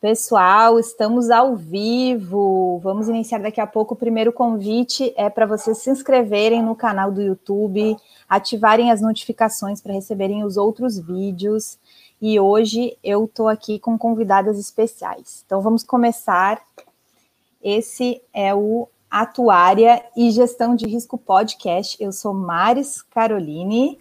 Pessoal, estamos ao vivo. Vamos iniciar daqui a pouco. O primeiro convite é para vocês se inscreverem no canal do YouTube, ativarem as notificações para receberem os outros vídeos. E hoje eu estou aqui com convidadas especiais. Então vamos começar. Esse é o Atuária e Gestão de Risco Podcast. Eu sou Maris Caroline.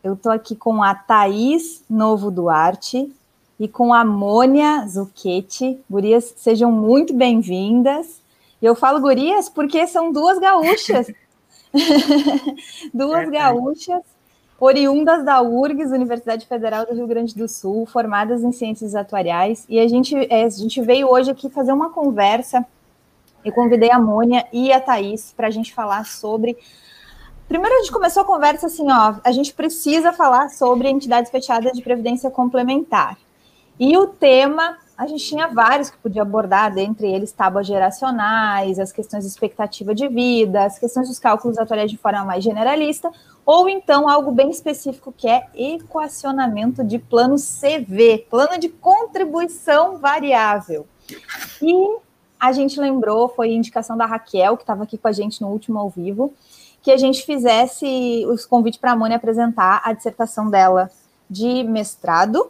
Eu estou aqui com a Thaís Novo Duarte e com a Mônia Zucchetti. Gurias, sejam muito bem-vindas. Eu falo gurias porque são duas gaúchas. duas gaúchas, oriundas da URGS, Universidade Federal do Rio Grande do Sul, formadas em ciências atuariais. E a gente, é, a gente veio hoje aqui fazer uma conversa. Eu convidei a Mônia e a Thaís para a gente falar sobre Primeiro a gente começou a conversa assim, ó, a gente precisa falar sobre entidades fechadas de previdência complementar. E o tema, a gente tinha vários que podia abordar, dentre eles tábuas geracionais, as questões de expectativa de vida, as questões dos cálculos atuais de forma mais generalista, ou então algo bem específico que é equacionamento de plano CV, plano de contribuição variável. E a gente lembrou, foi indicação da Raquel, que estava aqui com a gente no último ao vivo, que a gente fizesse os convites para a Mônia apresentar a dissertação dela de mestrado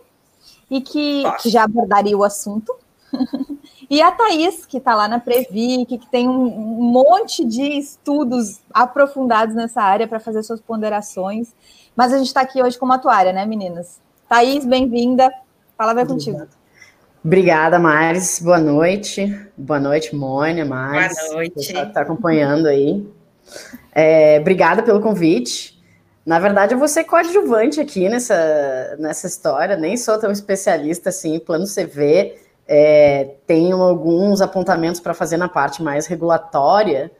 e que, que já abordaria o assunto. e a Thaís, que está lá na Previc, que tem um, monte de estudos aprofundados nessa área para fazer suas ponderações. Mas a gente está aqui hoje como atuária, né, meninas? Thaís, bem-vinda. Fala, vai contigo. Obrigada, Maris. Boa noite. Boa noite, Mônia, Maris. Boa noite. Está acompanhando aí. É, obrigada pelo convite. Na verdade, eu vou ser coadjuvante aqui nessa, nessa história, nem sou tão especialista assim. Plano CV, é, tenho alguns apontamentos para fazer na parte mais regulatória,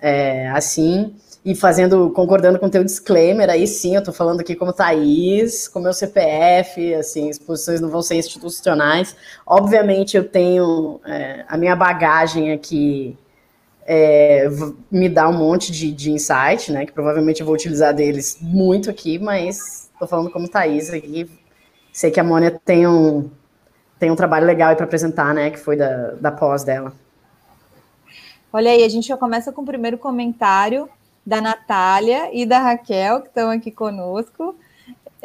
é, assim, e fazendo, concordando com o teu disclaimer, aí sim, eu estou falando aqui como Thaís, com meu CPF, assim, as posições não vão ser institucionais. Obviamente, eu tenho é, a minha bagagem aqui é, me dá um monte de, de insight, né? Que provavelmente eu vou utilizar deles muito aqui, mas estou falando como Thaís aqui. Sei que a Mônia tem um, tem um trabalho legal para apresentar, né? Que foi da, da pós dela. Olha aí, a gente já começa com o primeiro comentário da Natália e da Raquel, que estão aqui conosco.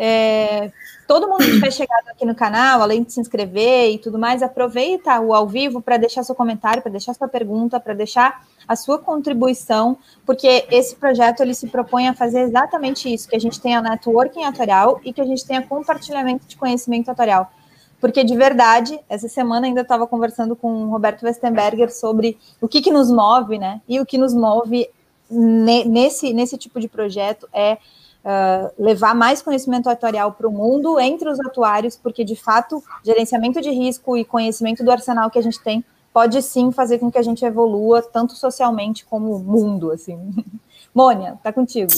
É, todo mundo que tiver chegado aqui no canal, além de se inscrever e tudo mais, aproveita o ao vivo para deixar seu comentário, para deixar sua pergunta, para deixar a sua contribuição, porque esse projeto ele se propõe a fazer exatamente isso, que a gente tenha networking atorial e que a gente tenha compartilhamento de conhecimento atorial. Porque de verdade, essa semana ainda estava conversando com o Roberto Westenberger sobre o que, que nos move, né? E o que nos move nesse, nesse tipo de projeto é uh, levar mais conhecimento atuarial para o mundo entre os atuários, porque de fato, gerenciamento de risco e conhecimento do arsenal que a gente tem pode sim fazer com que a gente evolua tanto socialmente como mundo, assim. Mônia, tá contigo.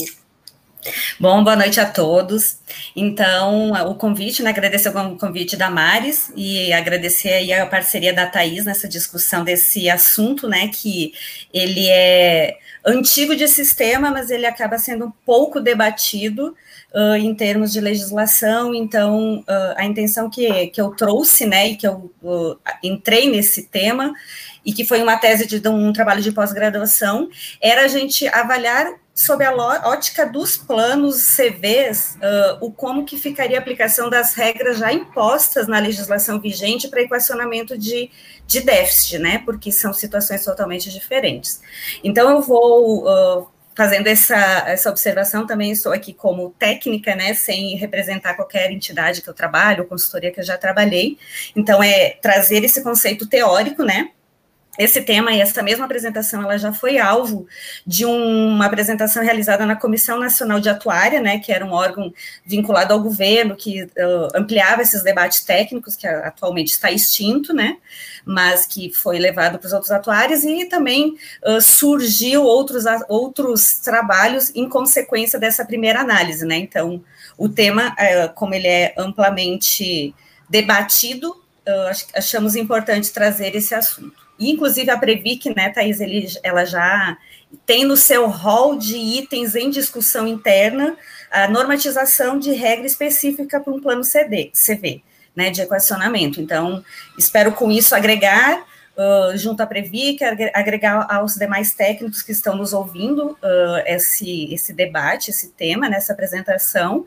Bom, boa noite a todos. Então, o convite, né, agradecer o convite da Maris e agradecer aí a parceria da Thaís nessa discussão desse assunto, né, que ele é antigo de sistema, mas ele acaba sendo um pouco debatido uh, em termos de legislação. Então, uh, a intenção que, que eu trouxe, né, e que eu uh, entrei nesse tema, e que foi uma tese de um trabalho de pós-graduação, era a gente avaliar sob a ótica dos planos CVs, uh, o como que ficaria a aplicação das regras já impostas na legislação vigente para equacionamento de, de déficit, né? Porque são situações totalmente diferentes. Então, eu vou uh, fazendo essa, essa observação, também estou aqui como técnica, né? Sem representar qualquer entidade que eu trabalho, consultoria que eu já trabalhei. Então, é trazer esse conceito teórico, né? Esse tema e essa mesma apresentação ela já foi alvo de um, uma apresentação realizada na Comissão Nacional de Atuária, né, que era um órgão vinculado ao governo que uh, ampliava esses debates técnicos que atualmente está extinto, né, mas que foi levado para os outros atuários e também uh, surgiu outros outros trabalhos em consequência dessa primeira análise, né. Então, o tema, uh, como ele é amplamente debatido, achamos importante trazer esse assunto. Inclusive a Previc, né, Thais, ele, ela já tem no seu rol de itens em discussão interna a normatização de regra específica para um plano CD, CV. né, de equacionamento. Então, espero com isso agregar uh, junto à Previc, agregar aos demais técnicos que estão nos ouvindo uh, esse, esse debate, esse tema, nessa apresentação,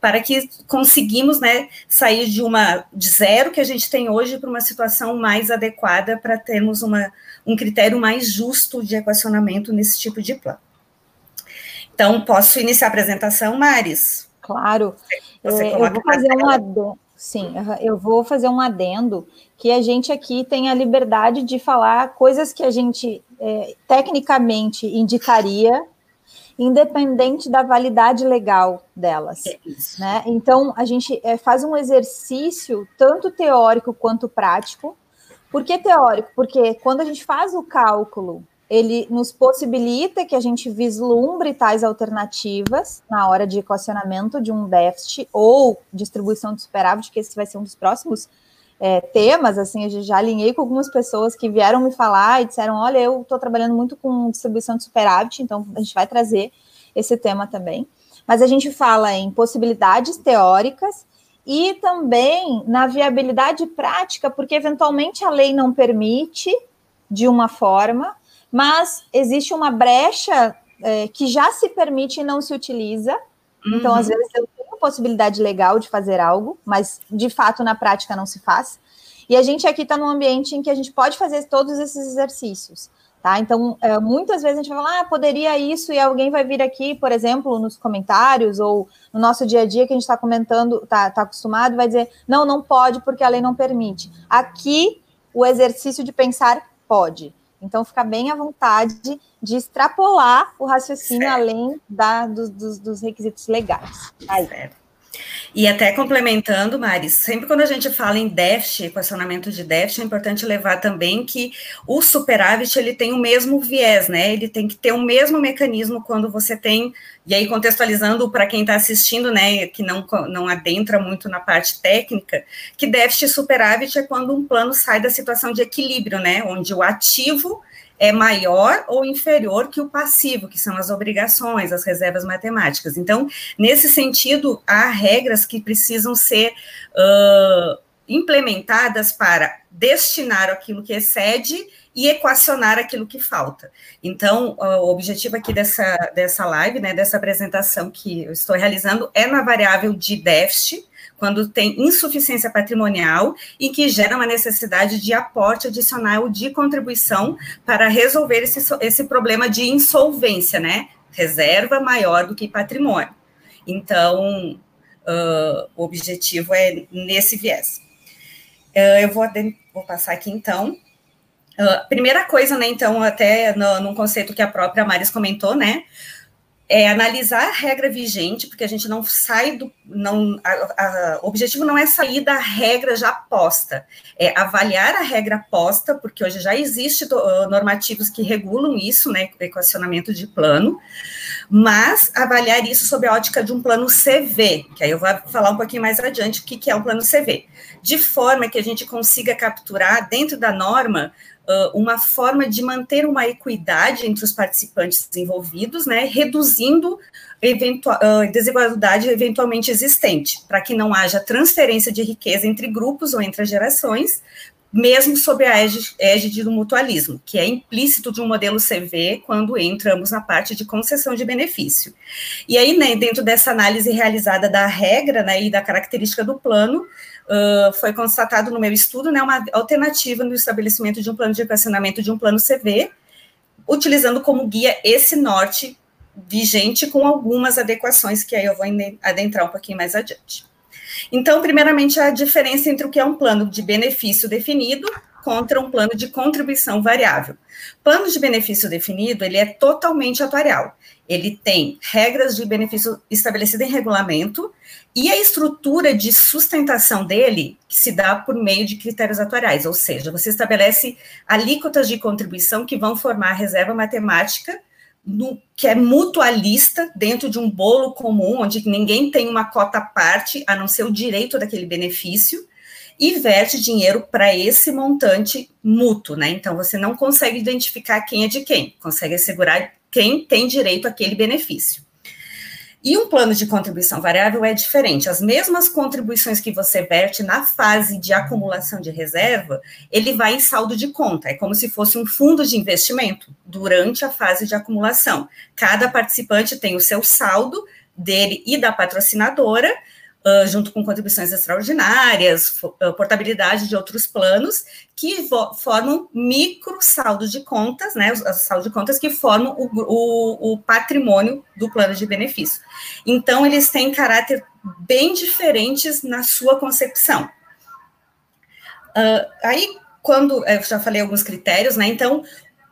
para que conseguimos né, sair de uma de zero que a gente tem hoje para uma situação mais adequada para termos uma, um critério mais justo de equacionamento nesse tipo de plano. Então, posso iniciar a apresentação, Maris? Claro. Você é, eu vou fazer um adendo. Sim, eu vou fazer um adendo que a gente aqui tem a liberdade de falar coisas que a gente é, tecnicamente indicaria, independente da validade legal delas. É né? Então, a gente é, faz um exercício tanto teórico quanto prático. Por que teórico? Porque quando a gente faz o cálculo, ele nos possibilita que a gente vislumbre tais alternativas na hora de equacionamento de um déficit ou distribuição de superávit, que esse vai ser um dos próximos é, temas, assim, eu já alinhei com algumas pessoas que vieram me falar e disseram, olha, eu estou trabalhando muito com distribuição de superávit, então a gente vai trazer esse tema também. Mas a gente fala em possibilidades teóricas e também na viabilidade prática, porque eventualmente a lei não permite de uma forma, mas existe uma brecha é, que já se permite e não se utiliza. Então, às uhum. vezes, eu possibilidade legal de fazer algo, mas de fato na prática não se faz. E a gente aqui está num ambiente em que a gente pode fazer todos esses exercícios. Tá? Então, é, muitas vezes a gente vai falar, ah, poderia isso, e alguém vai vir aqui, por exemplo, nos comentários ou no nosso dia a dia que a gente está comentando, está tá acostumado, vai dizer, não, não pode porque a lei não permite. Aqui, o exercício de pensar pode. Então, fica bem à vontade de extrapolar o raciocínio certo. além da, dos, dos, dos, requisitos legais. Aí. Certo. E até complementando, Maris, sempre quando a gente fala em déficit, equacionamento de déficit, é importante levar também que o superávit ele tem o mesmo viés, né? Ele tem que ter o mesmo mecanismo quando você tem, e aí contextualizando para quem está assistindo, né, que não, não adentra muito na parte técnica, que déficit e superávit é quando um plano sai da situação de equilíbrio, né? Onde o ativo é maior ou inferior que o passivo, que são as obrigações, as reservas matemáticas. Então, nesse sentido, há regras que precisam ser uh, implementadas para destinar aquilo que excede e equacionar aquilo que falta. Então, o objetivo aqui dessa, dessa live, né, dessa apresentação que eu estou realizando, é na variável de déficit, quando tem insuficiência patrimonial e que gera uma necessidade de aporte adicional de contribuição para resolver esse, esse problema de insolvência, né? Reserva maior do que patrimônio. Então, uh, o objetivo é nesse viés. Uh, eu vou, vou passar aqui, então, Uh, primeira coisa, né, então, até no, num conceito que a própria Maris comentou, né, é analisar a regra vigente, porque a gente não sai do. Não, a, a, o objetivo não é sair da regra já posta, é avaliar a regra posta, porque hoje já existe uh, normativos que regulam isso, né? Equacionamento de plano, mas avaliar isso sob a ótica de um plano CV, que aí eu vou falar um pouquinho mais adiante o que, que é um plano CV, de forma que a gente consiga capturar dentro da norma uma forma de manter uma equidade entre os participantes envolvidos, né, reduzindo eventual, desigualdade eventualmente existente, para que não haja transferência de riqueza entre grupos ou entre gerações, mesmo sob a égide do mutualismo, que é implícito de um modelo CV quando entramos na parte de concessão de benefício. E aí, né, dentro dessa análise realizada da regra né, e da característica do plano, uh, foi constatado no meu estudo né, uma alternativa no estabelecimento de um plano de equacionamento de um plano CV, utilizando como guia esse norte vigente com algumas adequações que aí eu vou adentrar um pouquinho mais adiante. Então, primeiramente, a diferença entre o que é um plano de benefício definido contra um plano de contribuição variável. Plano de benefício definido, ele é totalmente atuarial. Ele tem regras de benefício estabelecidas em regulamento e a estrutura de sustentação dele se dá por meio de critérios atuariais, ou seja, você estabelece alíquotas de contribuição que vão formar a reserva matemática no, que é mutualista dentro de um bolo comum, onde ninguém tem uma cota parte, a não ser o direito daquele benefício, e verte dinheiro para esse montante mútuo, né? Então você não consegue identificar quem é de quem, consegue assegurar quem tem direito àquele benefício. E um plano de contribuição variável é diferente. As mesmas contribuições que você verte na fase de acumulação de reserva, ele vai em saldo de conta. É como se fosse um fundo de investimento durante a fase de acumulação. Cada participante tem o seu saldo dele e da patrocinadora, uh, junto com contribuições extraordinárias, uh, portabilidade de outros planos, que formam micro saldo de contas, né, os, saldo de contas que formam o, o, o patrimônio do plano de benefício. Então, eles têm caráter bem diferentes na sua concepção. Uh, aí, quando eu já falei alguns critérios, né? Então,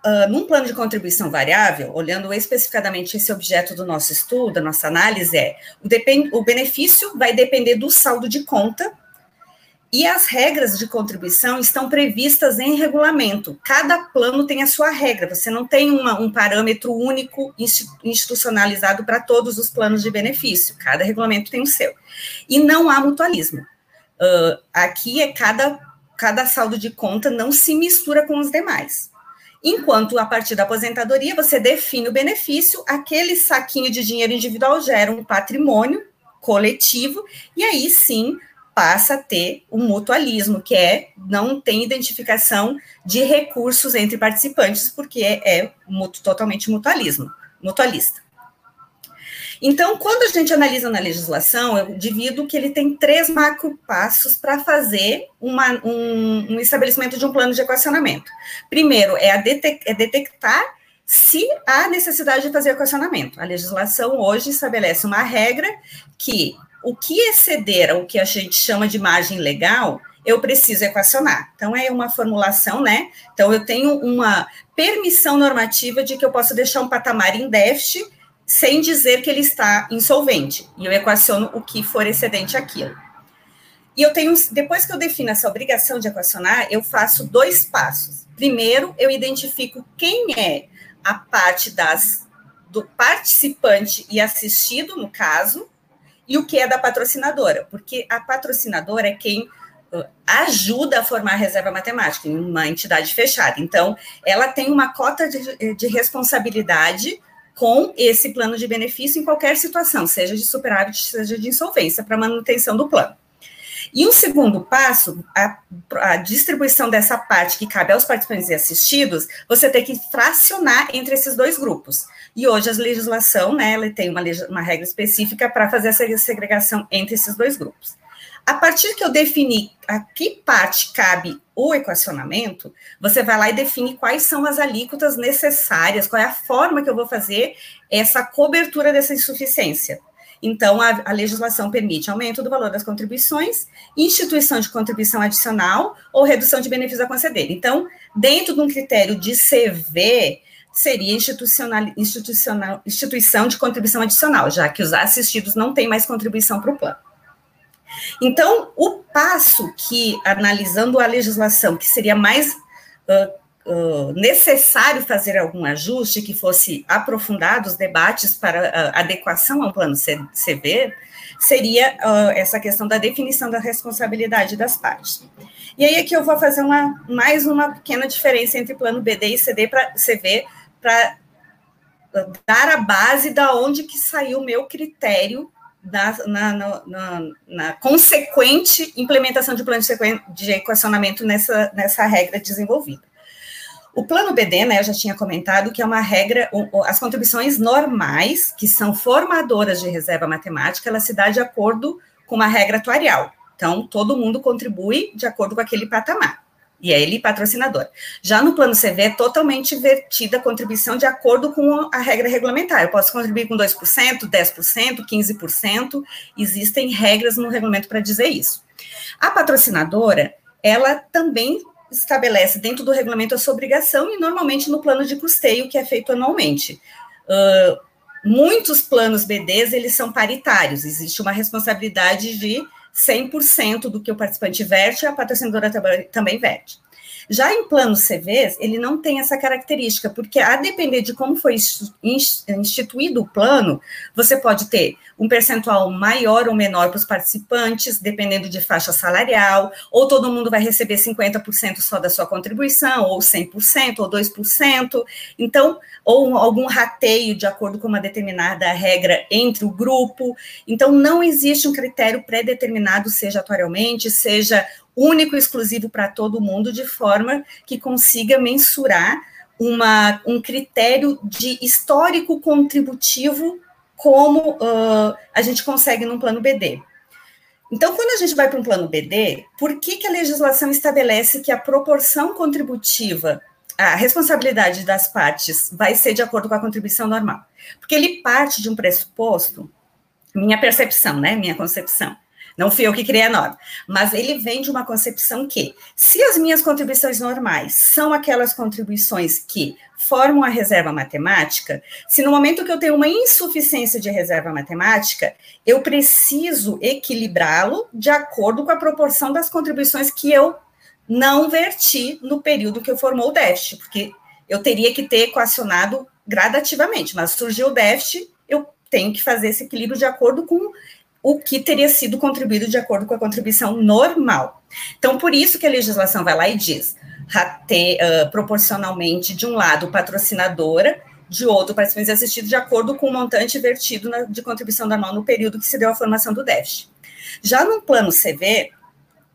uh, num plano de contribuição variável, olhando especificadamente esse objeto do nosso estudo, da nossa análise, é o, o benefício vai depender do saldo de conta e as regras de contribuição estão previstas em regulamento. Cada plano tem a sua regra, você não tem uma, um parâmetro único institucionalizado para todos os planos de benefício, cada regulamento tem o seu. E não há mutualismo. Uh, aqui é cada, cada saldo de conta não se mistura com os demais. Enquanto a partir da aposentadoria você define o benefício, aquele saquinho de dinheiro individual gera um patrimônio coletivo, e aí sim passa a ter o um mutualismo, que é não tem identificação de recursos entre participantes, porque é, é totalmente mutualismo, mutualista. Então, quando a gente analisa na legislação, eu divido que ele tem três macro passos para fazer uma, um, um, estabelecimento de um plano de equacionamento. Primeiro, é, detec é detectar se há necessidade de fazer equacionamento. A legislação hoje estabelece uma regra que o que exceder o que a gente chama de margem legal, eu preciso equacionar. Então, é uma formulação, né? Então, eu tenho uma permissão normativa de que eu posso deixar um patamar em déficit sem dizer que ele está insolvente. E eu equaciono o que for excedente aquilo. E eu tenho, depois que eu defino essa obrigação de equacionar, eu faço dois passos. Primeiro, eu identifico quem é a parte das do participante e assistido, no caso, e o que é da patrocinadora, porque a patrocinadora é quem ajuda a formar a reserva matemática em uma entidade fechada. Então, ela tem uma cota de, de responsabilidade com esse plano de benefício em qualquer situação, seja de superávit, seja de insolvência, para manutenção do plano. E um segundo passo, a, a, distribuição dessa parte que cabe aos participantes e assistidos, você tem que fracionar entre esses dois grupos. E hoje a legislação, né, ela tem uma, uma regra específica para fazer essa segregação entre esses dois grupos. A partir que eu definir a que parte cabe o equacionamento, você vai lá e define quais são as alíquotas necessárias, qual é a forma que eu vou fazer essa cobertura dessa insuficiência. Então, a, a, legislação permite aumento do valor das contribuições, instituição de contribuição adicional ou redução de benefícios a conceder. Então, dentro de um critério de CV, seria institucional, institucional, instituição de contribuição adicional, já que os assistidos não têm mais contribuição para o plano. Então, o passo que, analisando a legislação, que seria mais uh, uh, necessário fazer algum ajuste, que fosse aprofundado os debates para uh, adequação ao plano CV, seria essa questão da definição da responsabilidade das partes. E aí aqui eu vou fazer uma, mais uma pequena diferença entre plano BD e CD para CV, para dar a base da onde que saiu o meu critério na, na, na, na, consequente implementação de plano de equacionamento nessa, nessa regra desenvolvida. O plano BD, né, eu já tinha comentado que é uma regra, as contribuições normais, que são formadoras de reserva matemática, ela se dá de acordo com uma regra atuarial. Então, todo mundo contribui de acordo com aquele patamar e é ele patrocinador. Já no plano CV é totalmente invertida a contribuição de acordo com a regra regulamentar. Eu posso contribuir com 2%, 10%, 15%, existem regras no regulamento para dizer isso. A patrocinadora, ela também estabelece dentro do regulamento a sua obrigação e normalmente no plano de custeio que é feito anualmente. Uh, muitos planos BDs, eles são paritários, existe uma responsabilidade de 100% do que o participante verte, a patrocinadora também verte. Já em planos CVs, ele não tem essa característica, porque a depender de como foi instituído o plano, você pode ter um percentual maior ou menor para os participantes, dependendo de faixa salarial, ou todo mundo vai receber 50% só da sua contribuição, ou 100%, ou 2%. Então, ou algum rateio de acordo com uma determinada regra entre o grupo. Então, não existe um critério pré-determinado, seja atuarialmente, seja único e exclusivo para todo mundo, de forma que consiga mensurar uma, um critério de histórico contributivo como uh, a gente consegue num plano BD. Então, quando a gente vai para um plano BD, por que, que a legislação estabelece que a proporção contributiva a responsabilidade das partes vai ser de acordo com a contribuição normal. Porque ele parte de um pressuposto, minha percepção, né? Minha concepção. Não fui eu que criei a norma, mas ele vem de uma concepção que, se as minhas contribuições normais são aquelas contribuições que formam a reserva matemática, se no momento que eu tenho uma insuficiência de reserva matemática, eu preciso equilibrá-lo de acordo com a proporção das contribuições que eu não verti no período que eu formou o déficit, porque eu teria que ter equacionado gradativamente, mas surgiu o déficit, eu tenho que fazer esse equilíbrio de acordo com o que teria sido contribuído de acordo com a contribuição normal. Então, por isso que a legislação vai lá e diz, ter, uh, proporcionalmente, de um lado, patrocinadora, de outro, participantes assistidos, de acordo com o montante vertido na, de contribuição normal no período que se deu a formação do déficit. Já no plano CV,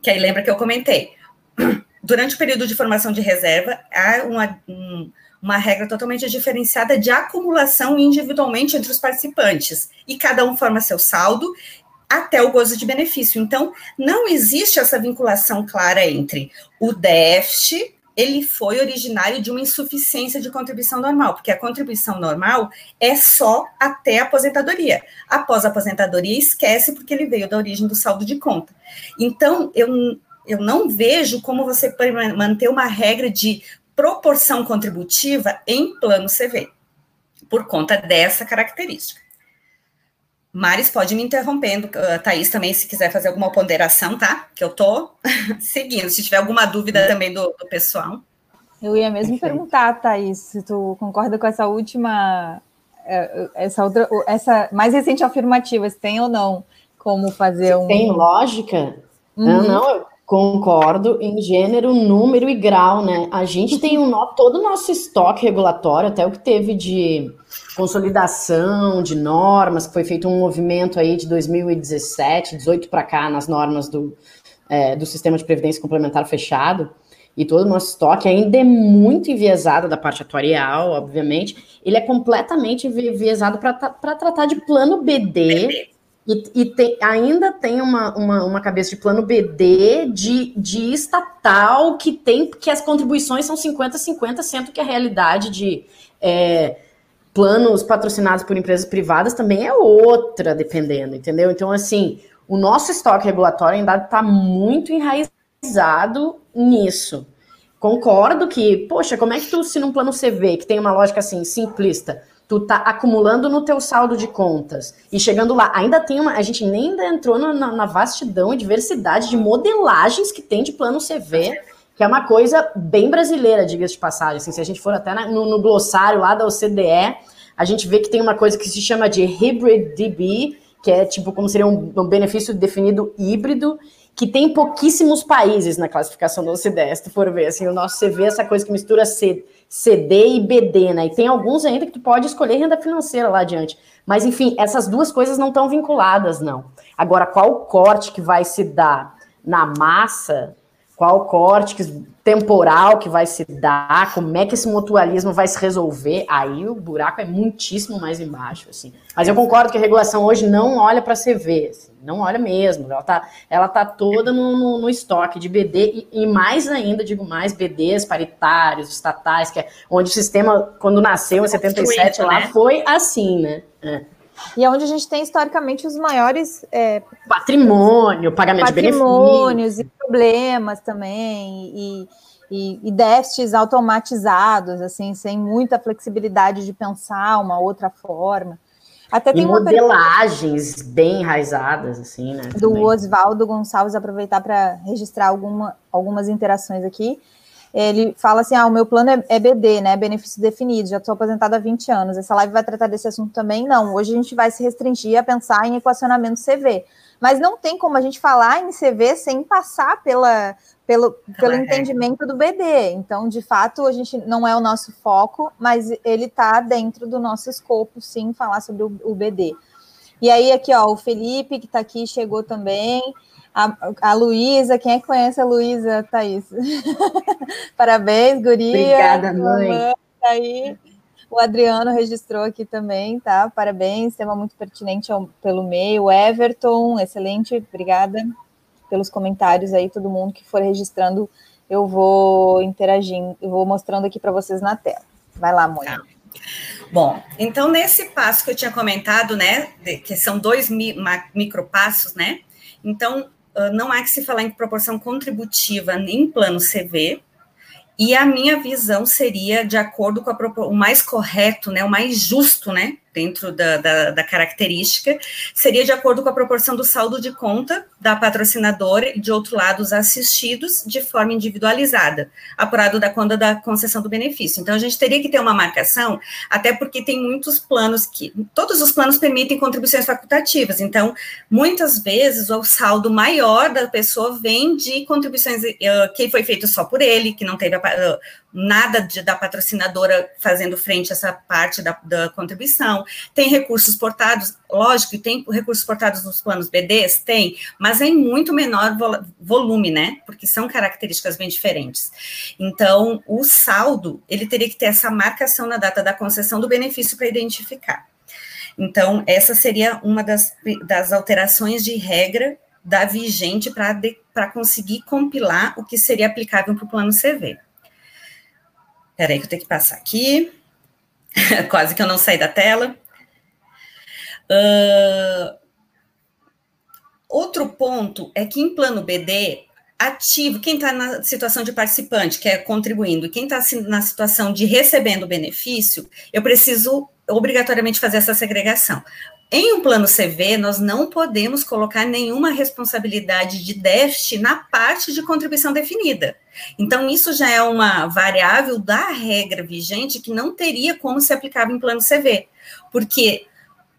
que aí lembra que eu comentei, durante o período de formação de reserva, há uma, um, uma regra totalmente diferenciada de acumulação individualmente entre os participantes, e cada um forma seu saldo até o gozo de benefício. Então, não existe essa vinculação clara entre o déficit, ele foi originário de uma insuficiência de contribuição normal, porque a contribuição normal é só até a aposentadoria. Após a aposentadoria, esquece porque ele veio da origem do saldo de conta. Então, eu eu não vejo como você manter uma regra de proporção contributiva em plano CV, por conta dessa característica. Maris pode me interrompendo, Thaís também, se quiser fazer alguma ponderação, tá? Que eu tô seguindo. Se tiver alguma dúvida também do, do pessoal. Eu ia mesmo perguntar, Thaís, se tu concorda com essa última, é, essa outra, essa mais recente afirmativa, se tem ou não como fazer se um. Tem lógica? Uhum. Não, não, Concordo em gênero, número e grau, né? A gente tem um todo o nosso estoque regulatório, até o que teve de consolidação de normas, que foi feito um movimento aí de 2017, 18 para cá, nas normas do, é, do sistema de previdência complementar fechado, e todo o nosso estoque ainda é muito enviesado da parte atuarial, obviamente. Ele é completamente enviesado para tratar de plano BD e, e ainda tem uma, uma, uma, cabeça de plano BD de, de estatal que tem que as contribuições são 50-50, sendo que a realidade de é, planos patrocinados por empresas privadas também é outra, dependendo, entendeu? Então, assim, o nosso estoque regulatório ainda está muito enraizado nisso. Concordo que, poxa, como é que tu, se num plano CV, que tem uma lógica assim, simplista, tu tá acumulando no teu saldo de contas. E chegando lá, ainda tem uma, a gente nem ainda entrou na, na vastidão e diversidade de modelagens que tem de plano CV, que é uma coisa bem brasileira, diga-se de passagem, assim, se a gente for até na, no, no, glossário lá da OCDE, a gente vê que tem uma coisa que se chama de Hybrid DB, que é tipo como seria um, um benefício definido híbrido, que tem pouquíssimos países na classificação da OCDE, se tu for ver, assim, o nosso CV é essa coisa que mistura C, CD e BD, né, e tem alguns ainda que tu pode escolher renda financeira lá adiante, mas enfim, essas duas coisas não estão vinculadas, não. Agora, qual o corte que vai se dar na massa, qual o corte que, temporal que vai se dar, como é que esse mutualismo vai se resolver, aí o buraco é muitíssimo mais embaixo, assim. Mas eu concordo que a regulação hoje não olha para CV, assim, não olha mesmo, ela tá, ela tá toda no, no, no estoque de BD e, e, mais ainda, digo mais, BDs paritários, estatais, que é onde o sistema, quando nasceu em 77 lá, né? foi assim, né? É. E é onde a gente tem historicamente os maiores é, patrimônio, pagamento patrimônios de benefícios. e problemas também, e, e, e, déficits automatizados, assim, sem muita flexibilidade de pensar uma outra forma. Até tem e modelagens bem enraizadas, assim, né? Do Oswaldo Gonçalves, aproveitar para registrar alguma, algumas interações aqui. ele fala assim: ah, o meu plano é, é BD, né? Benefício definido, já estou aposentado há 20 anos. Essa live vai tratar desse assunto também? Não. Hoje a gente vai se restringir a pensar em equacionamento CV. Mas não tem como a gente falar em CV sem passar pela, pelo, pelo entendimento do BD. Então, de fato, a gente não é o nosso foco, mas ele está dentro do nosso escopo, sim, falar sobre o, o BD. E aí, aqui, ó, o Felipe, que está aqui, chegou também. A, a Luísa, quem é que conhece a Luísa, Thaís? Parabéns, guria. Obrigada, mãe. Tá aí. O Adriano registrou aqui também, tá? Parabéns, tema muito pertinente ao, pelo meio. O Everton, excelente, obrigada pelos comentários aí, todo mundo que for registrando, eu vou interagindo, eu vou mostrando aqui para vocês na tela. Vai lá, Mônica. Tá. Bom, então nesse passo que eu tinha comentado, né, que são dois mi micropassos, né, então não há que se falar em proporção contributiva nem plano CV, e a minha visão seria de acordo com a, o mais correto, né, o mais justo, né, dentro da, da, da, característica, seria de acordo com a proporção do saldo de conta da patrocinadora e, de outro lado, os assistidos de forma individualizada, apurado da conta da concessão do benefício. Então, a gente teria que ter uma marcação, até porque tem muitos planos que, todos os planos permitem contribuições facultativas, então, muitas vezes, o saldo maior da pessoa vem de contribuições uh, que foi feito só por ele, que não teve nada de, da patrocinadora fazendo frente a essa parte da, da, contribuição. Tem recursos portados, lógico tem recursos portados nos planos BDs, tem, mas em muito menor volume, né? Porque são características bem diferentes. Então, o saldo, ele teria que ter essa marcação na data da concessão do benefício para identificar. Então, essa seria uma das, das alterações de regra da vigente para conseguir compilar o que seria aplicável para o plano CV. Espera aí que eu tenho que passar aqui. Quase que eu não saí da tela. Uh, outro ponto é que em plano BD, ativo, quem está na situação de participante, que é contribuindo, e quem está na situação de recebendo benefício, eu preciso obrigatoriamente fazer essa segregação. Em um plano CV, nós não podemos colocar nenhuma responsabilidade de déficit na parte de contribuição definida. Então, isso já é uma variável da regra vigente que não teria como se aplicar em plano CV, porque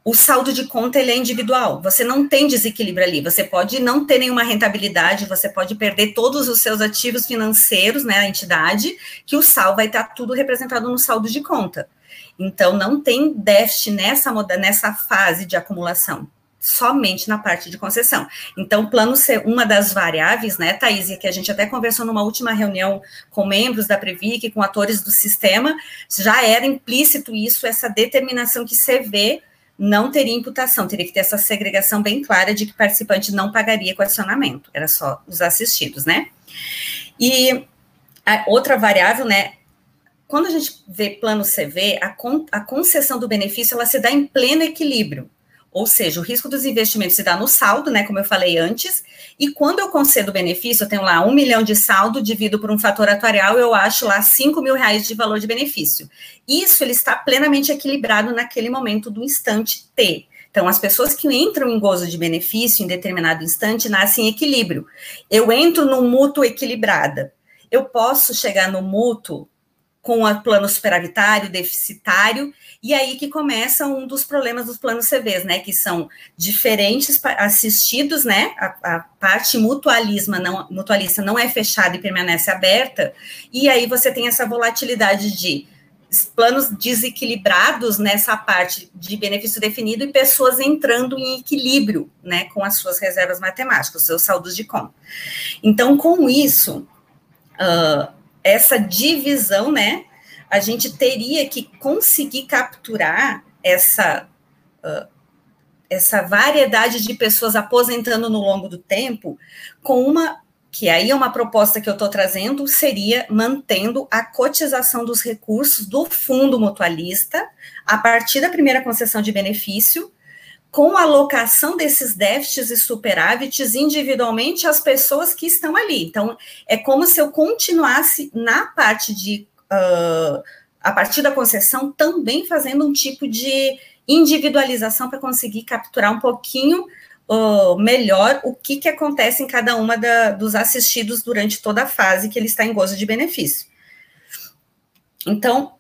o saldo de conta ele é individual, você não tem desequilíbrio ali, você pode não ter nenhuma rentabilidade, você pode perder todos os seus ativos financeiros, né, a entidade, que o saldo vai estar tudo representado no saldo de conta. Então, não tem déficit nessa, nessa fase de acumulação, somente na parte de concessão. Então, plano ser uma das variáveis, né, Thaís, que a gente até conversou numa última reunião com membros da Previc, com atores do sistema, já era implícito isso, essa determinação que CV não teria imputação, teria que ter essa segregação bem clara de que participante não pagaria equacionamento, era só os assistidos, né? E outra variável, né, quando a gente vê plano CV, a, con, a concessão do benefício ela se dá em pleno equilíbrio. Ou seja, o risco dos investimentos se dá no saldo, né, como eu falei antes, e quando eu concedo benefício, eu tenho lá um milhão de saldo, divido por um fator atuarial, eu acho lá cinco mil reais de valor de benefício. Isso ele está plenamente equilibrado naquele momento do instante T. Então, as pessoas que entram em gozo de benefício em determinado instante nascem em equilíbrio. Eu entro no mútuo equilibrada. Eu posso chegar no mútuo com o plano superavitário, deficitário, e aí que começa um dos problemas dos planos CVs, né, que são diferentes assistidos, né, a, a parte mutualisma não, mutualista não é fechada e permanece aberta, e aí você tem essa volatilidade de planos desequilibrados nessa parte de benefício definido e pessoas entrando em equilíbrio, né, com as suas reservas matemáticas, os seus saldos de conta. Então, com isso, uh, essa divisão, né, a gente teria que conseguir capturar essa, uh, essa variedade de pessoas aposentando no longo do tempo com uma que aí é uma proposta que eu estou trazendo, seria mantendo a cotização dos recursos do fundo mutualista a partir da primeira concessão de benefício com a alocação desses déficits e superávites individualmente às pessoas que estão ali. Então, é como se eu continuasse na parte de. Uh, a partir da concessão, também fazendo um tipo de individualização para conseguir capturar um pouquinho uh, melhor o que, que acontece em cada uma da, dos assistidos durante toda a fase que ele está em gozo de benefício. Então,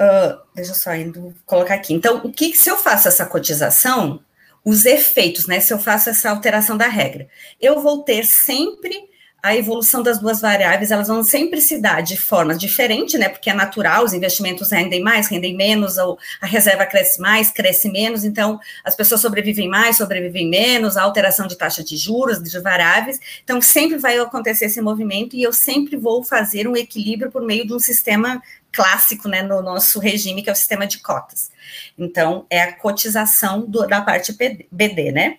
uh, deixa eu só indo colocar aqui. Então, o que se eu faço essa cotização, os efeitos, né? Se eu faço essa alteração da regra, eu vou ter sempre a evolução das duas variáveis, elas vão sempre se dar de forma diferente, né? Porque é natural, os investimentos rendem mais, rendem menos, ou a reserva cresce mais, cresce menos, então as pessoas sobrevivem mais, sobrevivem menos, a alteração de taxa de juros, de variáveis. Então, sempre vai acontecer esse movimento e eu sempre vou fazer um equilíbrio por meio de um sistema clássico, né, no nosso regime, que é o sistema de cotas. Então, é a cotização do, da parte BD, né?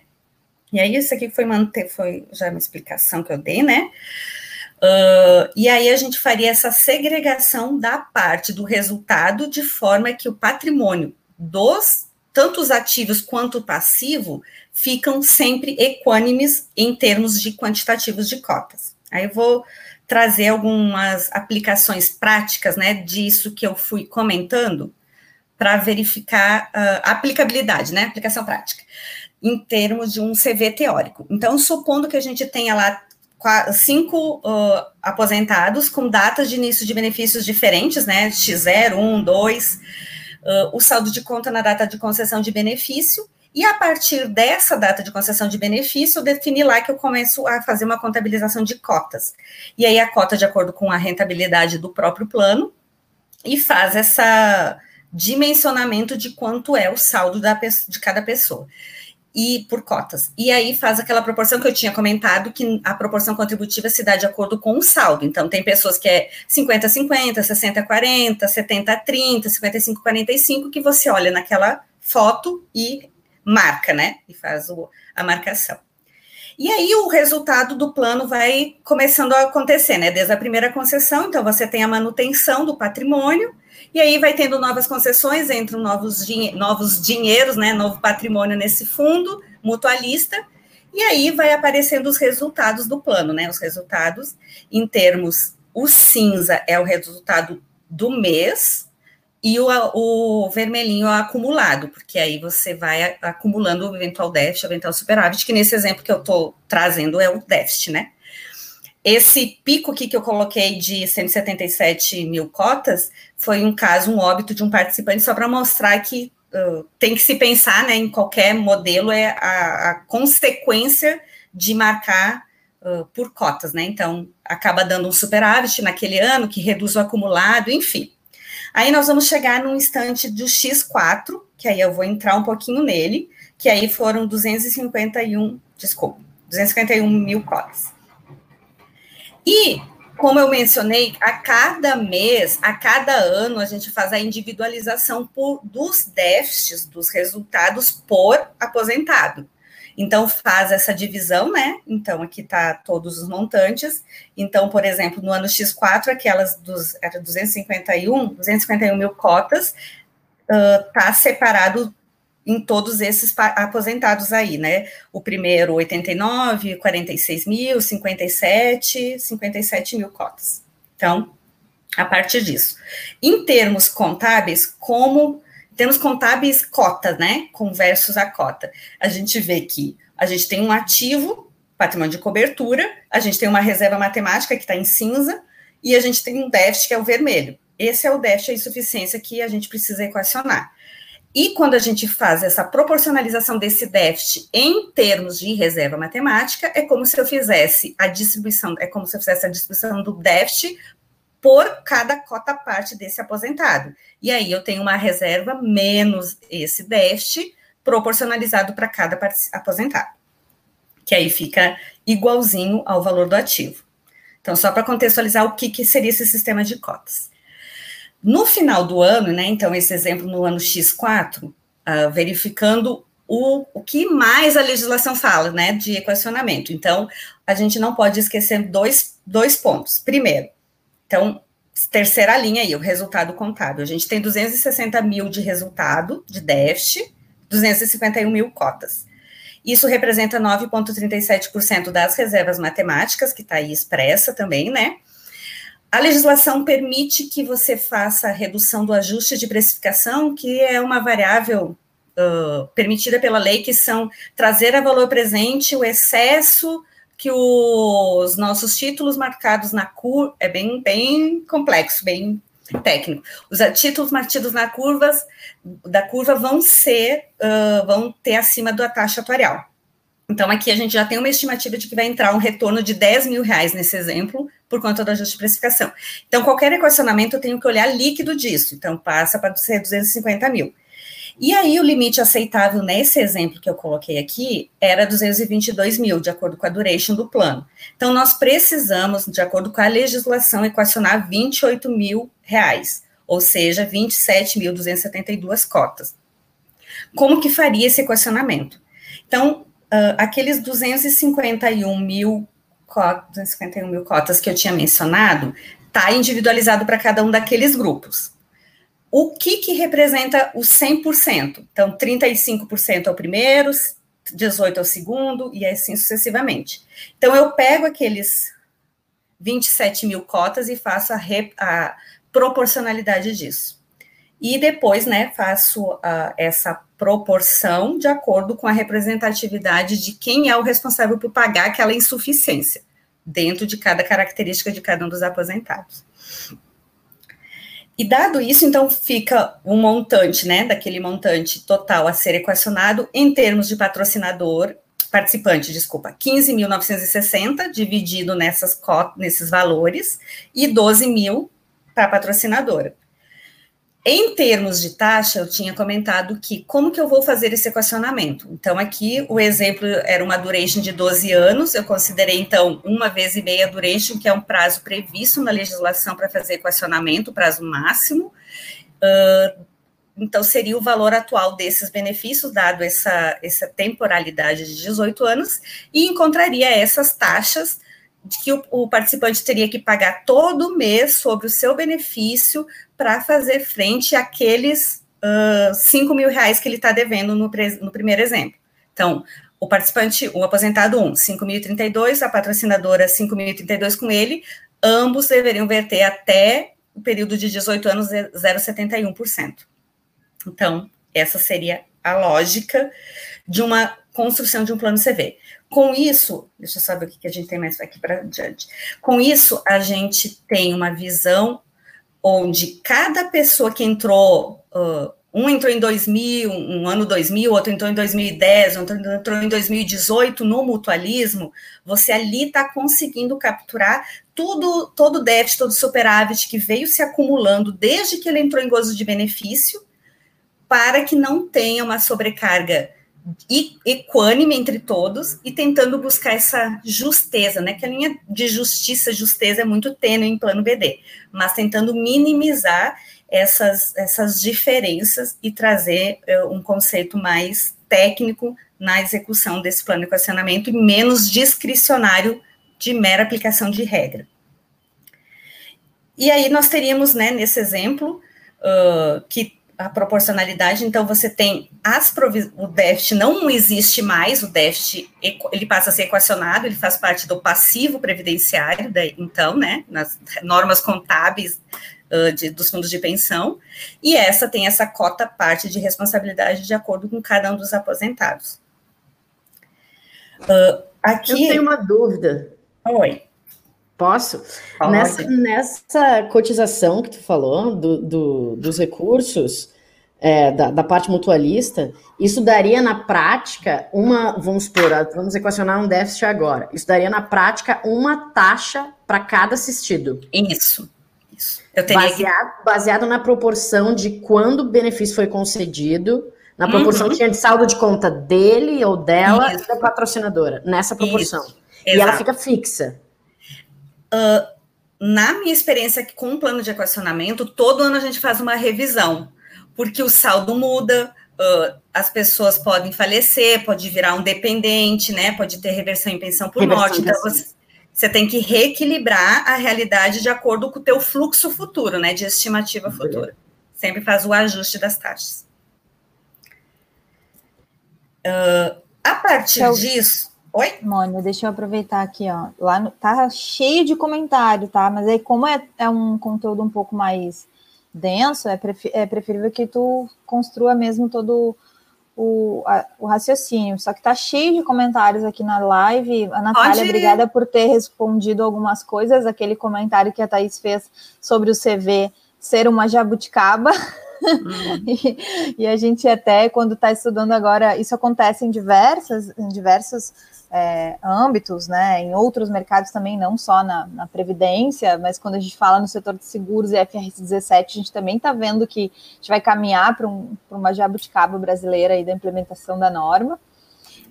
E aí, isso aqui foi manter, foi já uma explicação que eu dei, né? Uh, e aí a gente faria essa segregação da parte do resultado de forma que o patrimônio dos tanto os ativos quanto o passivo ficam sempre equânimes em termos de quantitativos de cotas. Aí eu vou trazer algumas aplicações práticas, né, disso que eu fui comentando para verificar uh, a aplicabilidade, né, aplicação prática em termos de um CV teórico. Então, supondo que a gente tenha lá cinco uh, aposentados com datas de início de benefícios diferentes, né? X0, 1, 2, uh, o saldo de conta na data de concessão de benefício, e a partir dessa data de concessão de benefício, defini lá que eu começo a fazer uma contabilização de cotas. E aí a cota de acordo com a rentabilidade do próprio plano, e faz essa dimensionamento de quanto é o saldo da, de cada pessoa e por cotas. E aí faz aquela proporção que eu tinha comentado, que a proporção contributiva se dá de acordo com o saldo. Então, tem pessoas que é 50-50, 60-40, 70-30, 55-45, que você olha naquela foto e marca, né? E faz o, a marcação. E aí o resultado do plano vai começando a acontecer, né? Desde a primeira concessão, então você tem a manutenção do patrimônio, e aí vai tendo novas concessões, entram novos, novos dinheiros, né, novo patrimônio nesse fundo mutualista, e aí vai aparecendo os resultados do plano, né? Os resultados em termos, o cinza é o resultado do mês e o, o vermelhinho acumulado, porque aí você vai acumulando o eventual déficit, o eventual superávit, que nesse exemplo que eu estou trazendo é o déficit, né? Esse pico aqui que eu coloquei de 177 mil cotas foi um caso, um óbito de um participante, só para mostrar que uh, tem que se pensar né, em qualquer modelo, é a, a consequência de marcar uh, por cotas, né? Então, acaba dando um superávit naquele ano, que reduz o acumulado, enfim. Aí nós vamos chegar num instante do X4, que aí eu vou entrar um pouquinho nele, que aí foram 251, desculpa, 251 mil cotas. E, como eu mencionei, a cada mês, a cada ano, a gente faz a individualização por, dos déficits, dos resultados por aposentado. Então, faz essa divisão, né? Então, aqui está todos os montantes. Então, por exemplo, no ano X4, aquelas dos, era 251, 251 mil cotas, está uh, separado em todos esses aposentados aí, né? O primeiro, 89, 46 mil, 57, 57 mil cotas. Então, a partir disso. Em termos contábeis, como termos contábeis cota, né? Com versus a cota. A gente vê que a gente tem um ativo, patrimônio de cobertura, a gente tem uma reserva matemática que está em cinza, e a gente tem um déficit que é o vermelho. Esse é o déficit, a insuficiência que a gente precisa equacionar. E quando a gente faz essa proporcionalização desse déficit em termos de reserva matemática, é como se eu fizesse a distribuição, é como se eu fizesse a distribuição do déficit por cada cota parte desse aposentado. E aí eu tenho uma reserva menos esse déficit proporcionalizado para cada aposentado. Que aí fica igualzinho ao valor do ativo. Então, só para contextualizar o que, que seria esse sistema de cotas. No final do ano, né, então, esse exemplo no ano X4, uh, ah, verificando o, o que mais a legislação fala, né, de equacionamento. Então, a gente não pode esquecer dois, dois pontos. Primeiro, então, terceira linha aí, o resultado contábil. A gente tem 260 mil de resultado de déficit, 251 mil cotas. Isso representa 9,37% das reservas matemáticas, que está aí expressa também, né? A legislação permite que você faça a redução do ajuste de precificação, que é uma variável uh, permitida pela lei, que são trazer a valor presente o excesso que os nossos títulos marcados na curva, é bem, bem complexo, bem técnico. Os títulos marcados na curvas da curva vão ser, uh, vão ter acima da taxa atuarial. Então, aqui a gente já tem uma estimativa de que vai entrar um retorno de 10 mil reais nesse exemplo, por conta de precificação. Então, qualquer equacionamento eu tenho que olhar líquido disso, então passa para ser 250 mil. E aí, o limite aceitável nesse exemplo que eu coloquei aqui era 222 mil, de acordo com a duration do plano. Então, nós precisamos, de acordo com a legislação, equacionar 28 mil reais, ou seja, 27.272 cotas. Como que faria esse equacionamento? Então, uh, aqueles 251 mil, 251 mil cotas que eu tinha mencionado, está individualizado para cada um daqueles grupos. O que, que representa os 100%? Então, 35% é o primeiro, 18% é o segundo, e assim sucessivamente. Então, eu pego aqueles 27 mil cotas e faço a, re, a proporcionalidade disso. E depois, né, faço essa proporção de acordo com a representatividade de quem é o responsável por pagar aquela insuficiência, dentro de cada característica de cada um dos aposentados. E dado isso, então fica um montante, né, daquele montante total a ser equacionado em termos de patrocinador, participante, desculpa, 15.960 dividido nessas nesses valores e 12 mil para patrocinadora. Em termos de taxa, eu tinha comentado que como que eu vou fazer esse equacionamento? Então, aqui o exemplo era uma duration de 12 anos, eu considerei, então, uma vez e meia duration, que é um prazo previsto na legislação para fazer equacionamento, prazo máximo. Uh, então, seria o valor atual desses benefícios, dado essa, essa temporalidade de 18 anos, e encontraria essas taxas de que o, o, participante teria que pagar todo mês sobre o seu benefício para fazer frente àqueles uh, 5 mil reais que ele está devendo no, no, primeiro exemplo. Então, o participante, o aposentado 1, 5.032, a patrocinadora 5.032 com ele, ambos deveriam verter até o período de 18 anos 0,71%. Então, essa seria a lógica de uma construção de um plano CV. Com isso, deixa eu saber o que a gente tem mais aqui para diante. Com isso, a gente tem uma visão onde cada pessoa que entrou, uh, um entrou em 2000, um ano 2000, outro entrou em 2010, outro entrou em 2018 no mutualismo, você ali está conseguindo capturar tudo, todo o déficit, todo o superávit que veio se acumulando desde que ele entrou em gozo de benefício, para que não tenha uma sobrecarga equânime entre todos e tentando buscar essa justeza, né? Que a linha de justiça, justeza é muito tênue em plano BD, mas tentando minimizar essas, essas diferenças e trazer uh, um conceito mais técnico na execução desse plano de equacionamento e menos discricionário de mera aplicação de regra. E aí nós teríamos, né, nesse exemplo, uh, que a proporcionalidade, então você tem as o déficit não existe mais, o déficit ele passa a ser equacionado, ele faz parte do passivo previdenciário, da, então, né, nas normas contábeis uh, de, dos fundos de pensão, e essa tem essa cota parte de responsabilidade de acordo com cada um dos aposentados. Uh, aqui... Eu tenho uma dúvida. Oi. Posso? Nessa, nessa, cotização que tu falou, do, do dos recursos, é, da, da, parte mutualista, isso daria na prática uma, vamos supor, vamos equacionar um déficit agora, isso daria na prática uma taxa para cada assistido. Isso. isso. Baseado, que... baseado na proporção de quando o benefício foi concedido, na proporção uhum. que tinha de saldo de conta dele ou dela isso. e da patrocinadora, nessa proporção. E ela fica fixa. Uh, na minha experiência com o plano de equacionamento, todo ano a gente faz uma revisão, porque o saldo muda, uh, as pessoas podem falecer, pode virar um dependente, né? Pode ter reversão em pensão por reversão morte. Então, você, você, tem que reequilibrar a realidade de acordo com o teu fluxo futuro, né? De estimativa futura. Sempre faz o ajuste das taxas. Uh, a partir então, disso, Oi? Mônica, deixa eu aproveitar aqui, ó. Lá no, tá cheio de comentário, tá? Mas aí, como é, é um conteúdo um pouco mais denso, é, prefer, é preferível que tu construa mesmo todo o, a, o raciocínio, só que tá cheio de comentários aqui na live. A Natália, Pode... obrigada por ter respondido algumas coisas. Aquele comentário que a Thaís fez sobre o CV ser uma jabuticaba. Uhum. e, e, a gente até, quando está estudando agora, isso acontece em diversas, em diversos é, âmbitos, né? Em outros mercados também, não só na, na, Previdência, mas quando a gente fala no setor de seguros e FRS 17, a gente também está vendo que a gente vai caminhar para um, uma jabuticaba brasileira aí da implementação da norma.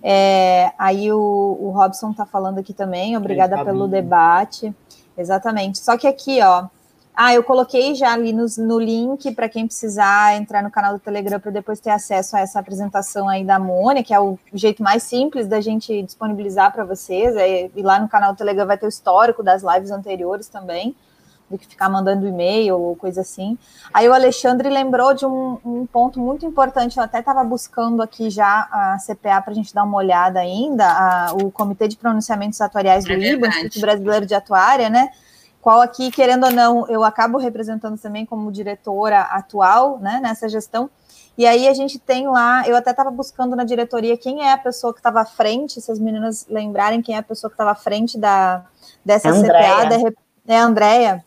É, aí o, o Robson está falando aqui também, obrigada pelo debate. Exatamente. Só que aqui, ó, ah, eu coloquei já ali no, no link para quem precisar entrar no canal do Telegram para depois ter acesso a essa apresentação aí da Mônica, que é o jeito mais simples da gente disponibilizar para vocês. É, e lá no canal do Telegram vai ter o histórico das lives anteriores também, do que ficar mandando e-mail ou coisa assim. Aí o Alexandre lembrou de um, um ponto muito importante, eu até estava buscando aqui já a CPA para a gente dar uma olhada ainda, a, o Comitê de Pronunciamentos Atuariais do é IBA, Instituto Brasileiro de Atuária, né? Qual aqui, querendo ou não, eu acabo representando também como diretora atual, né, nessa gestão. E aí a gente tem lá, eu até estava buscando na diretoria quem é a pessoa que estava à frente, se as meninas lembrarem quem é a pessoa que estava à frente da, dessa é CPA, da, é a Andréia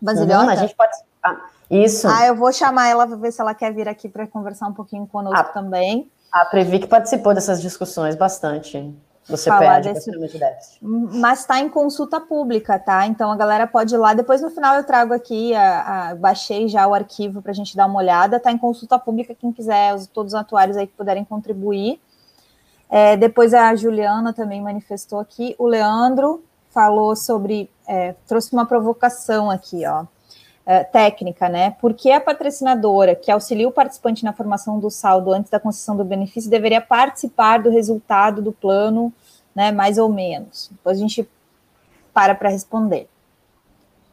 Basilhota. Uhum, a gente pode... Ah, isso. Ah, eu vou chamar ela para ver se ela quer vir aqui para conversar um pouquinho conosco a, também. A Previ que participou dessas discussões bastante. Você perde desse... de déficit. Mas está em consulta pública, tá? Então a galera pode ir lá. Depois no final eu trago aqui, a, a baixei já o arquivo para a gente dar uma olhada. Está em consulta pública, quem quiser, os, todos os atuários aí que puderem contribuir. É, depois a Juliana também manifestou aqui. O Leandro falou sobre, é, trouxe uma provocação aqui, ó. É, técnica, né? Porque a patrocinadora que auxilia o participante na formação do saldo antes da concessão do benefício deveria participar do resultado do plano, né? Mais ou menos. Depois a gente para para responder.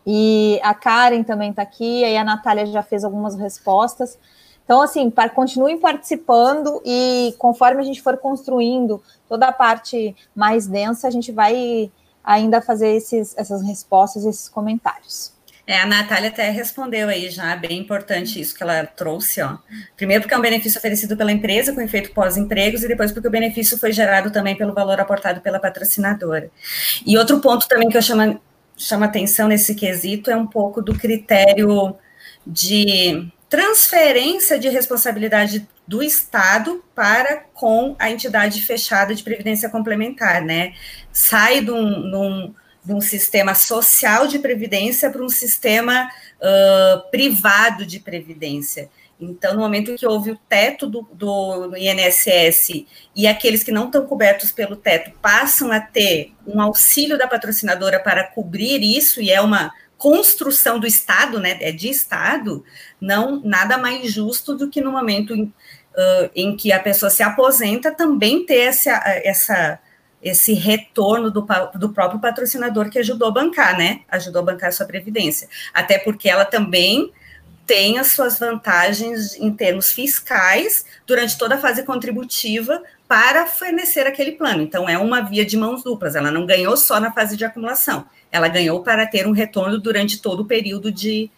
E a Karen também está aqui, aí a Natália já fez algumas respostas. Então, assim, para, continuem participando e conforme a gente for construindo toda a parte mais densa, a gente vai ainda fazer esses, essas respostas, esses comentários. É, a Natália até respondeu aí já, bem importante isso que ela trouxe, ó. Primeiro porque é um benefício oferecido pela empresa com efeito pós-empregos e depois porque o benefício foi gerado também pelo valor aportado pela patrocinadora. E outro ponto também que eu chamo, chamo atenção nesse quesito é um pouco do critério de transferência de responsabilidade do Estado para com a entidade fechada de previdência complementar, né? Sai de um, de um sistema social de previdência para um sistema uh, privado de previdência. Então, no momento que houve o teto do, do, INSS e aqueles que não estão cobertos pelo teto passam a ter um auxílio da patrocinadora para cobrir isso, e é uma construção do Estado, né, é de Estado, não nada mais justo do que no momento em, uh, em que a pessoa se aposenta também ter essa, essa esse retorno do, do próprio patrocinador que ajudou a bancar, né? Ajudou a bancar a sua previdência. Até porque ela também tem as suas vantagens em termos fiscais durante toda a fase contributiva para fornecer aquele plano. Então, é uma via de mãos duplas. Ela não ganhou só na fase de acumulação, ela ganhou para ter um retorno durante todo o período de,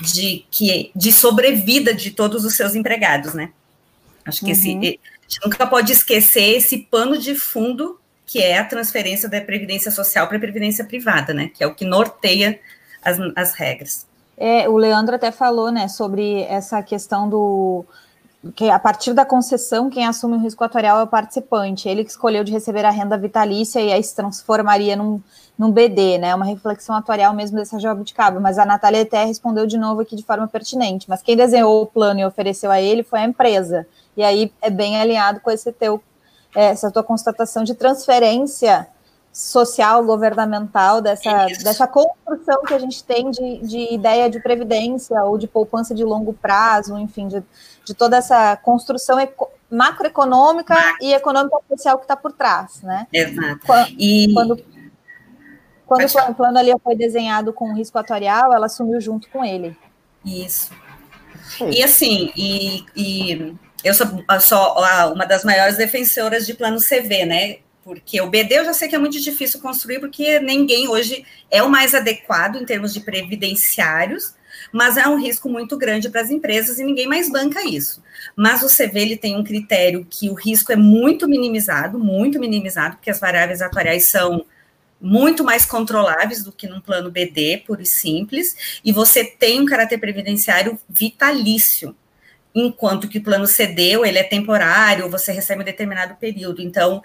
de, que, de sobrevida de todos os seus empregados, né? Acho que uhum. esse, a gente nunca pode esquecer esse pano de fundo que é a transferência da previdência social para a previdência privada, né? Que é o que norteia as, as regras. É, o Leandro até falou, né, sobre essa questão do que a partir da concessão, quem assume o risco atuarial é o participante. Ele que escolheu de receber a renda vitalícia e aí se transformaria num, num BD, né? Uma reflexão atuarial mesmo dessa jabuticaba. Mas a Natália até respondeu de novo aqui de forma pertinente. Mas quem desenhou o plano e ofereceu a ele foi a empresa. E aí é bem alinhado com esse teu essa tua constatação de transferência social, governamental, dessa, dessa construção que a gente tem de, de ideia de previdência ou de poupança de longo prazo, enfim, de, de toda essa construção macroeconômica e econômica social que está por trás, né? Exato. Quando, e... quando, quando o plano ali foi desenhado com risco atuarial, ela assumiu junto com ele. Isso. E assim, e, e eu sou, sou uma das maiores defensoras de plano CV, né? Porque o BD eu já sei que é muito difícil construir, porque ninguém hoje é o mais adequado em termos de previdenciários, mas é um risco muito grande para as empresas e ninguém mais banca isso. Mas o CV ele tem um critério que o risco é muito minimizado, muito minimizado, porque as variáveis atuariais são muito mais controláveis do que num plano BD, puro e simples, e você tem um caráter previdenciário vitalício, enquanto que o plano CD, ele é temporário, você recebe um determinado período. Então,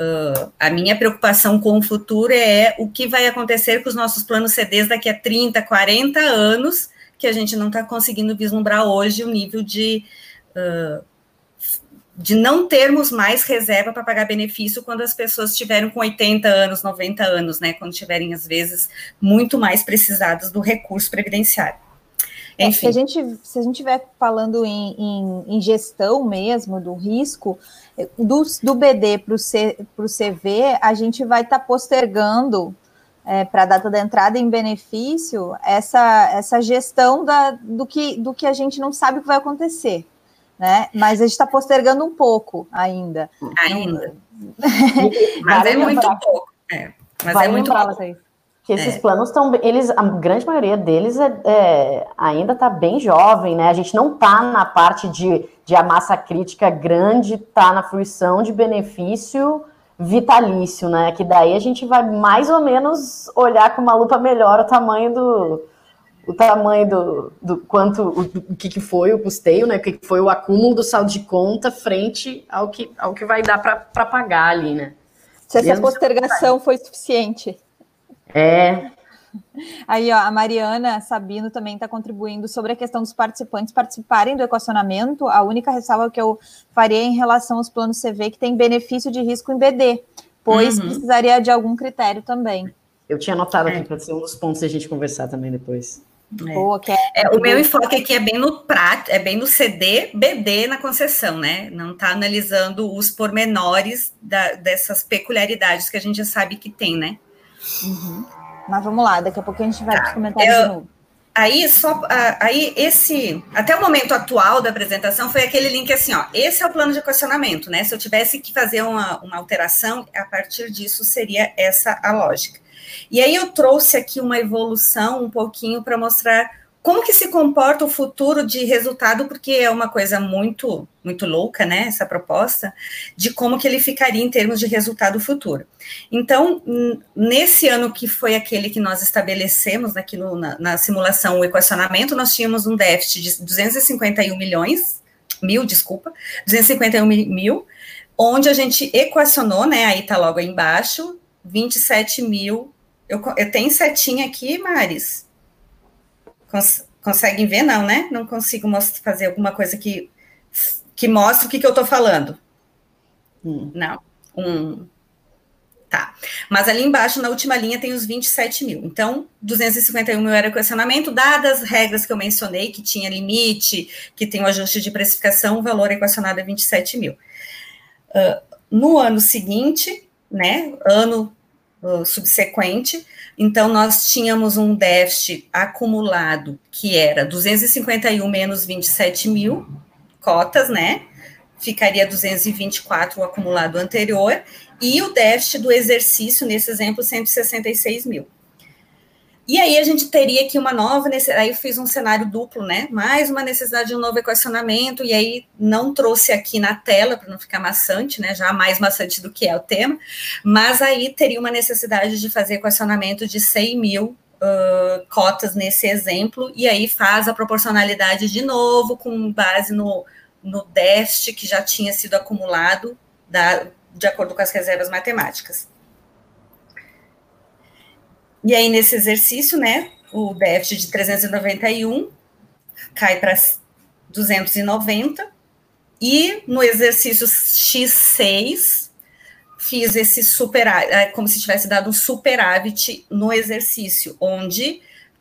uh, a minha preocupação com o futuro é o que vai acontecer com os nossos planos CDs daqui a 30, 40 anos, que a gente não está conseguindo vislumbrar hoje o nível de uh, de não termos mais reserva para pagar benefício quando as pessoas estiveram com 80 anos, 90 anos, né? Quando tiverem, às vezes, muito mais precisadas do recurso previdenciário. Enfim. É, se a gente se a gente estiver falando em, em, em, gestão mesmo do risco, do, do BD para o CV, a gente vai estar tá postergando é, para a data da entrada em benefício essa, essa gestão da, do, que, do que a gente não sabe o que vai acontecer né? Mas a gente está postergando um pouco ainda. Ainda. mas é muito pouco. É. Mas é muito pouco. Que esses é. planos estão, eles, a grande maioria deles é, é ainda está bem jovem, né? A gente não está na parte de, de a massa crítica grande, está na fruição de benefício vitalício, né? Que daí a gente vai mais ou menos olhar com uma lupa melhor o tamanho do, o tamanho do, do quanto o, o que, que foi o custeio, né? O que, que foi o acúmulo do saldo de conta frente ao que, ao que vai dar para pagar ali, né? Se essa postergação foi suficiente. É. Aí, ó, a Mariana Sabino também está contribuindo sobre a questão dos participantes participarem do equacionamento. A única ressalva que eu faria em relação aos planos CV que tem benefício de risco em BD, pois uhum. precisaria de algum critério também. Eu tinha anotado aqui é. para ser um dos pontos a gente conversar também depois. É. Boa, é, é, o meu enfoque aqui é bem no prat, é bem no CD, BD na concessão, né? Não está analisando os pormenores da, dessas peculiaridades que a gente já sabe que tem, né? Uhum. Mas vamos lá, daqui a pouco a gente vai tá. comentários Eu, de novo. Aí, só, aí esse, até o momento atual da apresentação foi aquele link assim, ó, esse é o plano de equacionamento, né? Se eu tivesse que fazer uma, uma alteração, a partir disso seria essa a lógica. E aí eu trouxe aqui uma evolução um pouquinho para mostrar como que se comporta o futuro de resultado, porque é uma coisa muito, muito louca, né, essa proposta, de como que ele ficaria em termos de resultado futuro. Então, nesse ano que foi aquele que nós estabelecemos aqui no, na, na simulação, o equacionamento, nós tínhamos um déficit de 251 milhões, mil, desculpa, 251 mil, onde a gente equacionou, né, aí tá logo aí embaixo, 27 mil eu, eu tenho setinha aqui, Maris. Cons conseguem ver? Não, né? Não consigo fazer alguma coisa que, que mostre o que, que eu estou falando. Hum. Não. Um. Tá. Mas ali embaixo, na última linha, tem os 27 mil. Então, 251 mil era equacionamento, dadas as regras que eu mencionei, que tinha limite, que tem o ajuste de precificação, o valor equacionado é 27 mil. Uh, no ano seguinte, né, ano subsequente. Então, nós tínhamos um déficit acumulado que era 251 menos 27 mil cotas, né? Ficaria 224 o acumulado anterior, e o déficit do exercício, nesse exemplo, 166 mil. E aí a gente teria aqui uma nova necessidade, aí eu fiz um cenário duplo, né? Mais uma necessidade de um novo equacionamento, e aí não trouxe aqui na tela para não ficar maçante, né? Já mais maçante do que é o tema, mas aí teria uma necessidade de fazer equacionamento de 100 mil uh, cotas nesse exemplo, e aí faz a proporcionalidade de novo, com base no, no déficit que já tinha sido acumulado da, de acordo com as reservas matemáticas. E aí, nesse exercício, né, o déficit de 391 cai para 290, e no exercício X6, fiz esse superávit, é, como se tivesse dado um superávit no exercício, onde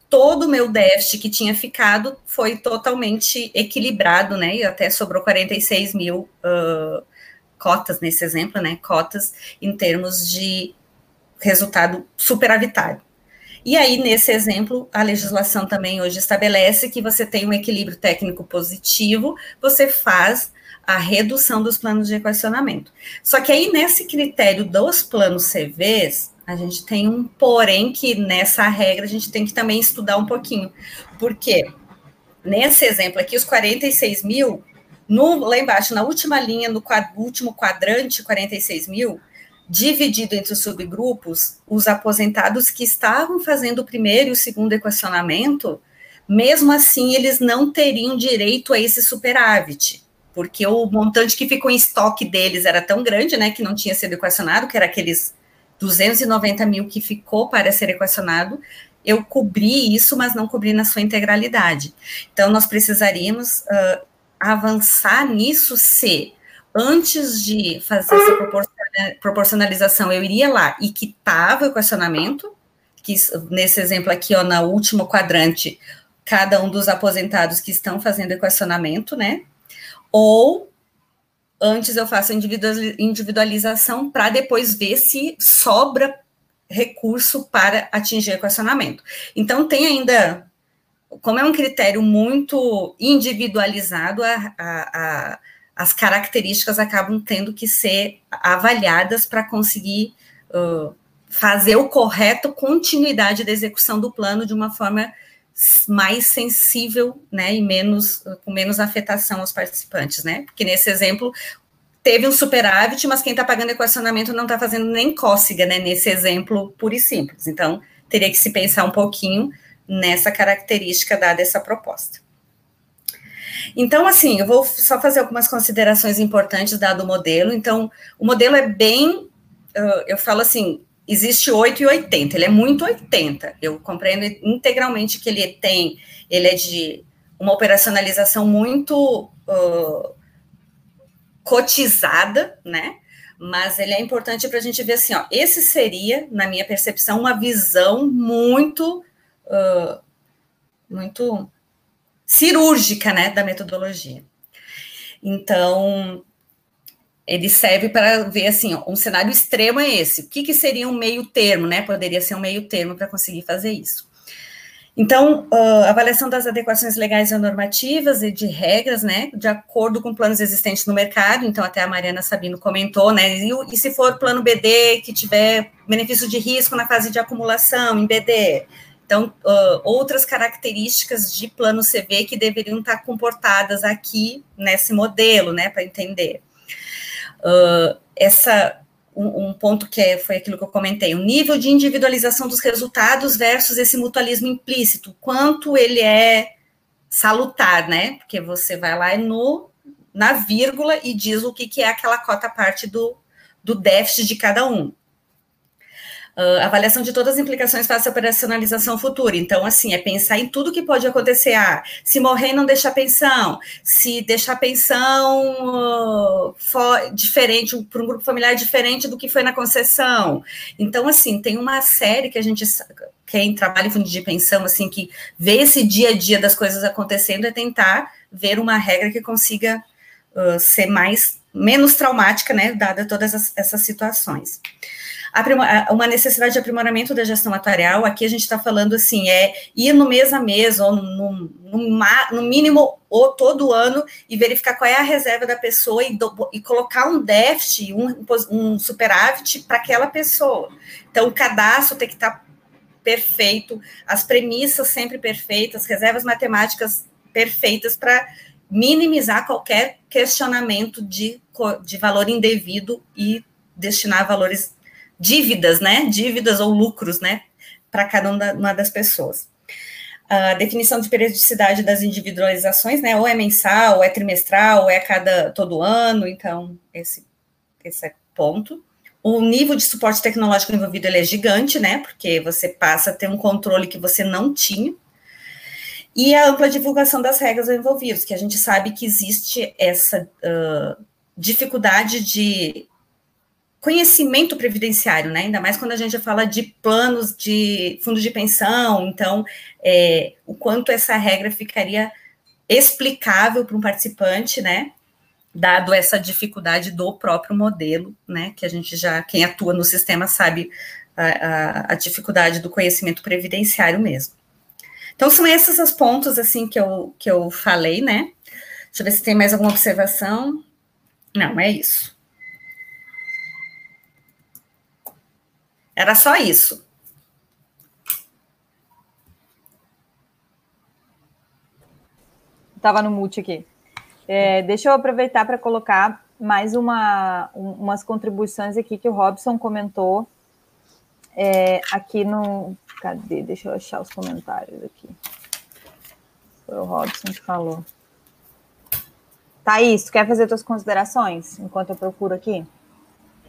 todo o meu déficit que tinha ficado foi totalmente equilibrado, né? E até sobrou 46 mil uh, cotas nesse exemplo, né? Cotas em termos de resultado superavitário. E aí, nesse exemplo, a legislação também hoje estabelece que você tem um equilíbrio técnico positivo, você faz a redução dos planos de equacionamento. Só que aí, nesse critério dos planos CVs, A gente tem um porém que nessa regra a gente tem que também estudar um pouquinho. Por quê? Nesse exemplo aqui, os 46 mil, no, lá embaixo, na última linha, no último quadrante, 46 mil, dividido entre os subgrupos, os aposentados que estavam fazendo o primeiro e o segundo equacionamento, mesmo assim, eles não teriam direito a esse superávit, porque o montante que ficou em estoque deles era tão grande, né, que não tinha sido equacionado, que era aqueles 290 mil que ficou para ser equacionado, eu cobri isso, mas não cobri na sua integralidade. Então, nós precisaríamos uh, avançar nisso se, antes de fazer essa proporcionalização, eu iria lá e quitava o equacionamento, que nesse exemplo aqui, ó, na último quadrante, cada um dos aposentados que estão fazendo equacionamento, né? Ou antes eu faço individualização para depois ver se sobra recurso para atingir equacionamento. Então, tem ainda, como é um critério muito individualizado, a, a, a, as características acabam tendo que ser avaliadas para conseguir uh, fazer o correto continuidade da execução do plano de uma forma mais sensível, né, e menos com menos afetação aos participantes, né? Porque nesse exemplo teve um superávit, mas quem está pagando equacionamento não está fazendo nem cócega, né, nesse exemplo puro e simples. Então, teria que se pensar um pouquinho nessa característica dada essa proposta. Então, assim, eu vou só fazer algumas considerações importantes dado o modelo. Então, o modelo é bem, eu falo assim, existe 8 e 80, ele é muito 80. Eu compreendo integralmente que ele tem, ele é de uma operacionalização muito uh, cotizada, né? Mas ele é importante para a gente ver assim, ó. Esse seria, na minha percepção, uma visão muito, uh, muito cirúrgica, né, da metodologia. Então, ele serve para ver assim, um cenário extremo é esse. O que, que seria um meio termo, né? Poderia ser um meio termo para conseguir fazer isso. Então, avaliação das adequações legais e normativas e de regras, né, de acordo com planos existentes no mercado, então até a Mariana Sabino comentou, né, e, e se for plano BD que tiver benefício de risco na fase de acumulação em BD, então, uh, outras características de plano CV que deveriam estar comportadas aqui nesse modelo, né, para entender. Uh, essa um, um, ponto que é, foi aquilo que eu comentei, o nível de individualização dos resultados versus esse mutualismo implícito, quanto ele é salutar, né? Porque você vai lá no na vírgula e diz o que, que é aquela cota parte do, do déficit de cada um. Uh, avaliação de todas as implicações face à operacionalização futura. Então, assim, é pensar em tudo que pode acontecer. Ah, se morrer, não deixar pensão. Se deixar pensão uh, diferente, para um grupo familiar diferente do que foi na concessão. Então, assim, tem uma série que a gente, quem trabalha em fundo de pensão, assim, que vê esse dia a dia das coisas acontecendo, é tentar ver uma regra que consiga uh, ser mais, menos traumática, né, dada todas essas situações uma necessidade de aprimoramento da gestão atuarial, aqui a gente está falando assim, é ir no mês a mês, ou no, no, no, mínimo, ou todo ano, e verificar qual é a reserva da pessoa e, do, e colocar um déficit, um, um superávit para aquela pessoa. Então, o cadastro tem que estar tá perfeito, as premissas sempre perfeitas, reservas matemáticas perfeitas para minimizar qualquer questionamento de, de valor indevido e destinar valores dívidas, né? Dívidas ou lucros, né? Para cada uma das pessoas. A definição de periodicidade das individualizações, né? Ou é mensal, ou é trimestral, ou é cada todo ano, então, esse, esse é ponto. O nível de suporte tecnológico envolvido é gigante, né? Porque você passa a ter um controle que você não tinha. E a ampla divulgação das regras envolvidas, que a gente sabe que existe essa uh, dificuldade de conhecimento previdenciário, né? Ainda mais quando a gente fala de planos de fundo de pensão, então é, o quanto essa regra ficaria explicável para um participante, né? Dado essa dificuldade do próprio modelo, né? Que a gente já, quem atua no sistema sabe a, a, a dificuldade do conhecimento previdenciário mesmo. Então, são esses os pontos, assim, que eu, que eu falei, né? Deixa eu ver se tem mais alguma observação. Não, é isso. Era só isso. Estava no mute aqui. É, deixa eu aproveitar para colocar mais uma, um, umas contribuições aqui que o Robson comentou é, aqui no. Cadê? Deixa eu achar os comentários aqui. Foi o Robson que falou. Thaís, quer fazer tuas considerações enquanto eu procuro aqui?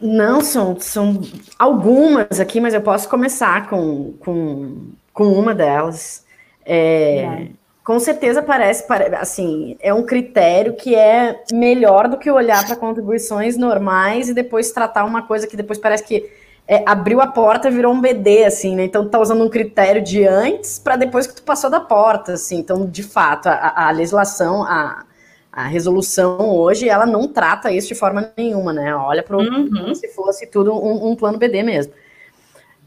Não, são, são algumas aqui, mas eu posso começar com, com, com uma delas. É, é. Com certeza parece, assim, é um critério que é melhor do que olhar para contribuições normais e depois tratar uma coisa que depois parece que é, abriu a porta virou um BD, assim, né? Então tá usando um critério de antes para depois que tu passou da porta, assim. Então, de fato, a, a legislação, a, a resolução hoje, ela não trata isso de forma nenhuma, né? Olha para uhum. como se fosse tudo um, um plano BD mesmo.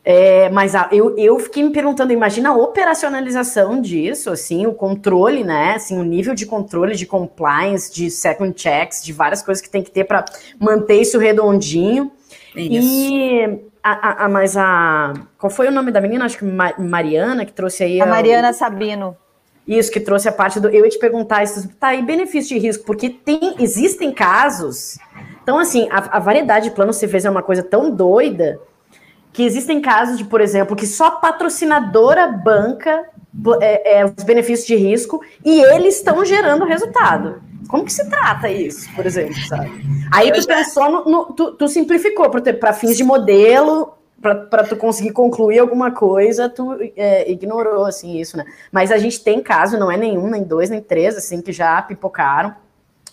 É, mas a, eu, eu fiquei me perguntando, imagina a operacionalização disso, assim, o controle, né? Assim, o nível de controle, de compliance, de second checks, de várias coisas que tem que ter para manter isso redondinho. Isso. E a, a, mas a. Qual foi o nome da menina? Acho que Mariana, que trouxe aí. A Mariana o, Sabino. Isso, que trouxe a parte do. Eu ia te perguntar isso. Tá, e benefício de risco? Porque tem, existem casos. Então, assim, a, a variedade de planos CVs é uma coisa tão doida que existem casos de, por exemplo, que só patrocinadora banca é, é, os benefícios de risco e eles estão gerando resultado. Como que se trata isso, por exemplo, sabe? Aí tu pensou no, no tu, tu, simplificou para fins de modelo, para tu conseguir concluir alguma coisa, tu é, ignorou assim isso, né? Mas a gente tem caso, não é nenhum, nem dois, nem três, assim, que já pipocaram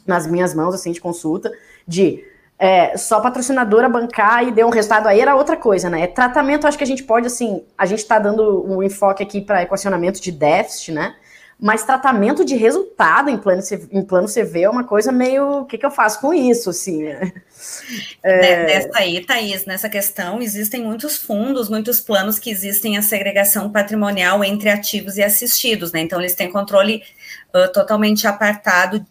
nas minhas mãos, assim, de consulta, de é, só patrocinadora bancar e deu um resultado aí era outra coisa, né? Tratamento, acho que a gente pode, assim, a gente tá dando um enfoque aqui para equacionamento de déficit, né? Mas tratamento de resultado em plano, em plano CV é uma coisa meio. O que, que eu faço com isso, assim? É... Nessa aí, Thaís, nessa questão, existem muitos fundos, muitos planos que existem a segregação patrimonial entre ativos e assistidos, né? Então, eles têm controle uh, totalmente apartado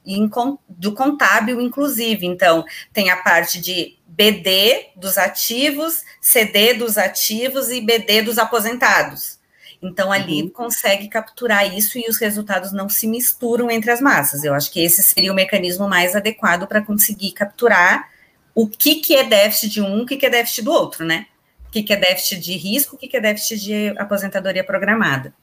do contábil, inclusive. Então, tem a parte de BD dos ativos, CD dos ativos e BD dos aposentados. Então, ali uhum. consegue capturar isso e os resultados não se misturam entre as massas. Eu acho que esse seria o mecanismo mais adequado para conseguir capturar o que, que é déficit de um, o que, que é déficit do outro, né? O que, que é déficit de risco, o que, que é déficit de aposentadoria programada.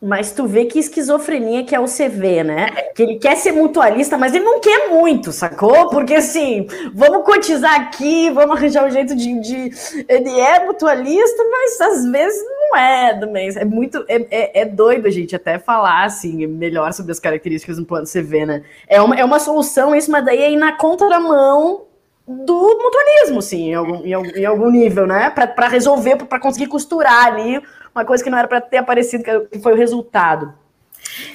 Mas tu vê que esquizofrenia que é o CV, né? Que ele quer ser mutualista, mas ele não quer muito, sacou? Porque assim, vamos cotizar aqui, vamos arranjar um jeito de. de... Ele é mutualista, mas às vezes não é também. É muito. É, é, é doido a gente até falar assim, melhor sobre as características do plano CV, né? É uma, é uma solução, isso, mas daí é ir na contramão do mutualismo, sim, em algum, em algum nível, né? Para resolver, para conseguir costurar ali uma coisa que não era para ter aparecido, que foi o resultado.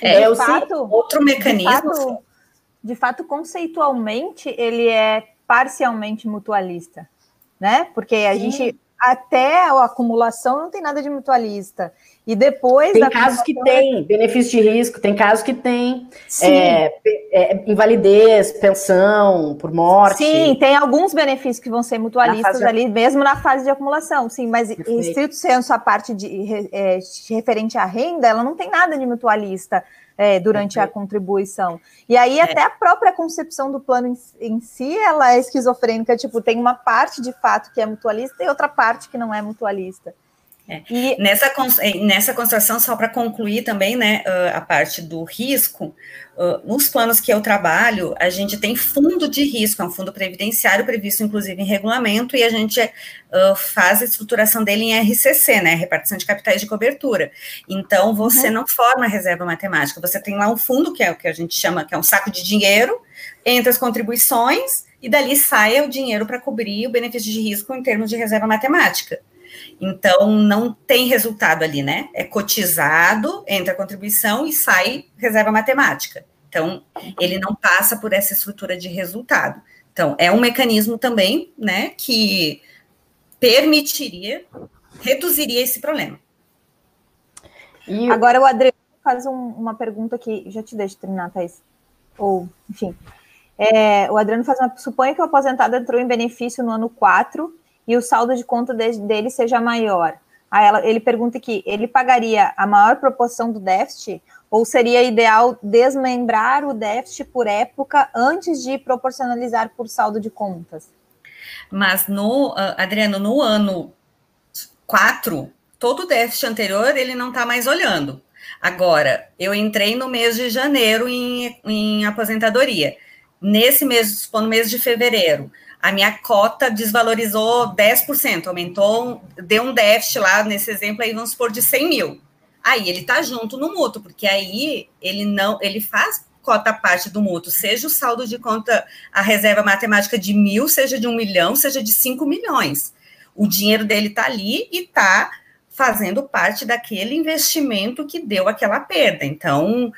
É, é fato, outro mecanismo. De fato, de fato, conceitualmente, ele é parcialmente mutualista, né? Porque a Sim. gente até a acumulação não tem nada de mutualista. E depois. Tem casos que tem benefício de risco, tem casos que tem é, é, invalidez, pensão por morte. Sim, tem alguns benefícios que vão ser mutualistas de... ali, mesmo na fase de acumulação, sim, mas Perfeito. estrito senso a parte de, é, referente à renda, ela não tem nada de mutualista. É, durante a contribuição. E aí, é. até a própria concepção do plano em, em, si, ela é esquizofrênica, tipo, tem uma parte de fato que é mutualista e outra parte que não é mutualista. É. E nessa, é, nessa construção, só para concluir também, né, a parte do risco, nos planos que eu trabalho, a gente tem fundo de risco, é um fundo previdenciário previsto, inclusive, em regulamento, e a gente faz a estruturação dele em RCC, né, repartição de capitais de cobertura. Então, você uhum. não forma reserva matemática, você tem lá um fundo, que é o que a gente chama, que é um saco de dinheiro, entre as contribuições, e dali sai o dinheiro para cobrir o benefício de risco em termos de reserva matemática. Então, não tem resultado ali, né? É cotizado, entra a contribuição e sai reserva matemática. Então, ele não passa por essa estrutura de resultado. Então, é um mecanismo também, né, que permitiria, reduziria esse problema. E agora o Adriano faz um, uma pergunta que já te deixo terminar, Thais. Ou, enfim. É, o Adriano faz uma. Suponha que o aposentado entrou em benefício no ano 4 e o saldo de conta de, dele seja maior. Aí ela, ele pergunta aqui, ele pagaria a maior proporção do déficit ou seria ideal desmembrar o déficit por época antes de proporcionalizar por saldo de contas? Mas no, ah, Adriano, no ano 4, todo o déficit anterior ele não está mais olhando. Agora, eu entrei no mês de janeiro em, em aposentadoria. Nesse mês, no mês de fevereiro, a minha cota desvalorizou 10%, aumentou, deu um déficit lá, nesse exemplo aí, vamos supor, de 100 mil. Aí ele está junto no mútuo, porque aí ele não, ele faz cota parte do mútuo, seja o saldo de conta, a reserva matemática de mil, seja de um milhão, seja de cinco milhões. O dinheiro dele está ali e está fazendo parte daquele investimento que deu aquela perda. Então,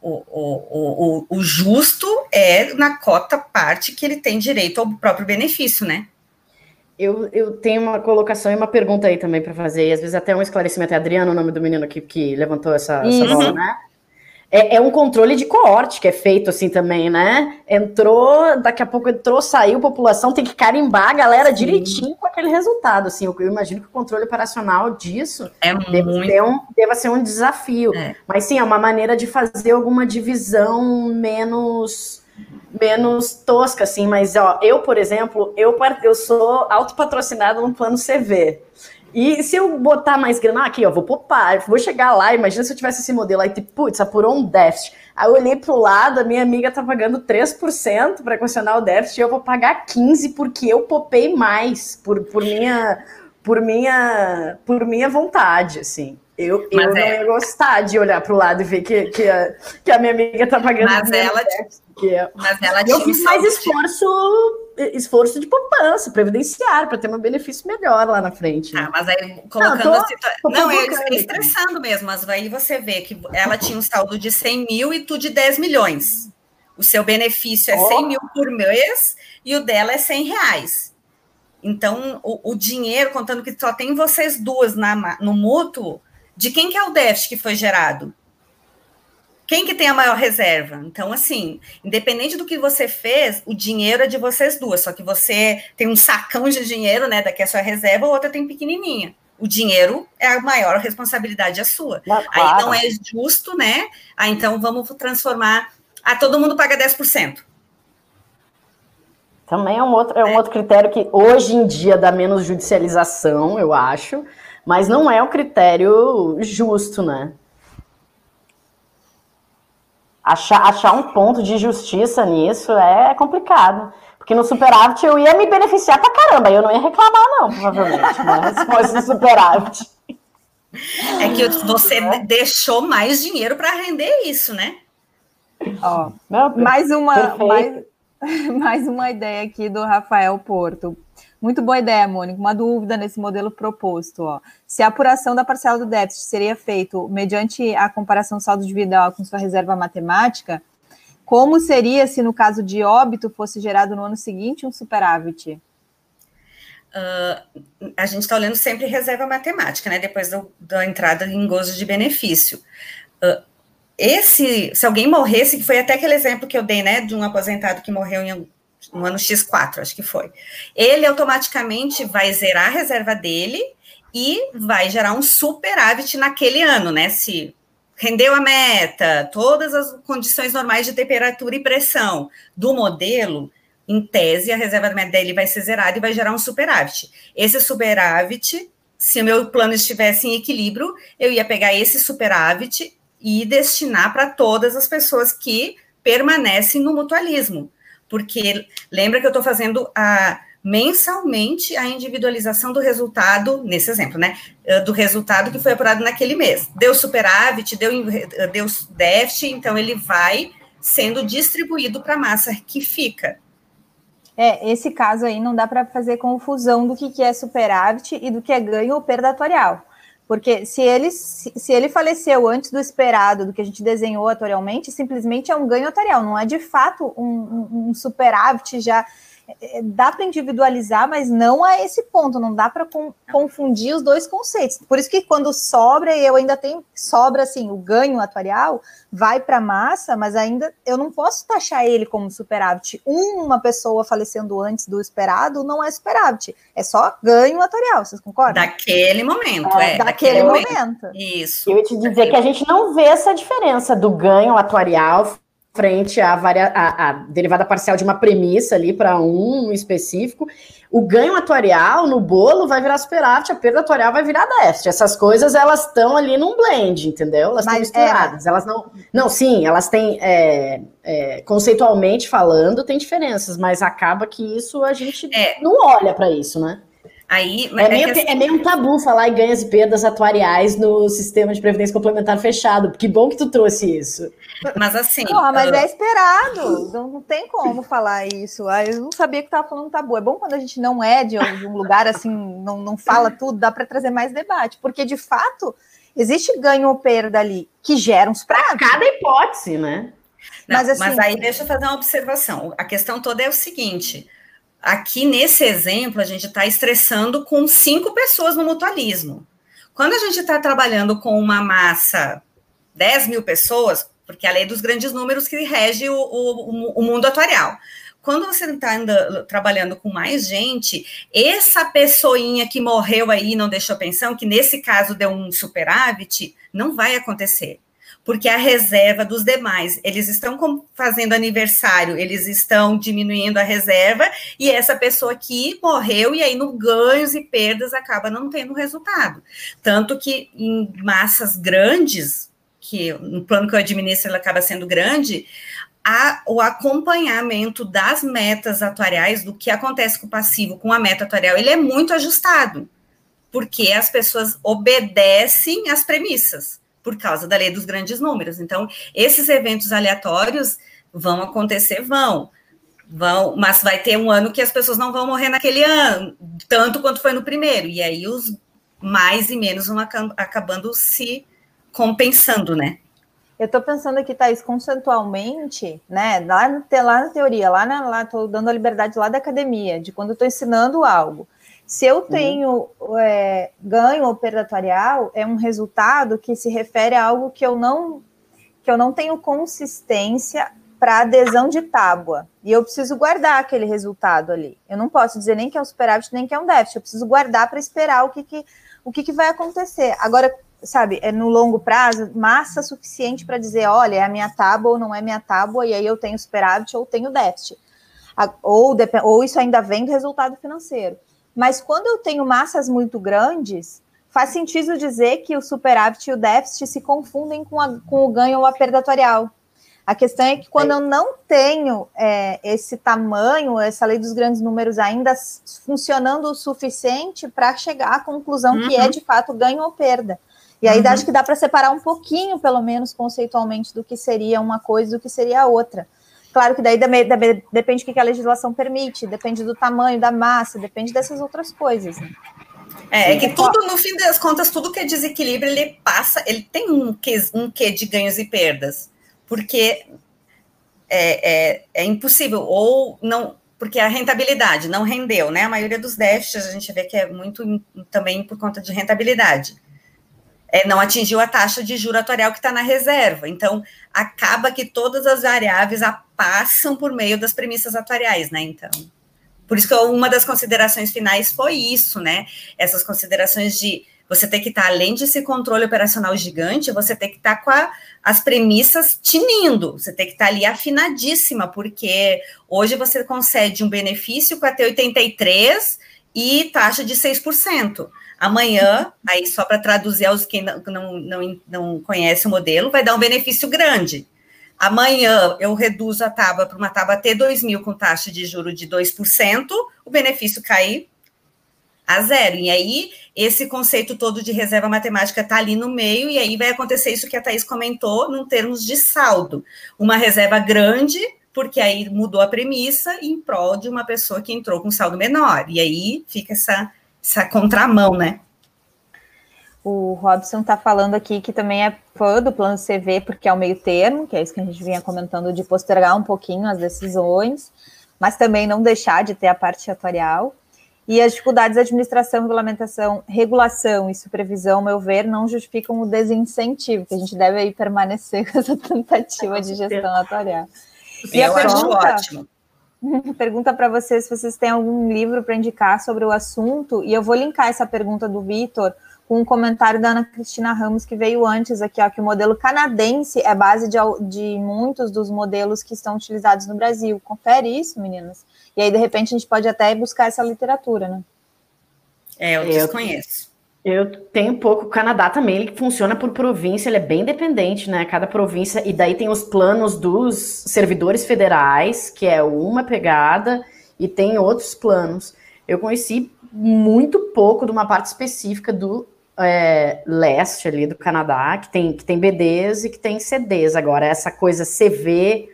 o, o, o, o, justo é na cota parte que ele tem direito ao próprio benefício, né? Eu, eu tenho uma colocação e uma pergunta aí também para fazer, e às vezes até um esclarecimento. É Adriano, o nome do menino que, que levantou essa, essa bola, né? É, é, um controle de coorte que é feito assim também, né? Entrou, daqui a pouco entrou, saiu, população tem que carimbar a galera Sim. direitinho com aquele resultado. Assim, eu, eu, imagino que o controle operacional disso é deva, muito... ser um, deva ser um desafio. É. Mas sim, é uma maneira de fazer alguma divisão menos menos tosca, assim, mas ó, eu, por exemplo, eu, eu sou autopatrocinada no plano CV. E se eu botar mais grana aqui, ó, vou poupar, vou chegar lá, imagina se eu tivesse esse modelo aí, tipo, putz, apurou um déficit. Aí eu olhei pro lado, a minha amiga tá pagando 3% para questionar o déficit e eu vou pagar 15 porque eu popei mais por, por minha por minha por minha vontade, assim. Eu, eu é... não ia gostar de olhar pro lado e ver que, que, a, que a minha amiga tá pagando. Mas ela, é... mas ela eu fiz mais esforço esforço de poupança, previdenciário, para ter um benefício melhor lá na frente. Né? Ah, mas aí colocando não, tô, a situação. Não, eu estressando mesmo, mas aí você vê que ela tinha um saldo de 100 mil e tu de 10 milhões. O seu benefício é oh. 100 mil por mês e o dela é 100 reais. Então, o, o dinheiro, contando que só tem vocês duas na, no mútuo, de quem que é o déficit que foi gerado? Quem que tem a maior reserva? Então, assim, independente do que você fez, o dinheiro é de vocês duas, só que você tem um sacão de dinheiro, né, daqui a sua reserva, a outra tem pequenininha. O dinheiro é a maior responsabilidade é sua. claro. Aí não é justo, né? Ah, então vamos transformar. Ah, todo mundo paga 10%. Também é um outro, é um é. outro critério que hoje em dia dá menos judicialização, eu acho, mas não é o critério justo, né? achar, achar um ponto de justiça nisso é complicado. Porque no superávit eu ia me beneficiar pra caramba, eu não ia reclamar, não, provavelmente, né? Se fosse no superávit. É que você é. deixou mais dinheiro para render isso, né? Ó, mais uma, mais, mais uma ideia aqui do Rafael Porto. Muito boa ideia, Mônica. Uma dúvida nesse modelo proposto. Ó. Se a apuração da parcela do déficit seria feito mediante a comparação saldo individual com sua reserva matemática, como seria se no caso de óbito fosse gerado no ano seguinte um superávit? Uh, a gente está olhando sempre reserva matemática, né? Depois do, da entrada em gozo de benefício. Uh, esse, se alguém morresse, que foi até aquele exemplo que eu dei, né, de um aposentado que morreu em no ano X4, acho que foi. Ele automaticamente vai zerar a reserva dele e vai gerar um superávit naquele ano, né? Se rendeu a meta, todas as condições normais de temperatura e pressão do modelo, em tese, a reserva dele vai ser zerada e vai gerar um superávit. Esse superávit, se o meu plano estivesse em equilíbrio, eu ia pegar esse superávit e destinar para todas as pessoas que permanecem no mutualismo porque lembra que eu estou fazendo a mensalmente a individualização do resultado, nesse exemplo, né? Eh, do resultado que foi apurado naquele mês. Deu superávit, deu, deu déficit, então ele vai sendo distribuído para a massa que fica. É, esse caso aí não dá para fazer confusão do que, que é superávit e do que é ganho ou perda atuarial. Porque se ele, se ele faleceu antes do esperado, do que a gente desenhou atuarialmente, simplesmente é um ganho atuarial, não é de fato um, um, um superávit já dá para individualizar, mas não a esse ponto, não dá para com, confundir os dois conceitos. Por isso que quando sobra, eu ainda tenho sobra assim, o ganho atuarial vai para a massa, mas ainda eu não posso taxar ele como superávit. Uma pessoa falecendo antes do esperado não é superávit, é só ganho atuarial, vocês concordam? Daquele momento, é. é daquele, daquele momento. momento. Isso. Eu ia te dizer que a gente não vê essa diferença do ganho atuarial frente à, varia, à, à derivada parcial de uma premissa ali para um específico. O ganho atuarial no bolo vai virar superávit, a perda atuarial vai virar déficit. Essas coisas elas estão ali num blend, entendeu? Elas estão misturadas. É. Elas não. Não, sim, elas têm. É, é, conceitualmente falando, tem diferenças, mas acaba que isso a gente é. não olha para isso, né? Aí, é, meio, é, é meio um tabu falar em ganhos e perdas atuariais no sistema de previdência complementar fechado. Que bom que tu trouxe isso. Mas assim. Não, mas é esperado. Não, não, tem como falar isso. Ah, eu não sabia que estava falando tabu. É bom quando a gente não é de um, de um lugar assim, não, não fala tudo, dá para trazer mais debate. Porque, de fato, existe ganho ou perda ali que gera uns pratos. Cada hipótese, né? Não, mas, assim, mas aí deixa eu fazer uma observação. A questão toda é o seguinte aqui nesse exemplo, a gente está estressando com cinco pessoas no mutualismo. Quando a gente está trabalhando com uma massa, 10 mil pessoas, porque a lei dos grandes números que rege o, o, o mundo atuarial. Quando você está trabalhando com mais gente, essa pessoinha que morreu aí não deixou pensão, que nesse caso deu um superávit, não vai acontecer porque a reserva dos demais, eles estão fazendo aniversário, eles estão diminuindo a reserva, e essa pessoa aqui morreu, e aí no ganhos e perdas acaba não tendo resultado. Tanto que em massas grandes, que no plano que eu administro ele acaba sendo grande, a, o acompanhamento das metas atuariais, do que acontece com o passivo, com a meta atuarial, ele é muito ajustado, porque as pessoas obedecem às premissas por causa da lei dos grandes números. Então, esses eventos aleatórios vão acontecer, vão. Vão, mas vai ter um ano que as pessoas não vão morrer naquele ano, tanto quanto foi no primeiro. E aí os mais e menos vão acabando se compensando, né? Eu estou pensando aqui, Thaís, conceitualmente, né? Lá, lá na teoria, lá na, lá estou dando a liberdade lá da academia, de quando estou ensinando algo. Se eu uhum. tenho uhum. é, ganho operatorial, é um resultado que se refere a algo que eu não que eu não tenho consistência para adesão de tábua. E eu preciso guardar aquele resultado ali. Eu não posso dizer nem que é um superávit, nem que é um déficit. Eu preciso guardar para esperar o que, que, o que, que vai acontecer. Agora, sabe, é no longo prazo, massa suficiente para dizer, olha, é a minha tábua ou não é minha tábua, e aí eu tenho superávit ou tenho déficit. Ou, ou isso ainda vem do resultado financeiro. Mas quando eu tenho massas muito grandes, faz sentido dizer que o superávit e o déficit se confundem com, a, com o ganho ou a perda torial. A questão é que quando eu não tenho é, esse tamanho, essa lei dos grandes números ainda funcionando o suficiente para chegar à conclusão uhum. que é uhum. de fato ganho ou perda. E aí uhum. acho que dá para separar um pouquinho, pelo menos conceitualmente, do que seria uma coisa e do que seria a outra. Claro que daí depende do que a legislação permite, depende do tamanho, da massa, depende dessas outras coisas. Né? É, é, que tudo, no fim das contas, tudo que é desequilíbrio, ele passa, ele tem um quê, um quê de ganhos e perdas, porque é, é, é impossível, ou não, porque a rentabilidade não rendeu, né? A maioria dos déficits a gente vê que é muito também por conta de rentabilidade é, não atingiu a taxa de juro atuarial que está na reserva. Então, acaba que todas as variáveis passam por meio das premissas atuariais, né? Então, por isso que uma das considerações finais foi isso, né? Essas considerações de você ter que estar, tá, além desse controle operacional gigante, você tem que estar tá com a, as premissas tinindo, você tem que estar tá ali afinadíssima, porque hoje você concede um benefício com até 83 e taxa de 6%. Amanhã, aí só para traduzir aos que não, não, não, não conhece o modelo, vai dar um benefício grande. Amanhã eu reduzo a tábua para uma tábua T2000 com taxa de juro de 2%, o benefício cai a zero. E aí, esse conceito todo de reserva matemática está ali no meio, e aí vai acontecer isso que a Thaís comentou, num termos de saldo. Uma reserva grande, porque aí mudou a premissa em prol de uma pessoa que entrou com saldo menor. E aí fica essa essa contramão, né? O Robson está falando aqui que também é fã do plano CV, porque é o meio termo, que é isso que a gente vinha comentando, de postergar um pouquinho as decisões. mas também não deixar de ter a parte atuarial. E as dificuldades de administração, regulamentação, regulação e supervisão, ao meu ver, não justificam o desincentivo, que a gente deve aí permanecer com essa tentativa de gestão atuarial. E Eu a pergunta, ótimo. Pergunta para vocês se vocês têm algum livro para indicar sobre o assunto, e eu vou linkar essa pergunta do Vitor com um comentário da Ana Cristina Ramos que veio antes aqui, ó, que o modelo canadense é base de, de muitos dos modelos que estão utilizados no Brasil. Confere isso, meninas. E aí, de repente, a gente pode até buscar essa literatura, né? É, eu desconheço. Eu tenho pouco. O Canadá também ele funciona por província, ele é bem dependente, né? Cada província. E daí tem os planos dos servidores federais, que é uma pegada, e tem outros planos. Eu conheci muito pouco de uma parte específica do é, leste ali do Canadá, que tem, que tem BDs e que tem CDs. Agora, essa coisa CV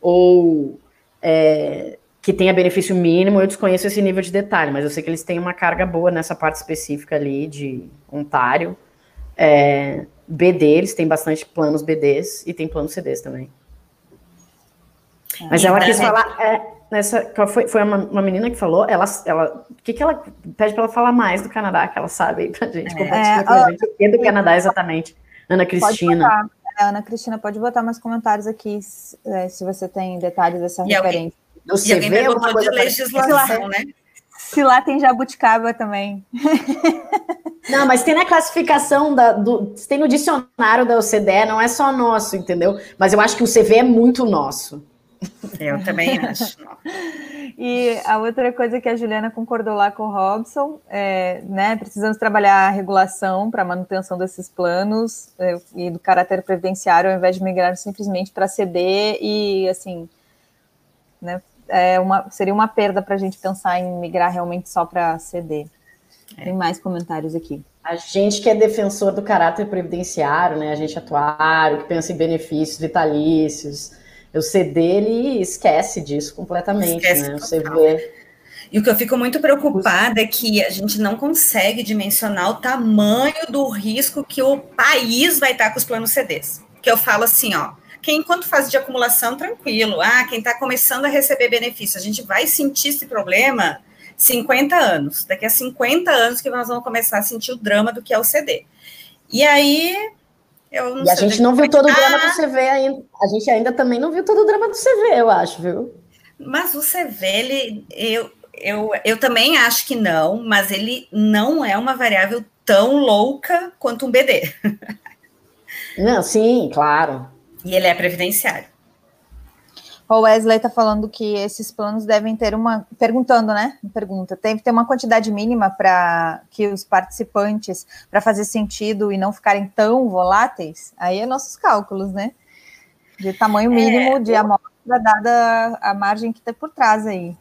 ou é, que tenha benefício mínimo, eu desconheço esse nível de detalhe, mas eu sei que eles têm uma carga boa nessa parte específica ali de Ontário. É, BD, eles têm bastante planos BDs e tem planos CDs também. Mas ela quis falar, é, nessa, foi, foi uma, uma, menina que falou, ela, ela, o que que ela, pede para ela falar mais do Canadá, que ela sabe aí pra gente, compartilha é, com a gente, o que é do Canadá exatamente, Ana Cristina. É, Ana Cristina, pode botar mais comentários aqui, é, se você tem detalhes dessa e referência. CV, e alguém perguntou de legislação, né? Se lá tem jabuticaba também. Não, mas tem na classificação da, do, tem no dicionário da OCDE, não é só nosso, entendeu? Mas eu acho que o CV é muito nosso. Eu também acho. E a outra coisa que a Juliana concordou lá com o Robson, é, né, precisamos trabalhar a regulação para a manutenção desses planos é, e do caráter previdenciário, ao invés de migrar simplesmente para CD e, assim, né, é uma, seria uma perda para a gente pensar em migrar realmente só para CD. É. Tem mais comentários aqui. A gente que é defensor do caráter previdenciário, né, a gente atuário, que pensa em benefícios vitalícios, o CD ele esquece disso completamente, esquece né? Você vê. E o que eu fico muito preocupada é que a gente não consegue dimensionar o tamanho do risco que o país vai estar com os planos CDs. Que eu falo assim, ó, quem enquanto faz de acumulação, tranquilo. Ah, quem está começando a receber benefício, a gente vai sentir esse problema 50 anos. Daqui a 50 anos que nós vamos começar a sentir o drama do que é o CD. E aí e a gente não viu todo o drama do CV ainda. A gente ainda também não viu todo o drama do CV, eu acho, viu? Mas o CV, ele, eu, eu, eu também acho que não, mas ele não é uma variável tão louca quanto um BD. Não, sim, claro. E ele é previdenciário. O Wesley está falando que esses planos devem ter uma. Perguntando, né? Pergunta: tem que ter uma quantidade mínima para que os participantes, para fazer sentido e não ficarem tão voláteis? Aí é nossos cálculos, né? De tamanho é, mínimo é, de amostra, dada a margem que está por trás aí.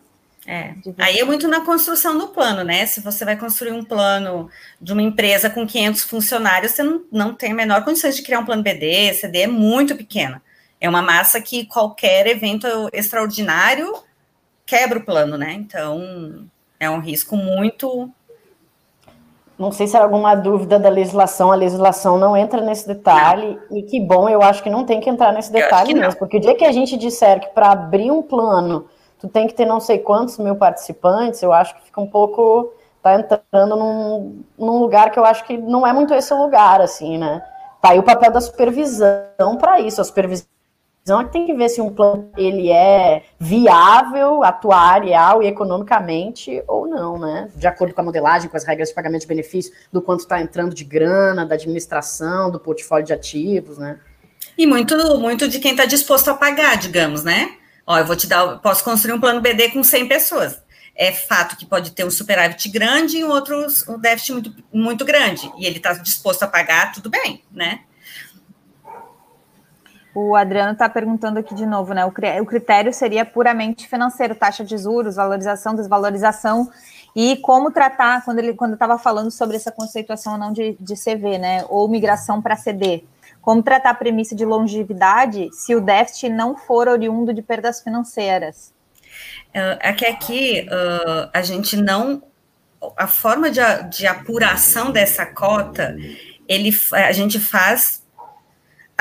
É. Aí é muito na construção do plano, né? Se você vai construir um plano de uma empresa com 500 funcionários, você não, não tem a menor condições de criar um plano BD, CD é muito pequena. É uma massa que qualquer evento extraordinário quebra o plano, né? Então, é um risco muito. Não sei se era alguma dúvida da legislação, a legislação não entra nesse detalhe, não. e que bom, eu acho que não tem que entrar nesse detalhe mesmo, porque o dia que a gente disser que para abrir um plano tu tem que ter não sei quantos mil participantes, eu acho que fica um pouco. tá entrando num, num lugar que eu acho que não é muito esse lugar, assim, né? Tá aí o papel da supervisão para isso, a supervisão então, tem que ver se um plano ele é viável, atuarial e economicamente ou não, né? De acordo com a modelagem, com as regras de pagamento de benefício, do quanto está entrando de grana, da administração, do portfólio de ativos, né? E muito, muito de quem está disposto a pagar, digamos, né? Ó, eu vou te dar, posso construir um plano BD com 100 pessoas. É fato que pode ter um superávit grande e outro um déficit muito, muito grande. E ele está disposto a pagar, tudo bem, né? O Adriano está perguntando aqui de novo, né? O critério seria puramente financeiro, taxa de juros, valorização, desvalorização, e como tratar, quando ele quando estava falando sobre essa conceituação não de, de CV, né? Ou migração para CD. Como tratar a premissa de longevidade se o déficit não for oriundo de perdas financeiras? Uh, é que aqui uh, a gente não. A forma de, de apuração dessa cota, ele, a gente faz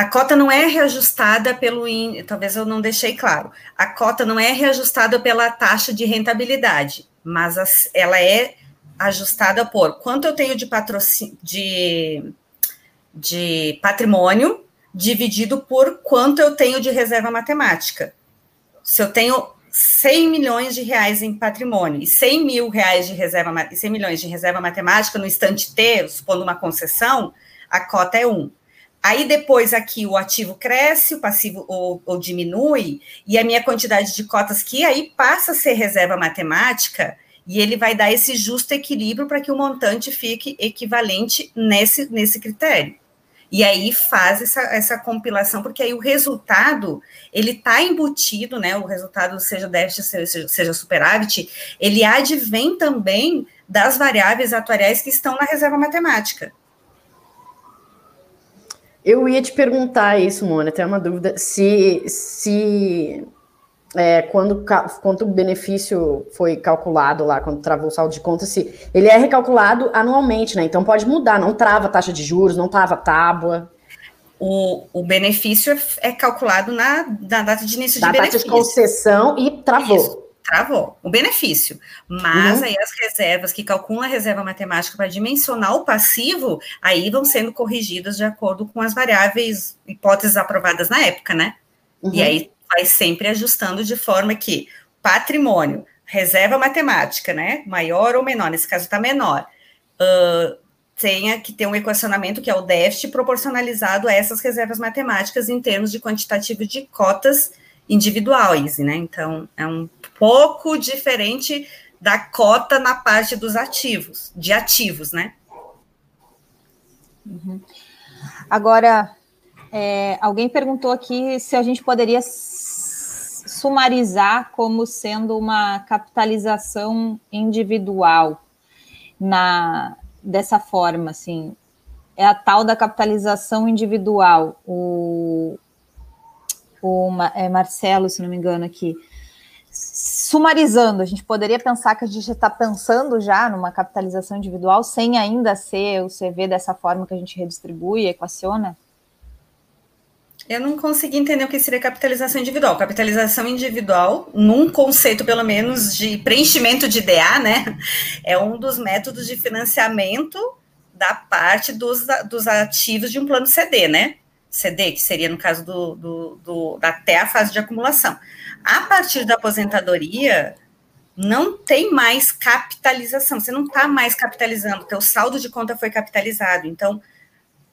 a cota não é reajustada pelo talvez eu não deixei claro. A cota não é reajustada pela taxa de rentabilidade, mas ela é ajustada por quanto eu tenho de patrocínio de patrimônio dividido por quanto eu tenho de reserva matemática. Se eu tenho 100 milhões de reais em patrimônio e 100 mil reais de reserva, 100 milhões de reserva matemática no instante T, supondo uma concessão, a cota é 1. Aí depois aqui o ativo cresce, o passivo ou, ou, diminui, e a minha quantidade de cotas que aí passa a ser reserva matemática, e ele vai dar esse justo equilíbrio para que o montante fique equivalente nesse, nesse critério. E aí faz essa, essa compilação, porque aí o resultado, ele está embutido, né? O resultado, seja déficit, seja, seja superávit, ele advém também das variáveis atuariais que estão na reserva matemática. Eu ia te perguntar isso, Mônica, tem uma dúvida, se, se é, quando, quando o benefício foi calculado lá, quando travou o saldo de conta, se ele é recalculado anualmente, né? Então pode mudar, não trava a taxa de juros, não trava a tábua. O, o benefício é calculado na, na data de início da de benefício. data de concessão e travou. Isso travou o benefício. Mas uhum. aí as reservas que calculam a reserva matemática para dimensionar o passivo, aí vão sendo corrigidas de acordo com as variáveis, hipóteses aprovadas na época, né? Uhum. E aí vai sempre ajustando de forma que patrimônio, reserva matemática, né? Maior ou menor, nesse caso está menor. Uh, tenha que ter um equacionamento que é o déficit proporcionalizado a essas reservas matemáticas em termos de quantitativo de cotas individuais, né? Então, é um pouco diferente da cota na parte dos ativos, de ativos, né? Uhum. Agora, é, alguém perguntou aqui se a gente poderia sumarizar como sendo uma capitalização individual na dessa forma, assim, é a tal da capitalização individual. O, o é Marcelo, se não me engano, aqui. Sumarizando, a gente poderia pensar que a gente está pensando já numa capitalização individual sem ainda ser o CV dessa forma que a gente redistribui equaciona? Eu não consegui entender o que seria capitalização individual. Capitalização individual, num conceito, pelo menos, de preenchimento de DA, né? É um dos métodos de financiamento da parte dos, dos ativos de um plano CD, né? CD, que seria no caso do, do, do, até a fase de acumulação. A partir da aposentadoria, não tem mais capitalização, você não está mais capitalizando, teu saldo de conta foi capitalizado. Então,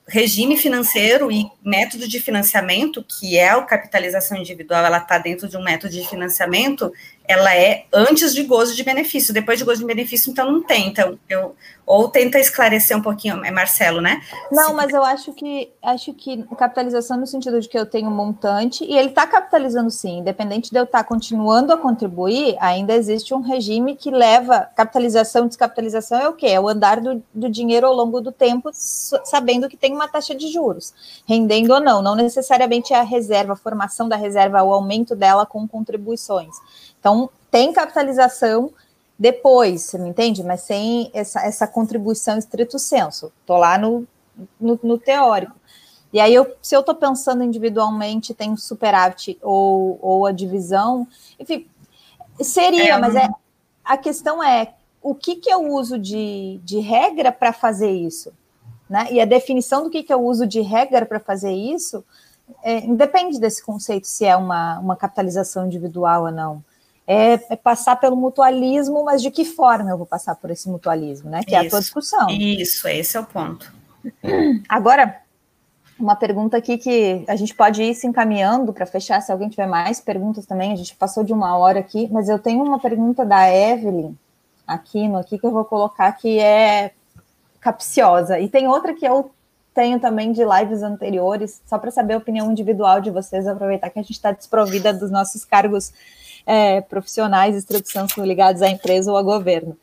regime financeiro e método de financiamento, que é a capitalização individual, ela está dentro de um método de financiamento, ela é antes de gozo de benefício, depois de gozo de benefício, então não tem. Então, eu ou tenta esclarecer um pouquinho, é Marcelo, né? Não, Se... mas eu acho que acho que capitalização no sentido de que eu tenho um montante e ele está capitalizando sim, independente de eu estar tá continuando a contribuir, ainda existe um regime que leva capitalização e descapitalização é o quê? É o andar do, do dinheiro ao longo do tempo, sabendo que tem uma taxa de juros, rendendo ou não, não necessariamente é a reserva, a formação da reserva, o aumento dela com contribuições. Então, tem capitalização depois, você me entende? Mas sem essa, essa contribuição estrito senso. Estou lá no, no, no, teórico. E aí, eu, se eu estou pensando individualmente, tem superávit ou, ou a divisão, enfim, seria, é, mas é, a questão é o que, que eu uso de, de regra para fazer isso? Né? E a definição do que, que eu uso de regra para fazer isso é, independe desse conceito se é uma, uma capitalização individual ou não é, é, passar pelo mutualismo, mas de que forma eu vou passar por esse mutualismo, né? Que isso, é a tua discussão. Isso, esse é o ponto. Agora, uma pergunta aqui que a gente pode ir se encaminhando para fechar, se alguém tiver mais perguntas também, a gente passou de uma hora aqui, mas eu tenho uma pergunta da Evelyn aqui no aqui que eu vou colocar que é capciosa. E tem outra que eu tenho também de lives anteriores, só para saber a opinião individual de vocês, aproveitar que a gente está desprovida dos nossos cargos é, profissionais são ligados à empresa ou ao governo.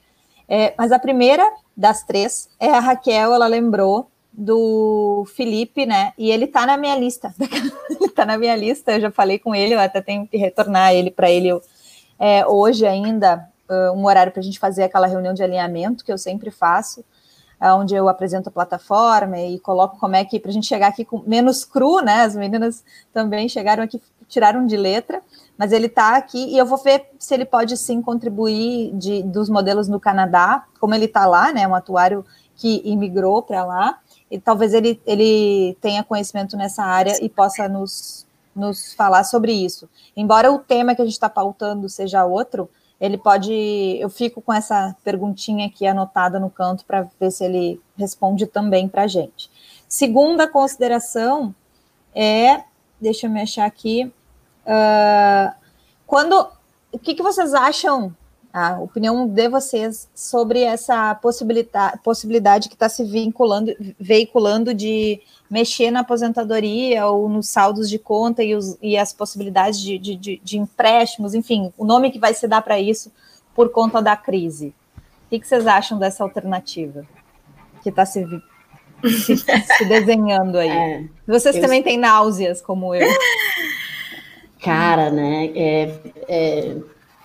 É, mas a primeira das três é a Raquel, ela lembrou do Felipe, né? E ele tá na minha lista. ele tá na minha lista, eu já falei com ele, eu até tenho que retornar ele para ele é, hoje ainda, um horário para a gente fazer aquela reunião de alinhamento que eu sempre faço. Onde eu apresento a plataforma e coloco como é que, para a gente chegar aqui com menos cru, né? As meninas também chegaram aqui, tiraram de letra, mas ele está aqui e eu vou ver se ele pode sim contribuir de, dos modelos no Canadá, como ele está lá, né? Um atuário que imigrou para lá, e talvez ele, ele tenha conhecimento nessa área e possa nos, nos falar sobre isso. Embora o tema que a gente está pautando seja outro, ele pode. Eu fico com essa perguntinha aqui anotada no canto para ver se ele responde também para a gente. Segunda consideração é, deixa eu me achar aqui, uh, quando, o que, que vocês acham a opinião de vocês sobre essa possibilidade, possibilidade que está se vinculando, veiculando de mexer na aposentadoria ou nos saldos de conta e, os, e as possibilidades de, de, de, empréstimos, enfim, o nome que vai se dar para isso por conta da crise. O que, que vocês acham dessa alternativa que está se, se, se, desenhando aí? É, vocês eu... também têm náuseas, como eu. Cara, né? É, é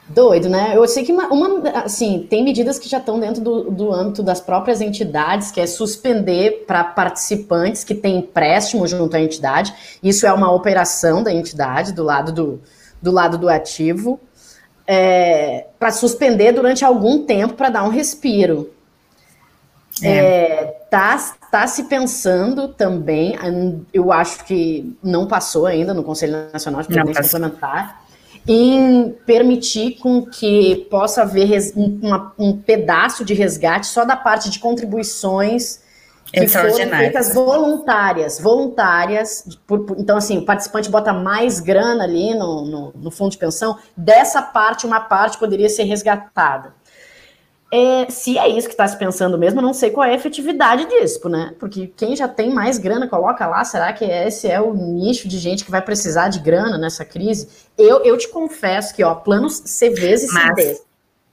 Doido, né? Eu sei que uma, uma, assim, tem medidas que já estão dentro do, do âmbito das próprias entidades, que é suspender para participantes que têm empréstimo junto à entidade. Isso é uma operação da entidade, do lado do, do lado do ativo, é, para suspender durante algum tempo para dar um respiro. É. É, tá, tá se pensando também, eu acho que não passou ainda no Conselho Nacional de Previdência Complementar em permitir com que possa haver res, uma, um pedaço de resgate só da parte de contribuições que foram feitas voluntárias, voluntárias, por, por, então assim, o participante bota mais grana ali no, no, no fundo de pensão, dessa parte, uma parte poderia ser resgatada. É, se é isso que está se pensando mesmo, eu não sei qual é a efetividade disso, né? Porque quem já tem mais grana coloca lá, será que esse é o nicho de gente que vai precisar de grana nessa crise? Eu, eu te confesso que, ó, planos CVs e. CDs,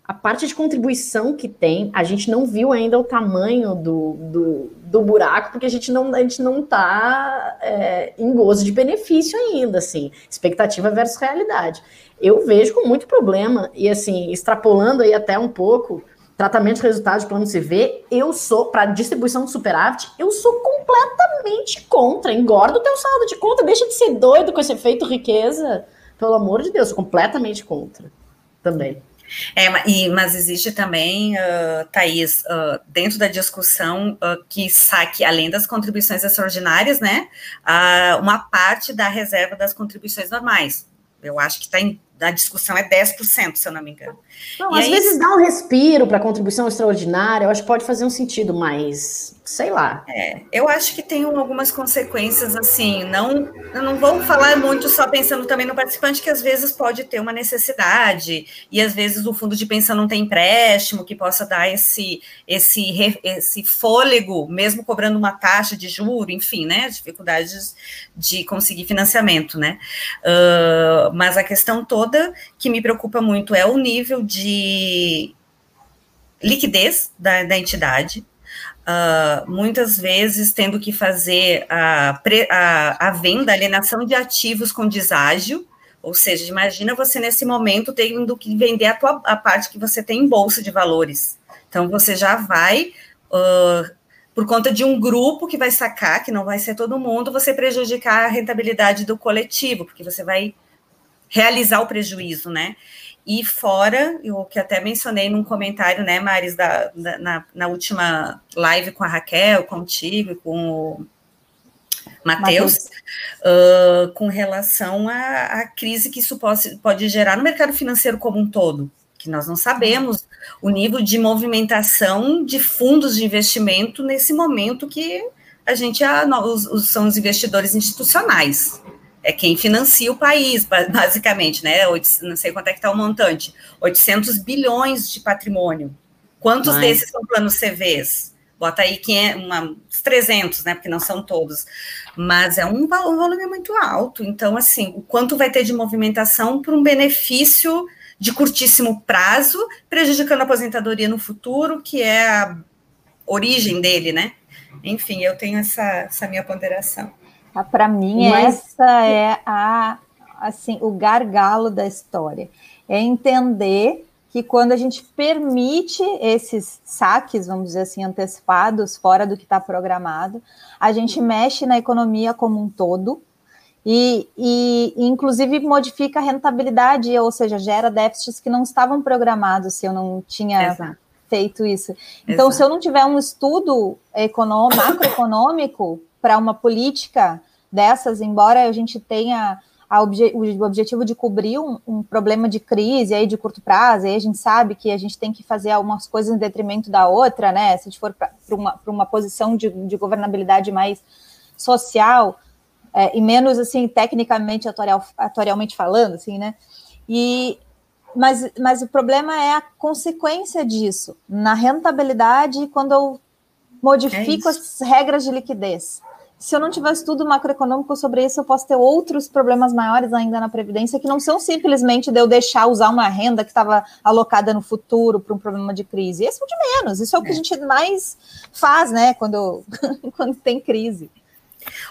a parte de contribuição que tem, a gente não viu ainda o tamanho do, do, do buraco, porque a gente não, a gente não tá é, em gozo de benefício ainda, assim, expectativa versus realidade. Eu vejo com muito problema, e assim, extrapolando aí até um pouco, tratamento de resultados de plano CV, eu sou, para distribuição de superávit, eu sou completamente contra. Engorda o teu saldo de conta, deixa de ser doido com esse efeito riqueza. Pelo amor de Deus, completamente contra também. É, mas existe também, uh, Thaís, uh, dentro da discussão uh, que saque, além das contribuições extraordinárias, né, uh, uma parte da reserva das contribuições normais. Eu acho que está em da discussão é 10%, se eu não me engano. Não, às aí, vezes dá um respiro para contribuição extraordinária, eu acho que pode fazer um sentido, mas sei lá. É, eu acho que tem algumas consequências assim, não, não vou falar muito só pensando também no participante, que às vezes pode ter uma necessidade, e às vezes o fundo de pensão não tem empréstimo que possa dar esse, esse, esse fôlego, mesmo cobrando uma taxa de juro, enfim, né, dificuldades de conseguir financiamento, né, uh, mas a questão toda que me preocupa muito é o nível de liquidez da, da entidade, uh, muitas vezes tendo que fazer a, a, a venda, a alienação de ativos com deságio, ou seja, imagina você nesse momento tendo que vender a, tua, a parte que você tem em bolsa de valores. Então, você já vai, uh, por conta de um grupo que vai sacar, que não vai ser todo mundo, você prejudicar a rentabilidade do coletivo, porque você vai realizar o prejuízo, né? E fora, o que até mencionei num comentário, né, Maris, da, da na, na, última live com a Raquel, contigo e com o Matheus, uh, com relação à, à, crise que isso pode, pode gerar no mercado financeiro como um todo, que nós não sabemos o nível de movimentação de fundos de investimento nesse momento que a gente, os, os, são os investidores institucionais, é quem financia o país, basicamente, né? Não sei quanto é que está o montante, 800 bilhões de patrimônio. Quantos Mas... desses são planos CVs? Bota aí quem é uma, 300, né? Porque não são todos. Mas é um, um volume muito alto. Então, assim, o quanto vai ter de movimentação para um benefício de curtíssimo prazo, prejudicando a aposentadoria no futuro, que é a origem dele, né? Enfim, eu tenho essa, essa minha ponderação. Ah, Para mim, Mas... essa é a assim o gargalo da história. É entender que quando a gente permite esses saques, vamos dizer assim, antecipados, fora do que está programado, a gente mexe na economia como um todo e, e, inclusive, modifica a rentabilidade, ou seja, gera déficits que não estavam programados se eu não tinha Exato. feito isso. Então, Exato. se eu não tiver um estudo econômico, macroeconômico para uma política dessas, embora a gente tenha obje o objetivo de cobrir um, um, problema de crise aí de curto prazo, aí a gente sabe que a gente tem que fazer algumas coisas em detrimento da outra, né? Se a gente for para uma, uma posição de, de governabilidade mais social, é, e menos assim tecnicamente atuarial, atuarialmente falando, assim, né? E mas, mas o problema é a consequência disso na rentabilidade quando eu modifico é as regras de liquidez. Se eu não tiver estudo macroeconômico sobre isso, eu posso ter outros problemas maiores ainda na Previdência, que não são simplesmente de eu deixar usar uma renda que estava alocada no futuro para um problema de crise. Esse é o de menos, isso é o que é. a gente mais faz, né, quando, quando tem crise.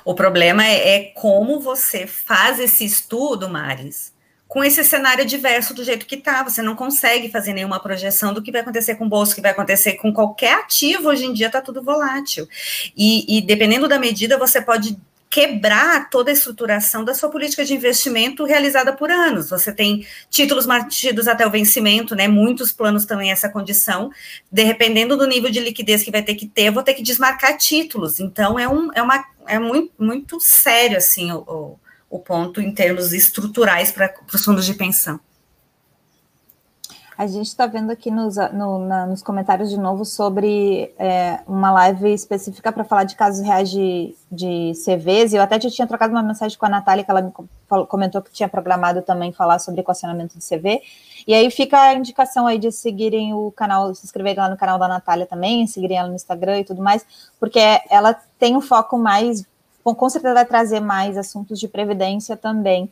O problema é, é como você faz esse estudo, Maris, com esse cenário diverso do jeito que está. Você não consegue fazer nenhuma projeção do que vai acontecer com o bolso, que vai acontecer com qualquer ativo. Hoje em dia está tudo volátil. E, e, dependendo da medida, você pode quebrar toda a estruturação da sua política de investimento realizada por anos. Você tem títulos mantidos até o vencimento, né? Muitos planos também essa condição. Dependendo do nível de liquidez que vai ter que ter, eu vou ter que desmarcar títulos. Então é, um, é, uma, é muito, muito sério assim o, o, ponto em termos estruturais para os fundos de pensão. A gente está vendo aqui nos, no, na, nos comentários de novo sobre é, uma live específica para falar de casos reais de, de CVs. Eu até já tinha trocado uma mensagem com a Natália, que ela me comentou que tinha programado também falar sobre equacionamento de CV. E aí fica a indicação aí de seguirem o canal, se inscreverem lá no canal da Natália também, seguirem ela no Instagram e tudo mais, porque ela tem um foco mais, com certeza vai trazer mais assuntos de previdência também.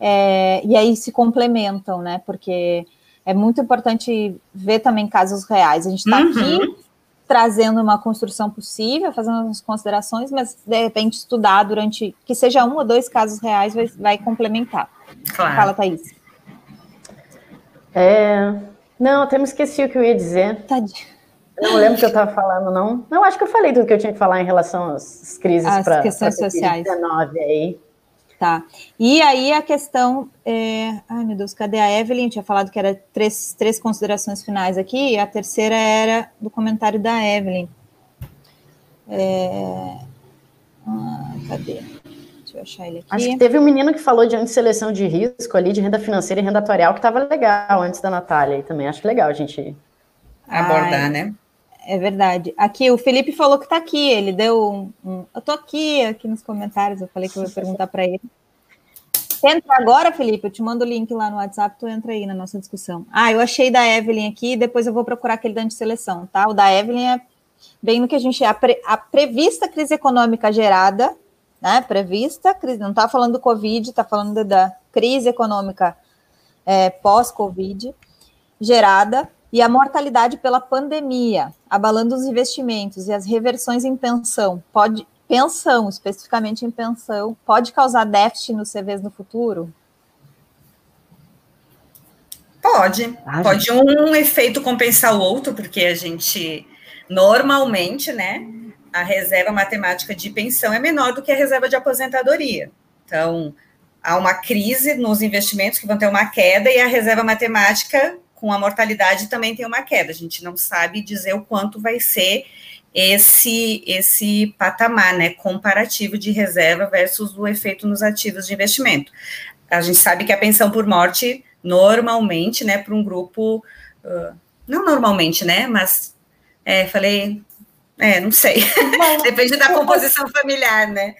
É, e aí se complementam, né? Porque é muito importante ver também casos reais. A gente está uhum. aqui trazendo uma construção possível, fazendo as considerações, mas de repente estudar durante que seja um ou dois casos reais vai, vai complementar. Claro. Fala, Thaís. É... Não, até me esqueci o que eu ia dizer. Tadinho. Não lembro o que eu estava falando, não. Não, acho que eu falei tudo que eu tinha que falar em relação às crises para as questões sociais. 19 aí. Tá. E aí a questão. É... Ai, meu Deus, cadê a Evelyn? Tinha falado que era três, três considerações finais aqui, e a terceira era do comentário da Evelyn. É... Ah, cadê? Deixa eu achar ele aqui. Acho que teve um menino que falou de antisseleção de risco ali, de renda financeira e renda atuarial, que estava legal antes da Natália, e também acho legal a gente abordar, Ai, né? É verdade. Aqui, o Felipe falou que está aqui. Ele deu um, um, Eu tô aqui, aqui nos comentários. Eu falei que eu ia perguntar para ele. Entra agora, Felipe. Eu te mando o link lá no WhatsApp. Tu entra aí na nossa discussão. Ah, eu achei da Evelyn aqui. Depois eu vou procurar aquele da antisseleção, tá? O da Evelyn é bem no que a gente. A, pre, a prevista crise econômica gerada, né? Prevista crise. Não está falando do Covid, está falando da crise econômica é, pós-Covid gerada e a mortalidade pela pandemia, abalando os investimentos e as reversões em pensão, pode pensão, especificamente em pensão, pode causar déficit nos CVs no futuro? Pode. Ah, pode gente. um efeito compensar o outro, porque a gente normalmente, né, a reserva matemática de pensão é menor do que a reserva de aposentadoria. Então, há uma crise nos investimentos que vão ter uma queda e a reserva matemática com a mortalidade também tem uma queda. A gente não sabe dizer o quanto vai ser esse esse patamar, né, comparativo de reserva versus o efeito nos ativos de investimento. A gente sabe que a pensão por morte normalmente, né, para um grupo uh, não normalmente, né, mas é, falei, é, não sei, depende da composição familiar, né.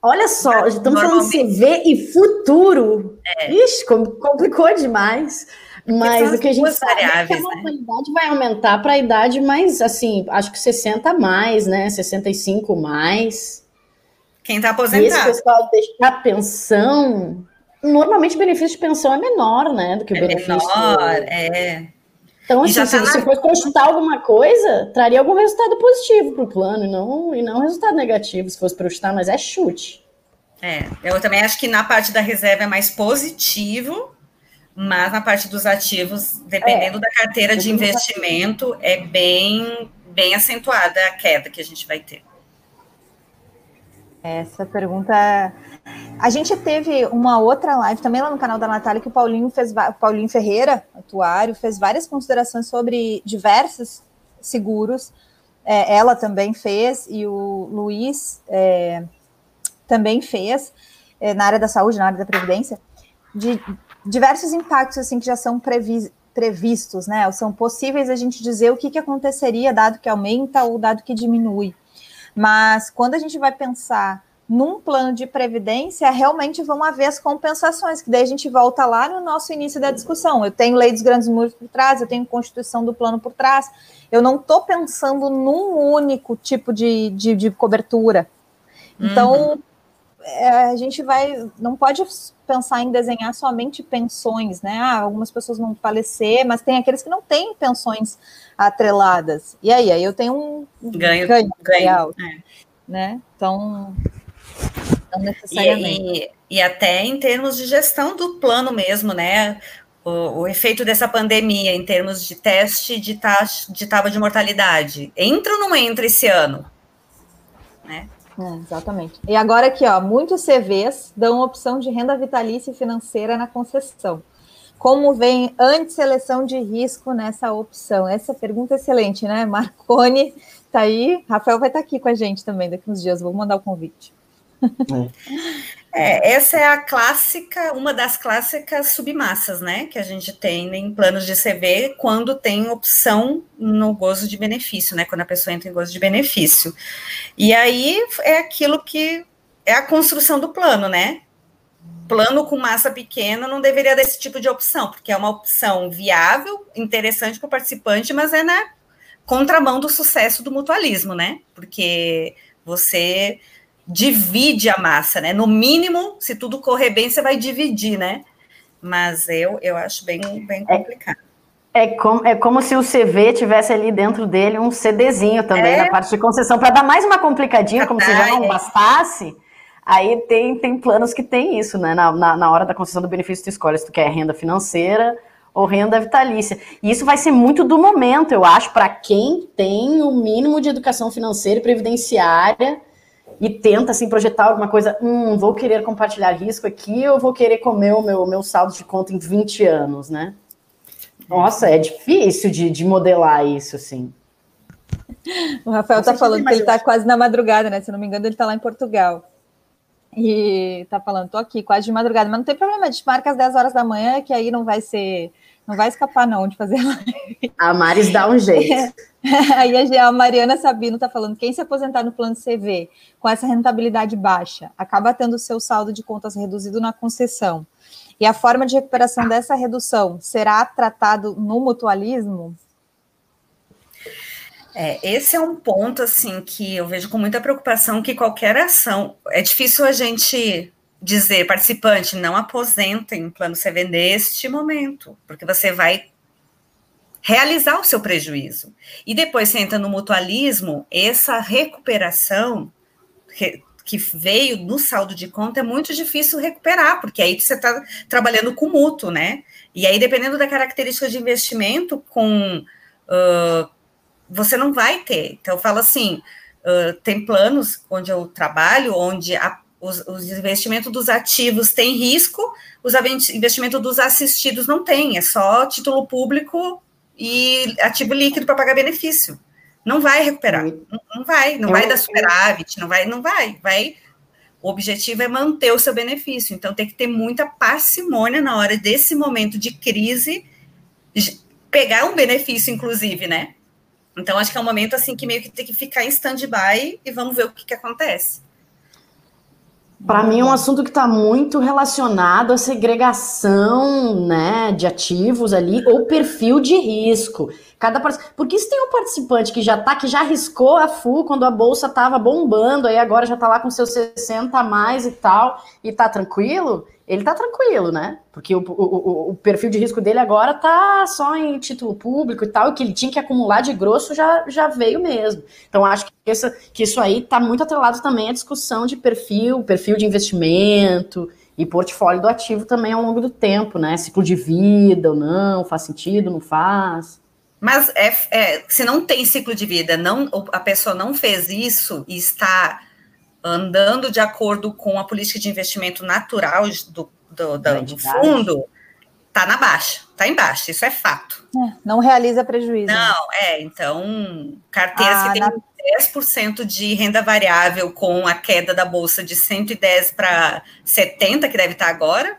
Olha só, estamos falando CV e futuro. É. Ixi, complicou demais. Mas o que a gente sabe é que a mortalidade né? vai aumentar para a idade mais, assim, acho que 60 mais, né? 65 mais. Quem está aposentado. E esse pessoal deixar pensão, normalmente o benefício de pensão é menor, né? Do que o é benefício. Menor, é. Então, assim, tá se você for consultar alguma coisa, traria algum resultado positivo para o plano e não, e não resultado negativo, se fosse para chutar, mas é chute. É, eu também acho que na parte da reserva é mais positivo, mas na parte dos ativos, dependendo é, da carteira de investimento, é bem, bem acentuada a queda que a gente vai ter. Essa pergunta. A gente teve uma outra live também lá no canal da Natália que o Paulinho fez, o Paulinho Ferreira, atuário, fez várias considerações sobre diversos seguros. É, ela também fez e o Luiz é, também fez é, na área da saúde, na área da previdência, de diversos impactos assim que já são previ previstos, né? Ou são possíveis a gente dizer o que, que aconteceria dado que aumenta ou dado que diminui. Mas quando a gente vai pensar num plano de previdência, realmente vão haver as compensações, que daí a gente volta lá no nosso início da discussão. Eu tenho lei dos grandes números por trás, eu tenho constituição do plano por trás. Eu não estou pensando num único tipo de, de, de cobertura. Então, uhum. é, a gente vai, não pode pensar em desenhar somente pensões, né? Ah, algumas pessoas vão falecer, mas tem aqueles que não têm pensões atreladas. E aí, aí eu tenho um ganho, ganho, ganho real, é. né? Então, não necessariamente. E, e, e, até em termos de gestão do plano mesmo, né? O, o efeito dessa pandemia em termos de teste de taxa de tábua de mortalidade. Entra ou não entra esse ano? Né? É, exatamente. E agora aqui, ó, muitos CVs dão opção de renda vitalícia e financeira na concessão como vem anti-seleção de risco nessa opção? Essa pergunta é excelente, né? Marcone está aí, Rafael vai estar tá aqui com a gente também daqui uns dias, vou mandar o convite. É, essa é a clássica, uma das clássicas submassas, né, que a gente tem em planos de CV quando tem opção no gozo de benefício, né, quando a pessoa entra em gozo de benefício. E aí é aquilo que é a construção do plano, né? plano com massa pequena não deveria dar esse tipo de opção, porque é uma opção viável, interessante para o participante, mas é na contramão do sucesso do mutualismo, né? Porque você divide a massa, né? No mínimo, se tudo correr bem, você vai dividir, né? Mas eu, eu acho bem, bem é, complicado. É, é como, é como se o CV tivesse ali dentro dele um CDzinho também, é. na parte de concessão, para dar mais uma complicadinha, como se já não bastasse. Aí tem, tem planos que tem isso, né? Na, na, na hora da concessão do benefício, tu escolhe se tu quer renda financeira ou renda vitalícia. E isso vai ser muito do momento, eu acho, para quem tem o mínimo de educação financeira e previdenciária e tenta assim projetar alguma coisa, hum, vou querer compartilhar risco aqui ou vou querer comer o meu, meu saldo de conta em 20 anos, né? Nossa, é difícil de, de modelar isso, assim. O Rafael tá falando que ele tá quase na madrugada, né? Se não me engano, ele tá lá em Portugal. E tá falando, tô aqui quase de madrugada, mas não tem problema, a gente marca às 10 horas da manhã, que aí não vai ser, não vai escapar não de fazer live. A Maris dá um jeito. aí a Mariana Sabino tá falando, quem se aposentar no plano CV com essa rentabilidade baixa, acaba tendo o seu saldo de contas reduzido na concessão. E a forma de recuperação dessa redução será tratado no mutualismo? É, esse é um ponto assim que eu vejo com muita preocupação que qualquer ação é difícil a gente dizer participante não aposentem plano CV neste momento, porque você vai realizar o seu prejuízo. E depois você entra no mutualismo, essa recuperação que veio no saldo de conta é muito difícil recuperar, porque aí você está trabalhando com mútuo, né? E aí, dependendo da característica de investimento, com uh, você não vai ter. Então, eu falo assim: uh, tem planos onde eu trabalho, onde a, os, os investimentos dos ativos têm risco, os investimentos dos assistidos não têm, é só título público e ativo líquido para pagar benefício. Não vai recuperar, não, não vai, não eu, vai dar superávit, não vai, não vai, vai. O objetivo é manter o seu benefício, então tem que ter muita parcimônia na hora desse momento de crise, pegar um benefício, inclusive, né? Então, acho que é um momento assim que meio que tem que ficar em stand-by e vamos ver o que, que acontece. Para mim é um assunto que está muito relacionado à segregação né, de ativos ali, ou perfil de risco. Cada Porque se tem um participante que já tá, que já arriscou a FU quando a bolsa estava bombando, aí agora já está lá com seus 60 a mais e tal, e está tranquilo, ele tá tranquilo, né? Porque o, o, o, perfil de risco dele agora tá só em título público e tal, o que ele tinha que acumular de grosso já, já veio mesmo. Então, acho que, essa, que isso aí tá muito atrelado também à discussão de perfil, perfil de investimento E portfólio do ativo também ao longo do tempo, né? Ciclo de vida ou não, faz sentido, não faz. Mas é, é, se não tem ciclo de vida, não, a pessoa não fez isso e está andando de acordo com a política de investimento natural do, do, do, do fundo, está na baixa, está em baixa, isso é fato. É, não realiza prejuízo. Não, é, então, carteiras ah, que têm na... 10% de renda variável com a queda da bolsa de 110 para 70, que deve estar agora.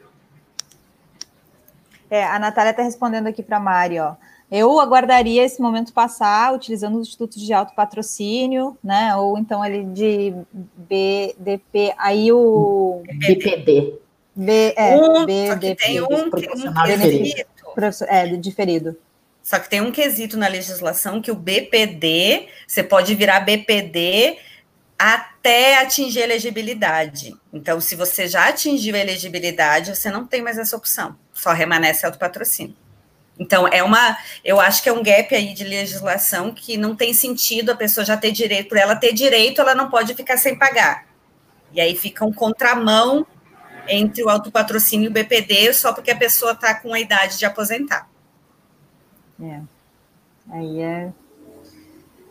É, a Natália está respondendo aqui para a Mari, ó. Eu aguardaria esse momento passar utilizando os institutos de alto patrocínio, né? Ou então ali de BDP, aí o BPD. B, é, um, BDP, tem um, um quesito. É, diferido. Só que tem um quesito na legislação que o BPD, você pode virar BPD até atingir a elegibilidade. Então, se você já atingiu a elegibilidade, você não tem mais essa opção. Só remanesce autopatrocínio. Então, é uma, eu acho que é um gap aí de legislação que não tem sentido a pessoa já ter direito, por ela ter direito, ela não pode ficar sem pagar. E aí fica um contramão entre o autopatrocínio e o BPD só porque a pessoa está com a idade de aposentar. É. Aí é.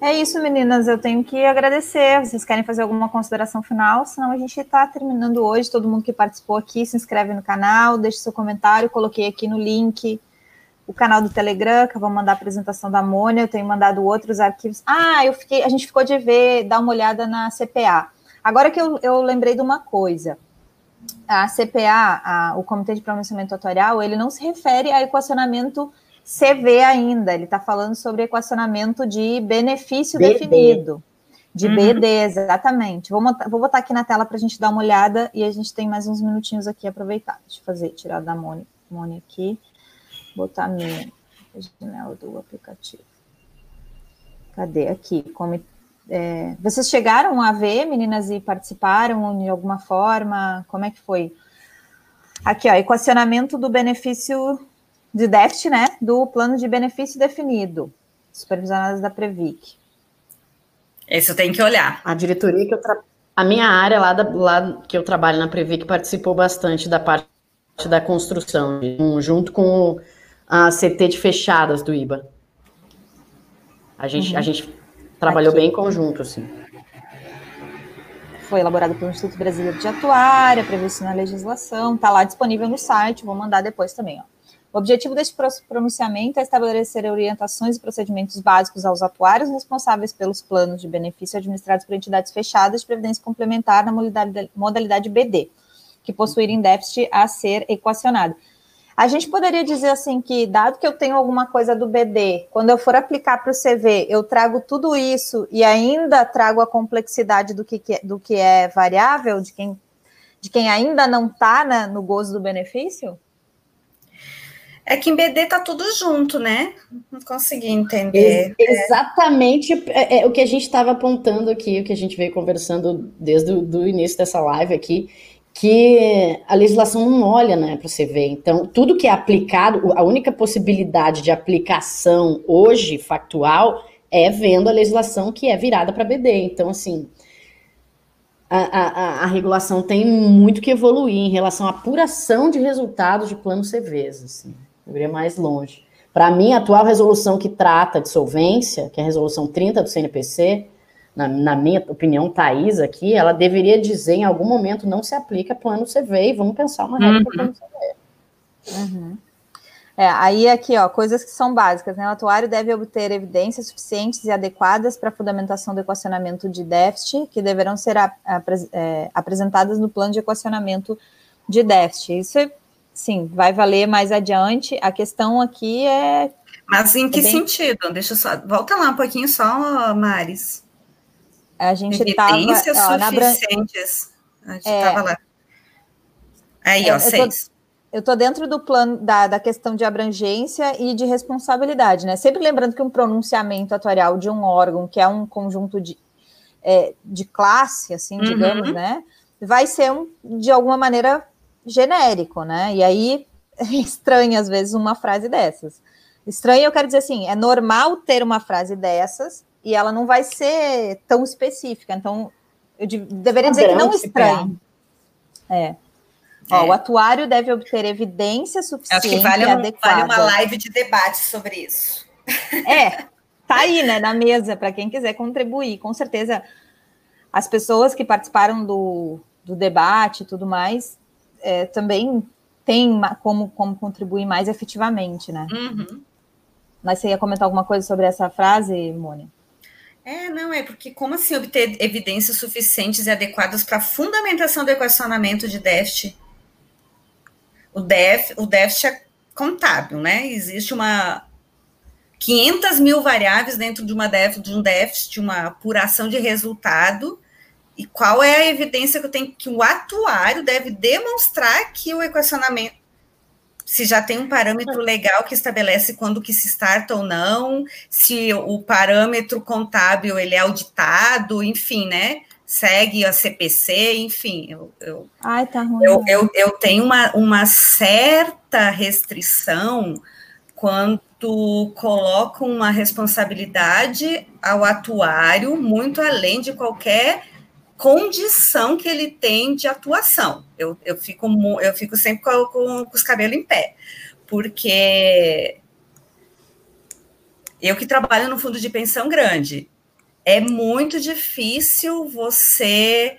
É isso, meninas. Eu tenho que agradecer. Vocês querem fazer alguma consideração final? Senão a gente está terminando hoje. Todo mundo que participou aqui, se inscreve no canal, deixe seu comentário. Coloquei aqui no link o canal do Telegram, que eu vou mandar a apresentação da Mônia, eu tenho mandado outros arquivos. Ah, eu fiquei, a gente ficou de ver, dar uma olhada na CPA. Agora que eu, eu lembrei de uma coisa. A CPA, a, o Comitê de Pronunciamento Atuarial, ele não se refere a equacionamento CV ainda, ele está falando sobre equacionamento de benefício BD. definido. De uhum. BD, exatamente. Vou, montar, vou botar aqui na tela para a gente dar uma olhada e a gente tem mais uns minutinhos aqui aproveitar. Deixa eu fazer, tirar da Mônica, Mônica aqui botar minha janela do aplicativo. Cadê? Aqui. Como, é, vocês chegaram a ver, meninas, e participaram de alguma forma? Como é que foi? Aqui, ó, equacionamento do benefício de déficit, né? Do plano de benefício definido, supervisionadas da Previc. Isso tem que olhar. A diretoria que eu tra... A minha área lá, da, lá que eu trabalho na Previc participou bastante da parte da construção, junto com a CT de fechadas do IBA. A gente, uhum. a gente trabalhou Aqui. bem em conjunto, assim. Foi elaborado pelo Instituto Brasileiro de Atuária, previsto na legislação, está lá disponível no site, vou mandar depois também. Ó. O objetivo deste pronunciamento é estabelecer orientações e procedimentos básicos aos atuários responsáveis pelos planos de benefício administrados por entidades fechadas de previdência complementar na modalidade, modalidade BD, que possuírem déficit a ser equacionado. A gente poderia dizer assim que, dado que eu tenho alguma coisa do BD, quando eu for aplicar para o CV, eu trago tudo isso e ainda trago a complexidade do que, que do que é variável, de quem, de quem ainda não está no gozo do benefício? É que em BD tá tudo junto, né? Não consegui entender. Ex exatamente é, é, o que a gente estava apontando aqui, o que a gente veio conversando desde o início dessa live aqui que a legislação não olha né, para você ver. Então, tudo que é aplicado, a única possibilidade de aplicação hoje, factual, é vendo a legislação que é virada para BD. Então, assim, a, a, a, regulação tem muito que evoluir em relação à apuração de resultados de planos CVs. Assim, eu iria mais longe. Para mim, a atual resolução que trata de solvência, que é a resolução 30 do CNPC, na, na, minha opinião, Thais aqui, ela deveria dizer em algum momento não se aplica plano CV e vamos pensar uma regra uhum. para plano CV. Uhum. É, aí aqui, ó, coisas que são básicas, né? O atuário deve obter evidências suficientes e adequadas para a fundamentação do equacionamento de déficit, que deverão ser a, a, é, apresentadas no plano de equacionamento de déficit. Isso, sim, vai valer mais adiante. A questão aqui é. Mas em que é bem... sentido? Deixa eu só. Volta lá um pouquinho só, Maris. A gente estava. Evidências suficientes. A gente estava é, lá. Aí, ó, é, seis. Eu estou dentro do plano da, da questão de abrangência e de responsabilidade, né? Sempre lembrando que um pronunciamento atuarial de um órgão, que é um conjunto de, é, de classe, assim, uhum. digamos, né? Vai ser um, de alguma maneira genérico, né? E aí é estranho, às vezes, uma frase dessas. Estranho, eu quero dizer assim, é normal ter uma frase dessas, e ela não vai ser tão específica. Então, eu de, deveria dizer que não estranho. É. Ó, é. O atuário deve obter evidência suficiente Acho que vale, e adequada. vale uma live de debate sobre isso. É, tá aí, né, na mesa, para quem quiser contribuir. Com certeza, as pessoas que participaram do, do debate e tudo mais é, também têm como, como contribuir mais efetivamente, né? Uhum. Mas você ia comentar alguma coisa sobre essa frase, Mônica? É, não, é porque como assim obter evidências suficientes e adequadas para a fundamentação do equacionamento de déficit? O, def, o déficit é contábil, né? Existe uma 500 mil variáveis dentro de, uma def, de um déficit, de uma apuração de resultado, e qual é a evidência que eu tenho que o atuário deve demonstrar que o equacionamento se já tem um parâmetro legal que estabelece quando que se starta ou não, se o parâmetro contábil ele é auditado, enfim, né? Segue a CPC, enfim, eu, eu, Ai, tá ruim. eu, eu, eu tenho uma, uma certa restrição quando coloco uma responsabilidade ao atuário muito além de qualquer condição que ele tem de atuação. Eu, eu, fico, eu fico sempre com, com, com os cabelos em pé, porque eu que trabalho no fundo de pensão grande, é muito difícil você.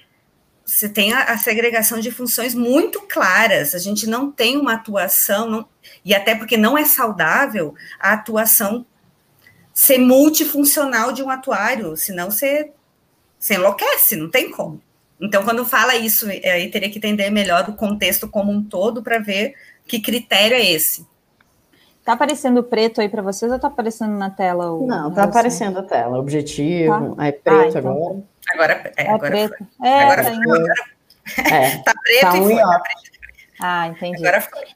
Você tem a, a, segregação de funções muito claras. A gente não tem uma atuação, não, e até porque não é saudável a atuação ser multifuncional de um atuário, senão você você enlouquece, não tem como. Então, quando fala isso, aí teria que entender melhor o contexto como um todo para ver que critério é esse. Tá aparecendo preto aí para vocês ou tá aparecendo na tela? O, não, tá aparecendo a tela. Objetivo, tá? é preto ah, então. agora. Agora é, é agora preto. Foi. É, agora tá, foi. Agora... É, tá preto tá e foi. Tá ah, entendi. Agora foi.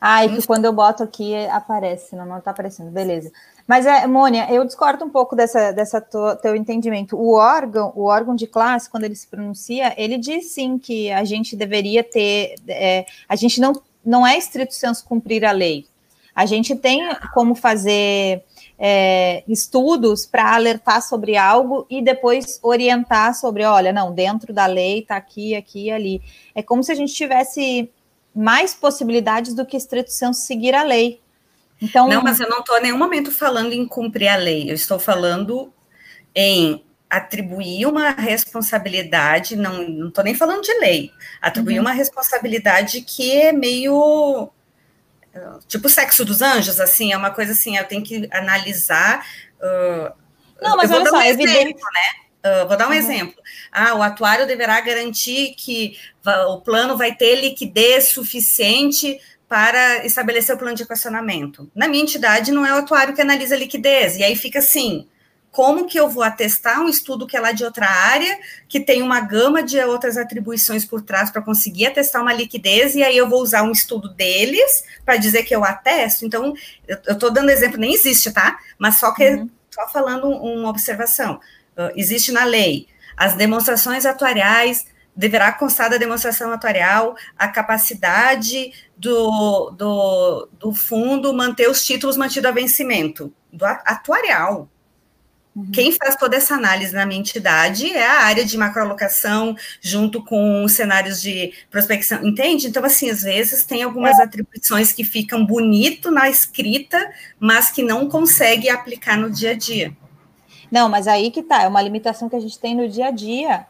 Ah, e que quando eu boto aqui aparece, não, não tá aparecendo. Beleza. Mas, é, Mônia, eu discordo um pouco dessa, dessa to, teu entendimento. O órgão, o órgão de classe, quando ele se pronuncia, ele diz sim que a gente deveria ter, é, a gente não, não é estrito senso cumprir a lei. A gente tem como fazer é, estudos para alertar sobre algo e depois orientar sobre, olha, não, dentro da lei está aqui, aqui e ali. É como se a gente tivesse mais possibilidades do que estrito senso seguir a lei. Então, não, mas eu não estou em nenhum momento falando em cumprir a lei, eu estou falando em atribuir uma responsabilidade, não estou nem falando de lei, atribuir uhum. uma responsabilidade que é meio tipo sexo dos anjos, assim, é uma coisa assim, eu tenho que analisar. Uh, não, mas olha só, um é evidente. Né? Uh, vou dar um uhum. exemplo. Ah, o atuário deverá garantir que o plano vai ter liquidez suficiente para estabelecer o plano de equacionamento. Na minha entidade, não é o atuário que analisa a liquidez, e aí fica assim: como que eu vou atestar um estudo que é lá de outra área, que tem uma gama de outras atribuições por trás para conseguir atestar uma liquidez, e aí eu vou usar um estudo deles para dizer que eu atesto? Então, eu estou dando exemplo, nem existe, tá? Mas só que uhum. só falando uma observação. Uh, existe na lei as demonstrações atuariais deverá constar da demonstração atuarial a capacidade do, do, do fundo manter os títulos mantidos a vencimento, do atuarial. Uhum. Quem faz toda essa análise na minha entidade é a área de macroalocação, junto com os cenários de prospecção, entende? Então, assim, às vezes tem algumas é. atribuições que ficam bonito na escrita, mas que não consegue aplicar no dia a dia. Não, mas aí que tá, é uma limitação que a gente tem no dia a dia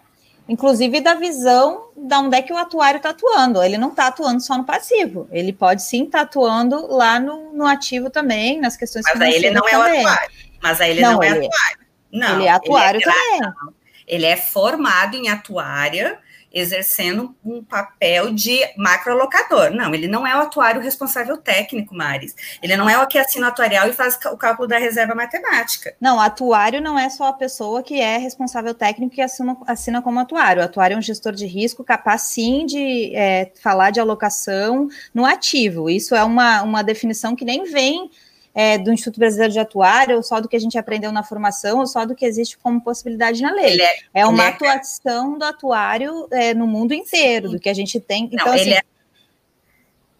inclusive da visão de onde é que o atuário está atuando. Ele não está atuando só no passivo, ele pode sim estar tá atuando lá no, no, ativo também, nas questões Mas aí ele não também. é o atuário. Mas aí ele não, não é ele, atuário. Não, ele é atuário ele é também. Ele é formado em atuária exercendo um papel de macroalocador. Não, ele não é o atuário responsável técnico, Maris. Ele não é o que assina o atuarial e faz o cálculo da reserva matemática. Não, atuário não é só a pessoa que é responsável técnico e assina, assina como atuário. O atuário é um gestor de risco capaz, sim, de é, falar de alocação no ativo. Isso é uma, uma definição que nem vem é, do Instituto Brasileiro de Atuário, ou só do que a gente aprendeu na formação, ou só do que existe como possibilidade na lei. É, é, uma é atuação do atuário é, no mundo inteiro, do que a gente tem. Então, Não, assim, ele é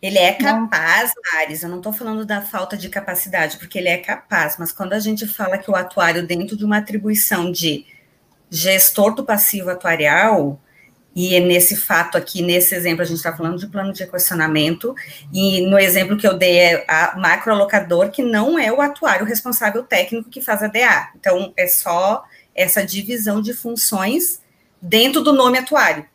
ele é capaz, Maris, eu não estou falando da falta de capacidade, porque ele é capaz, mas quando a gente fala que o atuário, dentro de uma atribuição de gestor do passivo atuarial, e nesse fato aqui, nesse exemplo, a gente está falando de plano de equacionamento, e no exemplo que eu dei é a macroalocador, que não é o atuário responsável técnico que faz a DA. Então, é só essa divisão de funções dentro do nome atuário.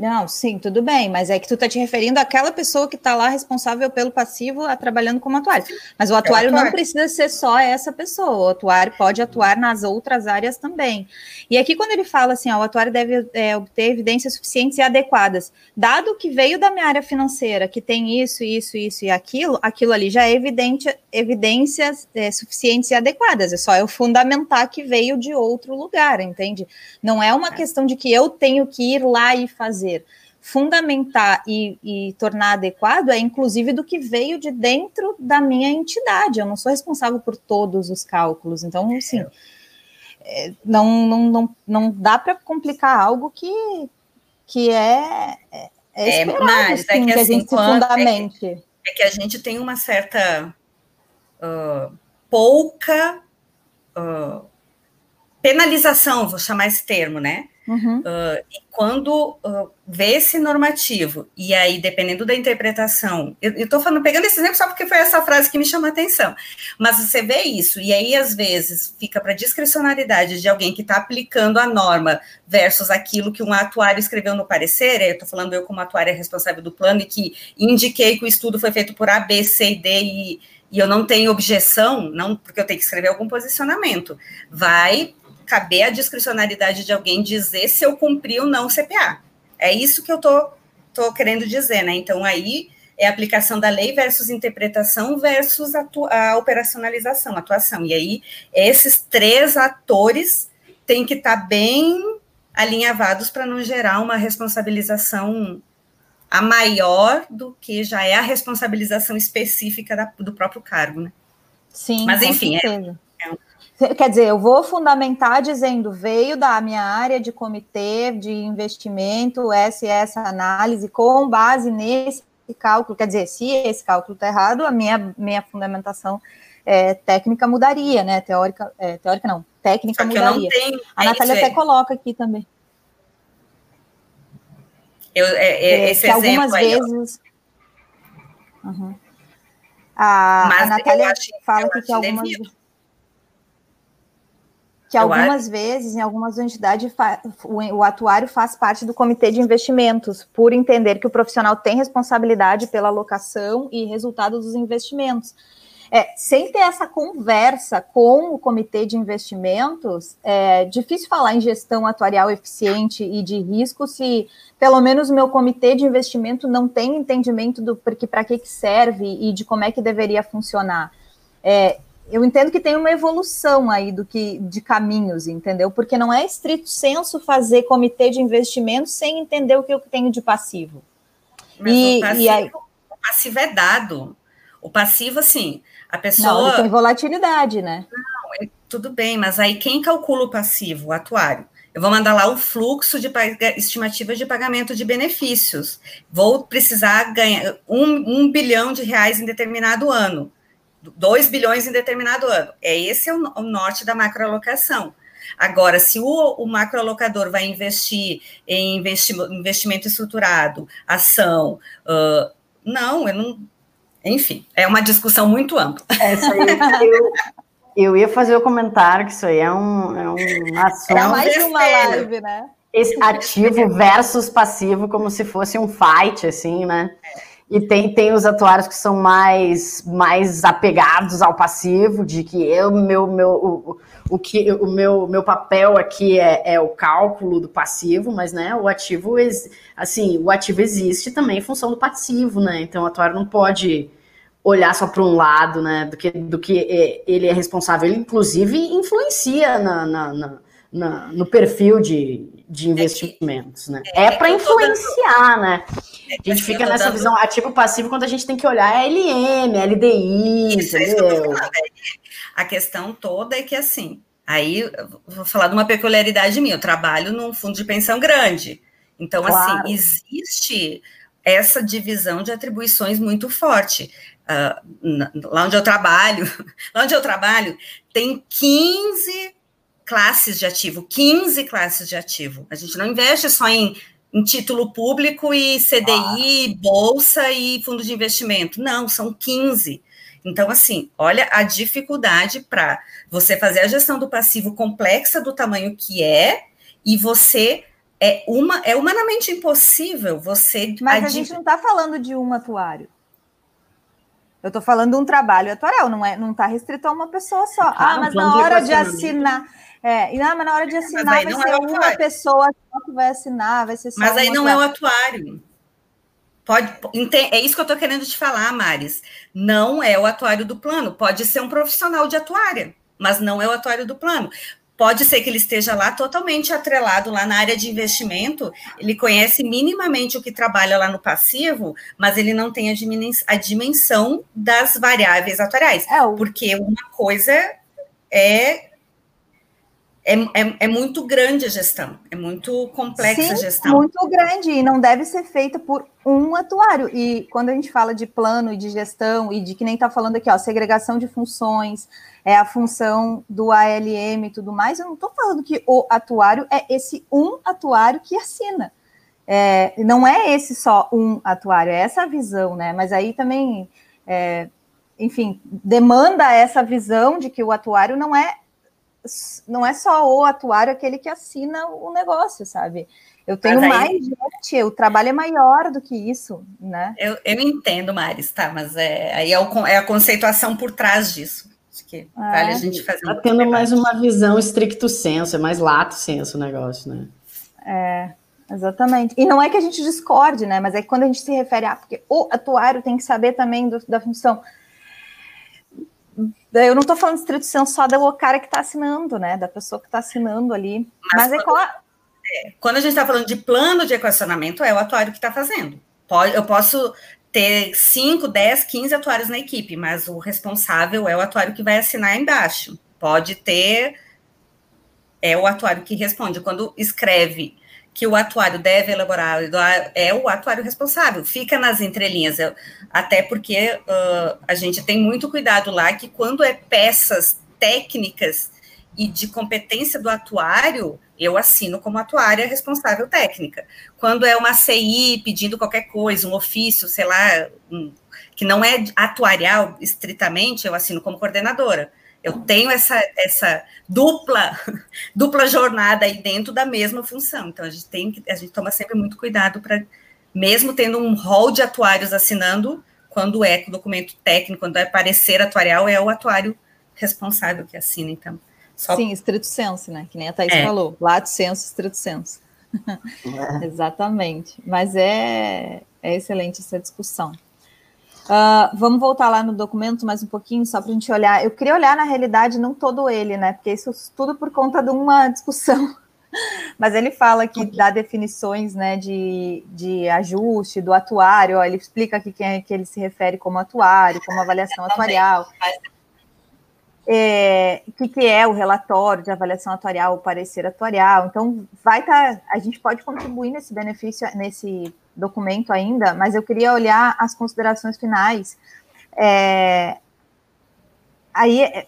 Não, sim, tudo bem, mas é que tu está te referindo àquela pessoa que está lá responsável pelo passivo a, trabalhando como atuário. Mas o atuário, é atuário, não precisa ser só essa pessoa, o atuário pode atuar nas outras áreas também. E aqui, quando ele fala assim, ó, o atuário deve é, obter evidências suficientes e adequadas, dado que veio da minha área financeira, que tem isso, isso, isso e aquilo, aquilo ali já é evidente, evidências é, suficientes e adequadas, é só eu fundamentar que veio de outro lugar, entende? Não é uma é. questão de que eu tenho que ir lá e fazer fazer, fundamentar e, e, tornar adequado é inclusive do que veio de dentro da minha entidade. Eu não sou responsável por todos os cálculos. Então, assim, é, não, não, não, não dá para complicar algo que, que é, é, é esperado, é, mas assim, é que, que assim, a gente se fundamente. É, é, que a gente tem uma certa uh, pouca uh, penalização, vou chamar esse termo, né? Uhum. Uh, quando uh, vê esse normativo, e aí, dependendo da interpretação, eu estou falando, pegando esse exemplo só porque foi essa frase que me chamou a atenção, mas você vê isso, e aí, às vezes, fica para discricionalidade de alguém que está aplicando a norma versus aquilo que um atuário escreveu no parecer, eu estou falando eu como atuária responsável do plano, e que indiquei que o estudo foi feito por A, B, C e D, e, e eu não tenho objeção, não porque eu tenho que escrever algum posicionamento, vai caber a discricionalidade de alguém dizer se eu cumpri ou não o CPA. É isso que eu tô, tô querendo dizer, né? Então, aí é aplicação da lei versus interpretação versus a, a operacionalização, atuação. E aí, esses três atores têm que estar tá bem alinhavados para não gerar uma responsabilização a maior do que já é a responsabilização específica da, do próprio cargo, né? Sim, mas enfim, é, Quer dizer, eu vou fundamentar dizendo veio da minha área de comitê de investimento, essa e essa análise, com base nesse cálculo. Quer dizer, se esse cálculo está errado, a minha, minha fundamentação é, técnica mudaria, né? Teórica, é, teórica não, técnica mudaria. Tenho, a Natália até coloca aqui também. Eu, é, é, é esse que algumas aí, vezes. Uhum. A, a Natália fala que, que algumas vezes que algumas vezes, em algumas entidades, o, o atuário faz parte do comitê de investimentos, por entender que o profissional tem responsabilidade pela alocação e resultado dos investimentos. É, sem ter essa conversa com o comitê de investimentos, é difícil falar em gestão atuarial eficiente e de risco se, pelo menos, o meu comitê de investimento não tem entendimento do para que, que serve e de como é que deveria funcionar. É, eu entendo que tem uma evolução aí do que de caminhos, entendeu? Porque não é estrito senso fazer comitê de investimento sem entender o que eu tenho de passivo. Mas e, o, passivo, e aí... o passivo é dado. O passivo, assim, a pessoa. Não, tem volatilidade, né? Não, é, tudo bem, mas aí quem calcula o passivo, o atuário? Eu vou mandar lá o fluxo de estimativas de pagamento de benefícios. Vou precisar ganhar um, um bilhão de reais em determinado ano. 2 bilhões em determinado ano. É esse é o, o norte da macroalocação. Agora, se o, o macroalocador vai investir em investi, investimento estruturado, ação, uh, não, eu não. Enfim, é uma discussão muito ampla. É, isso aí, eu, eu ia fazer o comentário que isso aí é um, é um assunto. É mais uma live, né? Esse ativo versus passivo, como se fosse um fight, assim, né? É. E tem, tem os atuários que são mais, mais apegados ao passivo, de que eu, meu, meu, o, o, que, o meu, meu papel aqui é, é o cálculo do passivo, mas né, o ativo, assim, o ativo existe também em função do passivo, né? Então o atuário não pode olhar só para um lado, né, do que, do que é, ele é responsável. Ele, inclusive, influencia na, na, na, na no perfil de, de investimentos, né? É, é para influenciar, dando... né? A gente fica nessa dando... visão ativo passivo quando a gente tem que olhar LM, LDI, Isso, é entendeu? É a questão toda é que assim, aí vou falar de uma peculiaridade minha, eu trabalho num fundo de pensão grande. Então, assim, claro. assim, existe essa divisão de atribuições muito forte. Uh, lá onde eu trabalho, lá onde eu trabalho, tem 15 classes de ativo, 15 classes de ativo. A gente não investe só em em título público e CDI, ah. bolsa e fundo de investimento. Não, são 15. Então, assim, olha a dificuldade para você fazer a gestão do passivo complexa do tamanho que é, e você é uma é humanamente impossível você. Mas a gente não está falando de um atuário. Eu estou falando de um trabalho atuarial, não é, não está restrito a uma pessoa só. ah, mas na hora de assinar, é, não, mas na hora de assinar vai ser é uma pessoa que vai assinar, vai ser só Mas aí não é o atuário. Pode, é isso que eu estou querendo te falar, Maris. Não é o atuário do plano. Pode ser um profissional de atuária, mas não é o atuário do plano. Pode ser que ele esteja lá totalmente atrelado lá na área de investimento, ele conhece minimamente o que trabalha lá no passivo, mas ele não tem a dimensão das variáveis atuariais. É, porque uma coisa é é, é, é, muito grande a gestão, é muito complexa Sim, a gestão. Muito grande, e não deve ser feita por um atuário. E quando a gente fala de plano e de gestão, e de que nem está falando aqui, ó, segregação de funções, é a função do ALM e tudo mais, eu não estou falando que o atuário é esse um atuário que assina. É, não é esse só um atuário, é essa a visão, né? Mas aí também, é, enfim, demanda essa visão de que o atuário não é não é só o atuário aquele que assina o negócio, sabe? Eu tenho aí, mais gente, o trabalho é maior do que isso, né? Eu, eu entendo, Maris, tá? Mas é, aí é, o, é a conceituação por trás disso. Acho que é, vale a gente fazer. Tá tendo mais uma visão estricto senso, é mais lato senso o negócio, né? É, exatamente. E não é que a gente discorde, né? Mas é que quando a gente se refere a. Porque o atuário tem que saber também do, da função eu não estou falando de estrito senso só do cara que está assinando, né? Da pessoa que está assinando ali. Mas, Mas é quando, é, quando a gente está falando de plano de equacionamento, é o atuário que está fazendo. Eu posso ter 5, 10, 15 atuários na equipe, mas o responsável é o atuário que vai assinar embaixo. Pode ter. É o atuário que responde. Quando escreve que o atuário deve elaborar é o atuário responsável, fica nas entrelinhas, até porque uh, a gente tem muito cuidado lá que quando é peças técnicas e de competência do atuário, eu assino como atuária responsável técnica. Quando é uma CI pedindo qualquer coisa, um ofício, sei lá, um, que não é atuarial estritamente, eu assino como coordenadora. Eu tenho essa, essa dupla dupla jornada aí dentro da mesma função. Então a gente tem que a gente toma sempre muito cuidado para mesmo tendo um rol de atuários assinando, quando é documento técnico, quando é parecer atuarial, é o atuário responsável que assina, então. Só... Sim, estrito senso, né? Que nem a Thais é. falou, lato senso, estrito senso. É. Exatamente. Mas é, é excelente essa discussão. Uh, vamos voltar lá no documento mais um pouquinho, só para a gente olhar. Eu queria olhar, na realidade, não todo ele, né? Porque isso tudo por conta de uma discussão. Mas ele fala que dá definições né, de, de ajuste do atuário, ó, ele explica aqui quem é que ele se refere como atuário, como avaliação atuarial. É, o que, que, é o relatório de avaliação atuarial, o parecer atuarial. Então, vai estar, tá, a gente pode contribuir nesse benefício, nesse documento ainda, mas eu queria olhar as considerações finais. É, aí, é,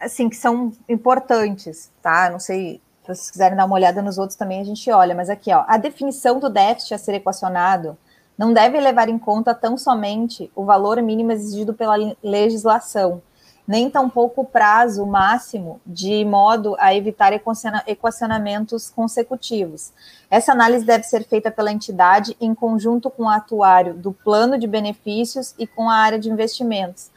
assim, que são importantes, tá? Não sei se vocês quiserem dar uma olhada nos outros também, a gente olha, mas aqui, ó, a definição do déficit a ser equacionado não deve levar em conta tão somente o valor mínimo exigido pela legislação, nem tampouco o prazo máximo, de modo a evitar equacionamentos consecutivos. Essa análise deve ser feita pela entidade em conjunto com o atuário do plano de benefícios e com a área de investimentos.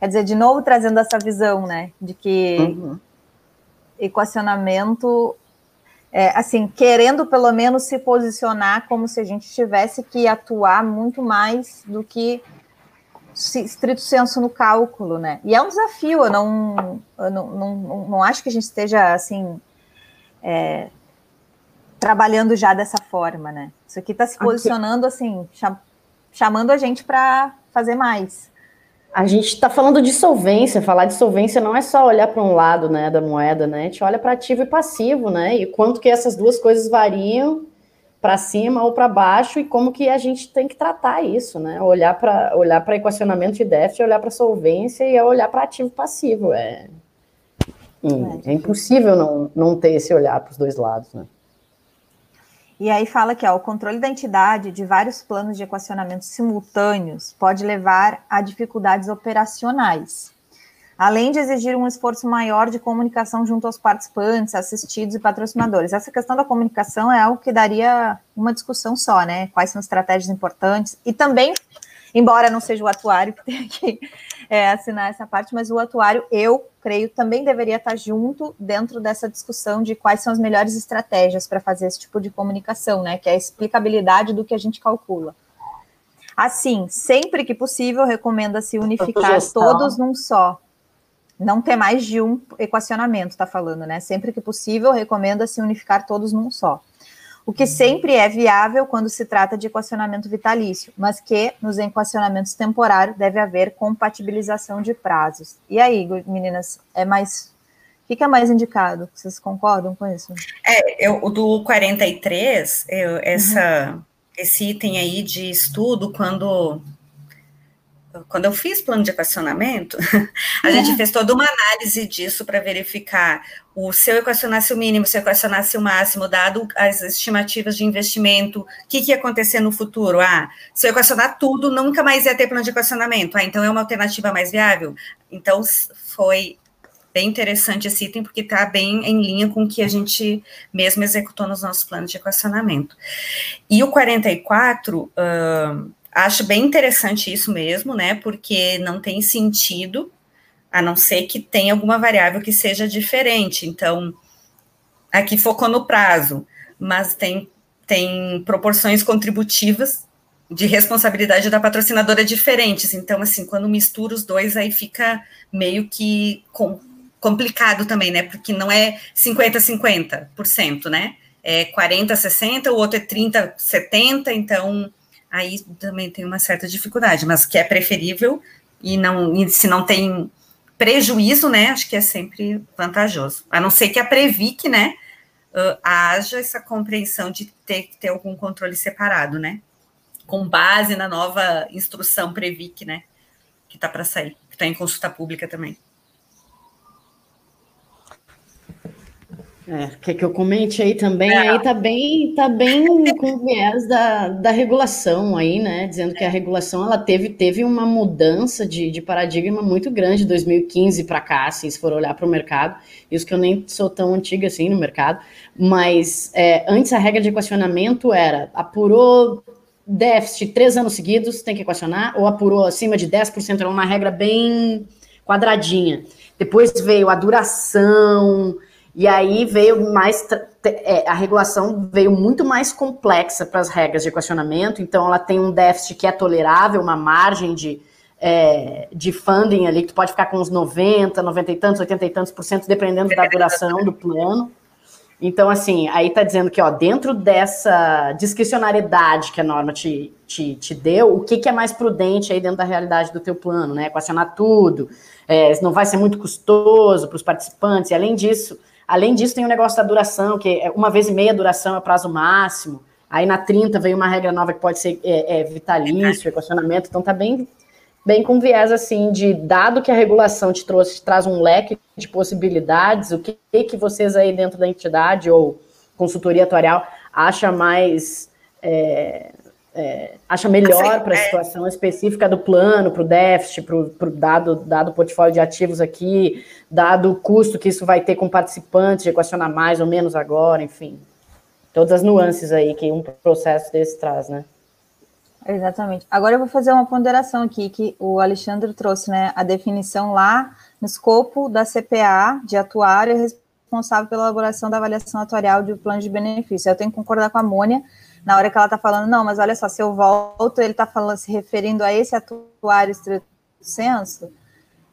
Quer dizer, de novo trazendo essa visão, né, de que uhum. equacionamento, é, assim, querendo pelo menos se posicionar como se a gente tivesse que atuar muito mais do que estrito senso no cálculo, né? E é um desafio, eu não, eu não, não, não acho que a gente esteja assim é, trabalhando já dessa forma, né? Isso aqui está se posicionando assim, chamando a gente para fazer mais. A gente está falando de solvência, falar de solvência não é só olhar para um lado né, da moeda, né? A gente olha para ativo e passivo, né? E quanto que essas duas coisas variam para cima ou para baixo e como que a gente tem que tratar isso, né? Olhar para olhar para equacionamento de déficit, olhar para solvência e olhar para ativo passivo. É, hum, é, é impossível não, não ter esse olhar para os dois lados, né? E aí fala que ó, o controle da entidade de vários planos de equacionamento simultâneos pode levar a dificuldades operacionais, além de exigir um esforço maior de comunicação junto aos participantes, assistidos e patrocinadores. Essa questão da comunicação é algo que daria uma discussão só, né? Quais são as estratégias importantes e também embora não seja o atuário que tenha que é, assinar essa parte, mas o atuário, eu creio, também deveria estar junto dentro dessa discussão de quais são as melhores estratégias para fazer esse tipo de comunicação, né? Que é a explicabilidade do que a gente calcula. Assim, sempre que possível, recomenda-se unificar todos num só. Não ter mais de um equacionamento, está falando, né? Sempre que possível, recomenda-se unificar todos num só o que sempre é viável quando se trata de equacionamento vitalício, mas que nos equacionamentos temporários deve haver compatibilização de prazos. E aí, meninas, é mais. O que, que é mais indicado? Vocês concordam com isso? É, eu, o do 43, eu, essa, uhum. esse item aí de estudo, quando quando eu fiz plano de equacionamento, a é. gente fez toda uma análise disso para verificar o se eu equacionasse o mínimo, se eu equacionasse o máximo, dado as estimativas de investimento, o que, que ia acontecer no futuro? Ah, se eu equacionar tudo, nunca mais ia ter plano de equacionamento. Ah, então é uma alternativa mais viável? Então foi bem interessante esse item, porque está bem em linha com o que a gente mesmo executou nos nossos planos de equacionamento. E o 44, uh, acho bem interessante isso mesmo, né? Porque não tem sentido a não ser que tenha alguma variável que seja diferente. Então, aqui focou no prazo, mas tem, tem proporções contributivas de responsabilidade da patrocinadora diferentes. Então, assim, quando mistura os dois, aí fica meio que com, complicado também, né? Porque não é 50-50%, né? É 40-60, o outro é 30-70, então aí também tem uma certa dificuldade, mas que é preferível e não e se não tem prejuízo, né, acho que é sempre vantajoso. A não ser que a Previc, né, uh, haja essa compreensão de ter que ter algum controle separado, né, com base na nova instrução Previc, né, que está para sair, que está em consulta pública também. É, quer que eu comente aí também? É. Aí tá bem, tá bem com viés da, da regulação aí, né? Dizendo que a regulação ela teve, teve uma mudança de, de paradigma muito grande de 2015 para cá, assim, se for olhar para o mercado. Isso que eu nem sou tão antiga assim no mercado, mas é, antes a regra de equacionamento era apurou déficit três anos seguidos, tem que equacionar, ou apurou acima de 10%, era uma regra bem quadradinha. Depois veio a duração e aí veio mais. É, a regulação veio muito mais complexa para as regras de equacionamento, então ela tem um déficit que é tolerável, uma margem de, é, de funding ali, que tu pode ficar com uns 90, 90 e tantos, 80 e tantos por cento, dependendo da duração do plano. Então, assim, aí está dizendo que, ó, dentro dessa discricionariedade que a norma te, te, te deu, o que, que é mais prudente aí dentro da realidade do teu plano, né? Equacionar tudo, é, não vai ser muito custoso para os participantes, e além disso, Além disso, tem o negócio da duração, que é uma vez e meia duração é o prazo máximo. Aí na 30 veio uma regra nova que pode ser é, é, vitalício, equacionamento, então tá bem, bem com viés assim de dado que a regulação te trouxe, te traz um leque de possibilidades, o que, que vocês aí dentro da entidade ou consultoria atuarial acha mais é, é, acha melhor para a é. situação específica do plano, para o déficit, para o dado, dado portfólio de ativos aqui, dado o custo que isso vai ter com participantes, de equacionar mais ou menos agora, enfim. Todas as nuances aí que um processo desse traz, né? Exatamente. Agora eu vou fazer uma ponderação aqui, que o Alexandre trouxe, né, a definição lá no escopo da CPA de atuário responsável pela elaboração da avaliação atuarial de plano de benefício. Eu tenho que concordar com a Mônia, na hora que ela está falando, não, mas olha só, se eu volto, ele está falando, se referindo a esse atuário estrito senso,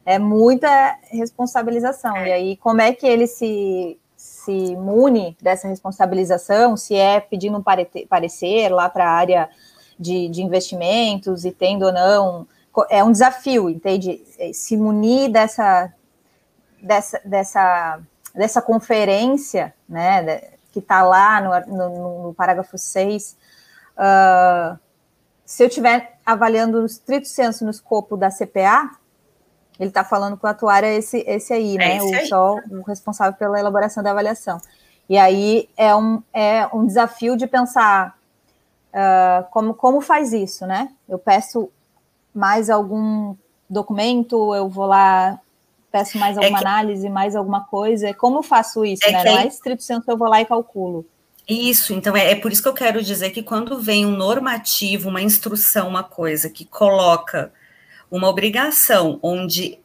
é muita responsabilização. E aí, como é que ele se, se mune dessa responsabilização, se é pedindo um parecer lá para a área de, de investimentos e tendo ou não. É um desafio, entende? Se munir dessa, dessa, dessa, dessa conferência, né? Que está lá no, no, no, parágrafo 6, uh, ah, se eu estiver avaliando o estrito senso no escopo da CPA, ele está falando que o atuário é esse, esse aí, é né? Esse o, aí. Só o responsável pela elaboração da avaliação. E aí é um, é um desafio de pensar uh, como, como faz isso, né? Eu peço mais algum documento, eu vou lá, peço mais é alguma é que... análise, mais alguma coisa. Como eu faço isso, é né? Não é estrito senso, eu vou lá e calculo. Isso, então é, é, por isso que eu quero dizer que quando vem um normativo, uma instrução, uma coisa que coloca uma obrigação onde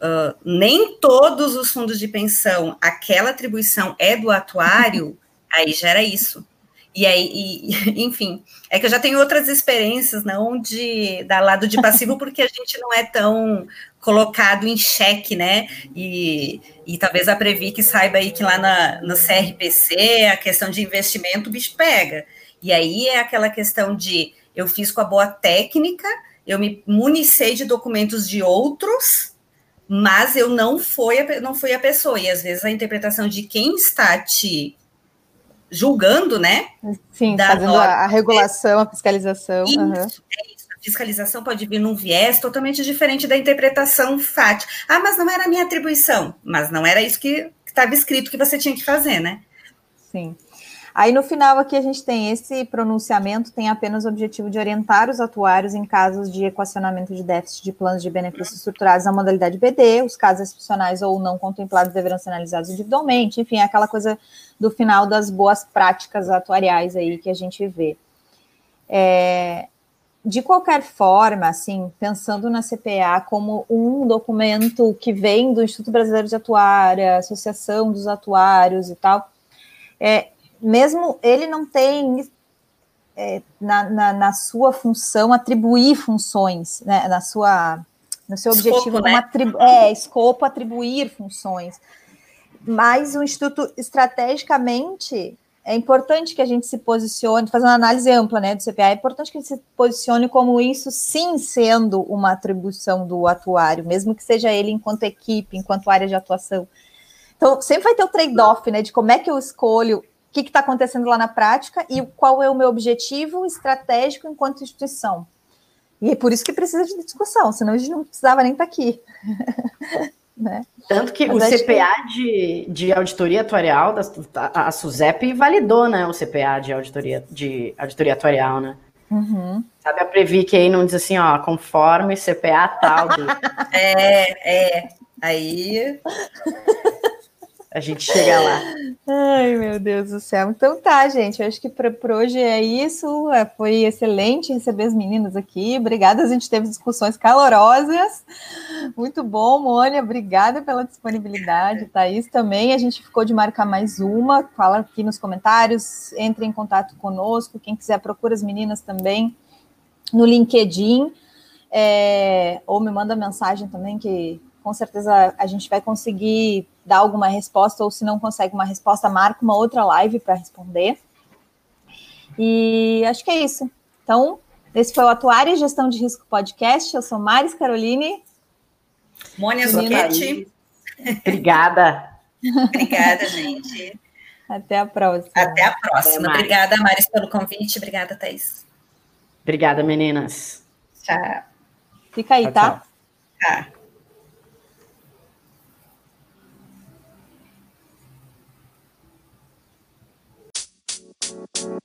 uh, nem todos os fundos de pensão, aquela atribuição é do atuário, aí gera isso. E aí, e, enfim, é que eu já tenho outras experiências, não de dar lado de passivo, porque a gente não é tão colocado em xeque, né? E, e talvez a Previ que saiba aí que lá na, no CRPC a questão de investimento o bicho pega. E aí é aquela questão de eu fiz com a boa técnica, eu me municei de documentos de outros, mas eu não fui a, não fui a pessoa. E às vezes a interpretação de quem está te julgando, né? Sim, fazendo a, a, regulação, a fiscalização. Isso, uhum. é fiscalização pode vir num viés totalmente diferente da interpretação FAT. Ah, mas não era minha atribuição. Mas não era isso que estava escrito que você tinha que fazer, né? Sim. Aí no final aqui a gente tem esse pronunciamento tem apenas o objetivo de orientar os atuários em casos de equacionamento de déficit de planos de benefícios estruturados na modalidade BD, os casos excepcionais ou não contemplados deverão ser analisados individualmente, enfim, é aquela coisa do final das boas práticas atuariais aí que a gente vê. É, de qualquer forma, assim, pensando na CPA como um documento que vem do Instituto Brasileiro de Atuária, Associação dos Atuários e tal, é, mesmo ele não tem é, na, na, na, sua função atribuir funções, né, na sua, no seu escopo, objetivo né? atribu é, escopo atribuir funções. Mas o Instituto, estrategicamente, é importante que a gente se posicione, fazendo uma análise ampla né, do CPA, é importante que a gente se posicione como isso sim sendo uma atribuição do atuário, mesmo que seja ele enquanto equipe, enquanto área de atuação. Então, sempre vai ter o trade-off, né, de como é que eu escolho que está acontecendo lá na prática e qual é o meu objetivo estratégico enquanto instituição. E é por isso que precisa de discussão, senão a gente não precisava nem estar tá aqui. né? Tanto que Mas o CPA que... de, de auditoria atuarial, da, a, a SUSEP validou né, o CPA de auditoria, de auditoria atuarial, né? Uhum. Sabe, a Previ que aí não diz assim, ó, conforme CPA tal. Do... é, é. Aí. A gente chega lá. Ai, meu Deus do céu. Então tá, gente. Eu acho que por hoje é isso. É, foi excelente receber as meninas aqui. Obrigada. A gente teve discussões calorosas. Muito bom, Mônia. Obrigada pela disponibilidade. Thaís também. A gente ficou de marcar mais uma. Fala aqui nos comentários. Entre em contato conosco. Quem quiser, procura as meninas também no LinkedIn. É, ou me manda mensagem também que com certeza a gente vai conseguir dar alguma resposta, ou se não consegue uma resposta, marca uma outra live para responder. E acho que é isso. Então, esse foi o Atuário e Gestão de Risco Podcast. Eu sou Maris Caroline. Mônia Zucchetti. Obrigada. Obrigada, gente. Até a próxima. Até a próxima. Até Obrigada, Maris, pelo convite. Obrigada, Thaís. Obrigada, meninas. Tchau. Fica aí, tchau, tá? Tchau. Tá.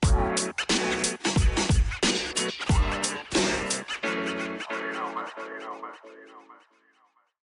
Bye.